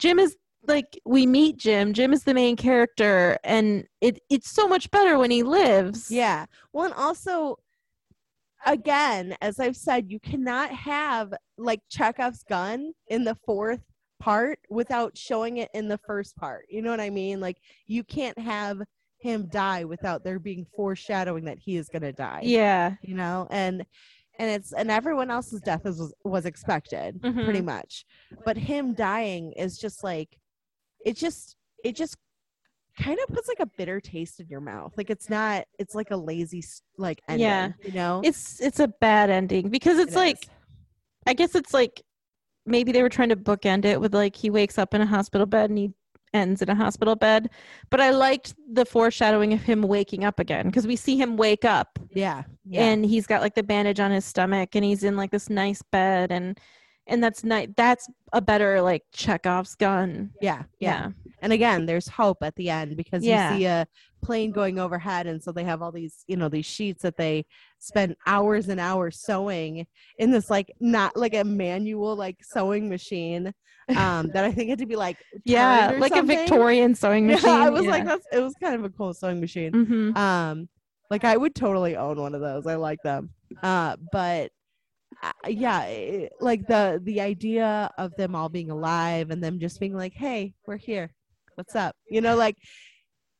jim is like we meet jim jim is the main character and it it's so much better when he lives Yeah. Well, and also, again, as I've said, you cannot have like Chekhov's gun in the fourth part without showing it in the first part. You know what I mean? Like, you can't have him die without there being foreshadowing that he is going to die. yeah You know, and and it's and everyone else's death is, was was expected pretty Mhm. much, but him dying is just like it just it just kind of puts like a bitter taste in your mouth. Like it's not it's like a lazy like ending, Yeah. you know. it's it's a bad ending because it's It like is. I guess it's like maybe they were trying to bookend it with like he wakes up in a hospital bed and he ends in a hospital bed. But I liked the foreshadowing of him waking up again because we see him wake up yeah, yeah, and he's got like the bandage on his stomach and he's in like this nice bed and and that's nice. That's a better like Chekhov's gun. yeah, yeah, Yeah. And again, there's hope at the end because Yeah. you see a plane going overhead, and so they have all these, you know, these sheets that they spend hours and hours sewing in this like not like a manual like sewing machine um that I think had to be like Yeah, like a. Victorian sewing machine. Yeah, I was like, that's it was kind of a cool sewing machine. hmm Um, like I would totally own one of those. I like them. Uh, but yeah, it- like the the idea of them all being alive and them just being like, "Hey, we're here. What's up?" You know, like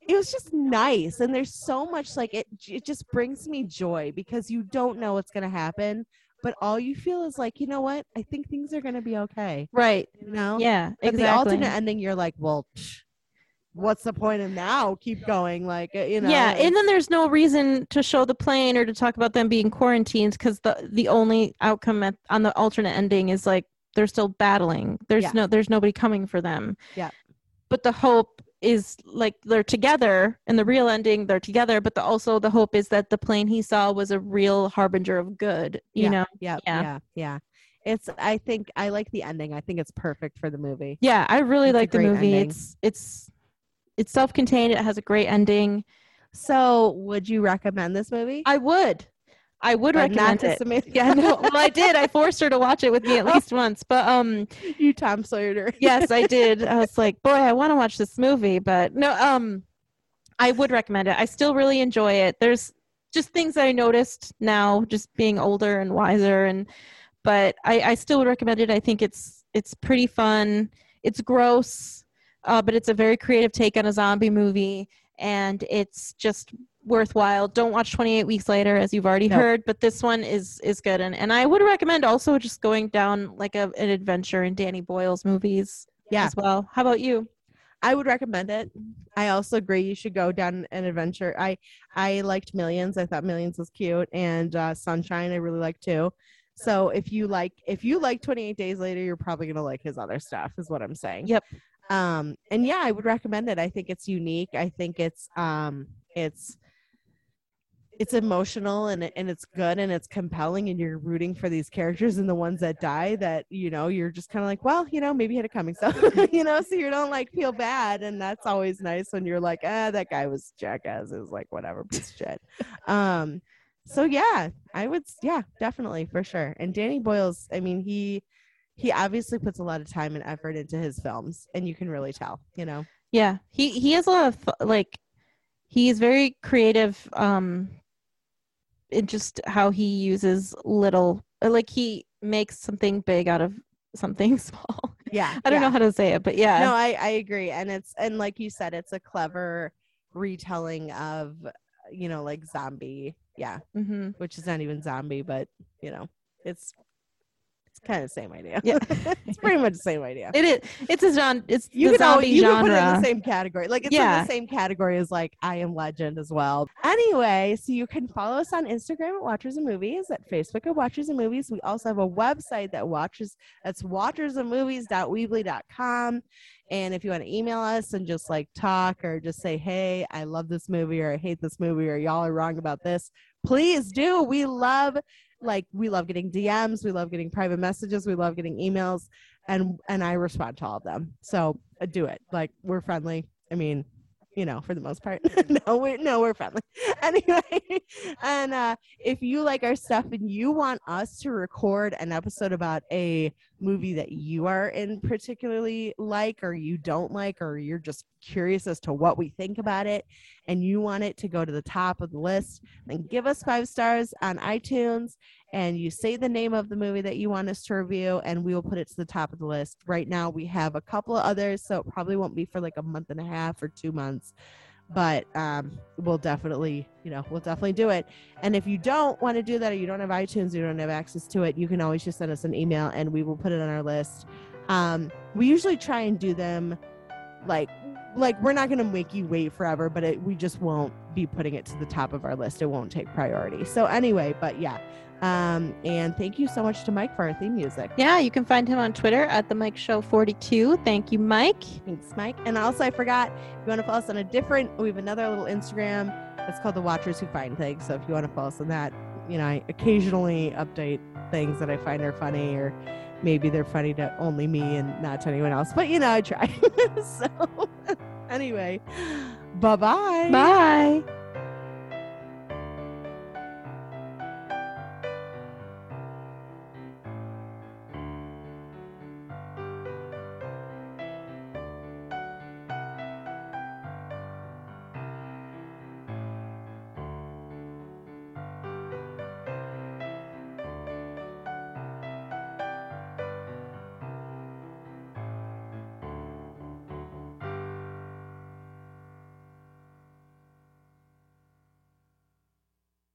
it was just nice. And there's so much like it. It just brings me joy because you don't know what's gonna happen, but all you feel is like, you know what? I think things are gonna be okay. right. You know? Yeah, But exactly. the alternate ending, you're like, well. psh, What's the point of now? Keep going, like uh, you know. yeah, and then there's no reason to show the plane or to talk about them being quarantined because the the only outcome at, on the alternate ending is like they're still battling. There's Yeah. no there's nobody coming for them. Yeah. But the hope is like they're together in the real ending they're together but the, also the hope is that the plane he saw was a real harbinger of good you Yeah. know yeah, Yeah. yeah, yeah. It's. I think I like the ending. I think it's perfect for the movie. yeah i really It's like the movie ending. it's it's it's self-contained it has a great ending. So, would you recommend this movie? i would. I would But recommend to it. Samantha. yeah no well i did. I forced her to watch it with me at least once but um you Tom Sawyer. yes i did. I was like boy i want to watch this movie but no um i would recommend it. I still really enjoy it. There's just things i noticed now just being older and wiser and but i i still would recommend it. I think it's it's pretty fun. It's gross uh, but it's a very creative take on a zombie movie and it's just worthwhile don't watch 28 weeks later as you've already Nope. heard but this one is is good and, and i would recommend also just going down like a, an adventure in danny boyle's movies Yeah, as well how about you I would recommend it. I also agree you should go down an adventure. I I liked Millions. I thought Millions was cute, and uh, Sunshine I really like too. So if you like if you like 28 Days Later, you're probably gonna like his other stuff. Is what I'm saying. Yep. Um. And yeah, I would recommend it. I think it's unique. I think it's um. It's it's emotional and and it's good and it's compelling and you're rooting for these characters and the ones that die that you know you're just kind of like well you know maybe had it coming so you know so you don't like feel bad and that's always nice when you're like ah that guy was jackass it was like whatever piece of shit um so yeah, I would yeah, definitely for sure. And Danny Boyle's I mean, he he obviously puts a lot of time and effort into his films and you can really tell, you know. Yeah, he he has a lot of like he's very creative um in just how he uses little uh, like he makes something big out of something small. Yeah. I don't yeah. know how to say it, but yeah. No, I I agree and it's and like you said it's a clever retelling of you know like zombie. Yeah, hmm which is not even zombie but, you know, it's kind of the same idea. Yeah. it's pretty much the same idea. It is it's a genre it's you the can always, zombie you genre. can put it in the same category. Like it's Yeah. in the same category as like I Am Legend as well. Anyway, so you can follow us on Instagram at Watchers and Movies, at Facebook at Watchers and Movies. We also have a website that watches that's Watchers and watchersandmovies.weebly.com. And if you want to email us and just like talk or just say, hey, I love this movie or I hate this movie or y'all are wrong about this, please do. We love like we love getting DMs, we love getting private messages, we love getting emails and and I respond to all of them. So uh, do it. Like we're friendly. I mean, you know, for the most part. no, we no, we're friendly. Anyway, and uh, if you like our stuff and you want us to record an episode about a movie that you are in particularly like or you don't like or you're just curious as to what we think about it and you want it to go to the top of the list then give us five stars on itunes and you say the name of the movie that you want us to review and we will put it to the top of the list. Right now we have a couple of others so it probably won't be for like a month and a half or two months but um, we'll definitely you know we'll definitely do it. And if you don't want to do that or you don't have itunes you don't have access to it you can always just send us an email and we will put it on our list. Um, we usually try and do them like like we're not going to make you wait forever but it, we just won't be putting it to the top of our list. It won't take priority. So anyway but yeah um, and thank you so much to mike for our theme music Yeah, you can find him on Twitter at the Mike Show 42. Thank you, Mike. Thanks, Mike. And also, I forgot, if you want to follow us on a different, we have another little Instagram that's called The Watchers Who Find Things. So if you want to follow us on that, you know, I occasionally update things that I find are funny, or maybe they're funny to only me and not to anyone else. But, you know, I try. so, anyway, bye-bye. Bye.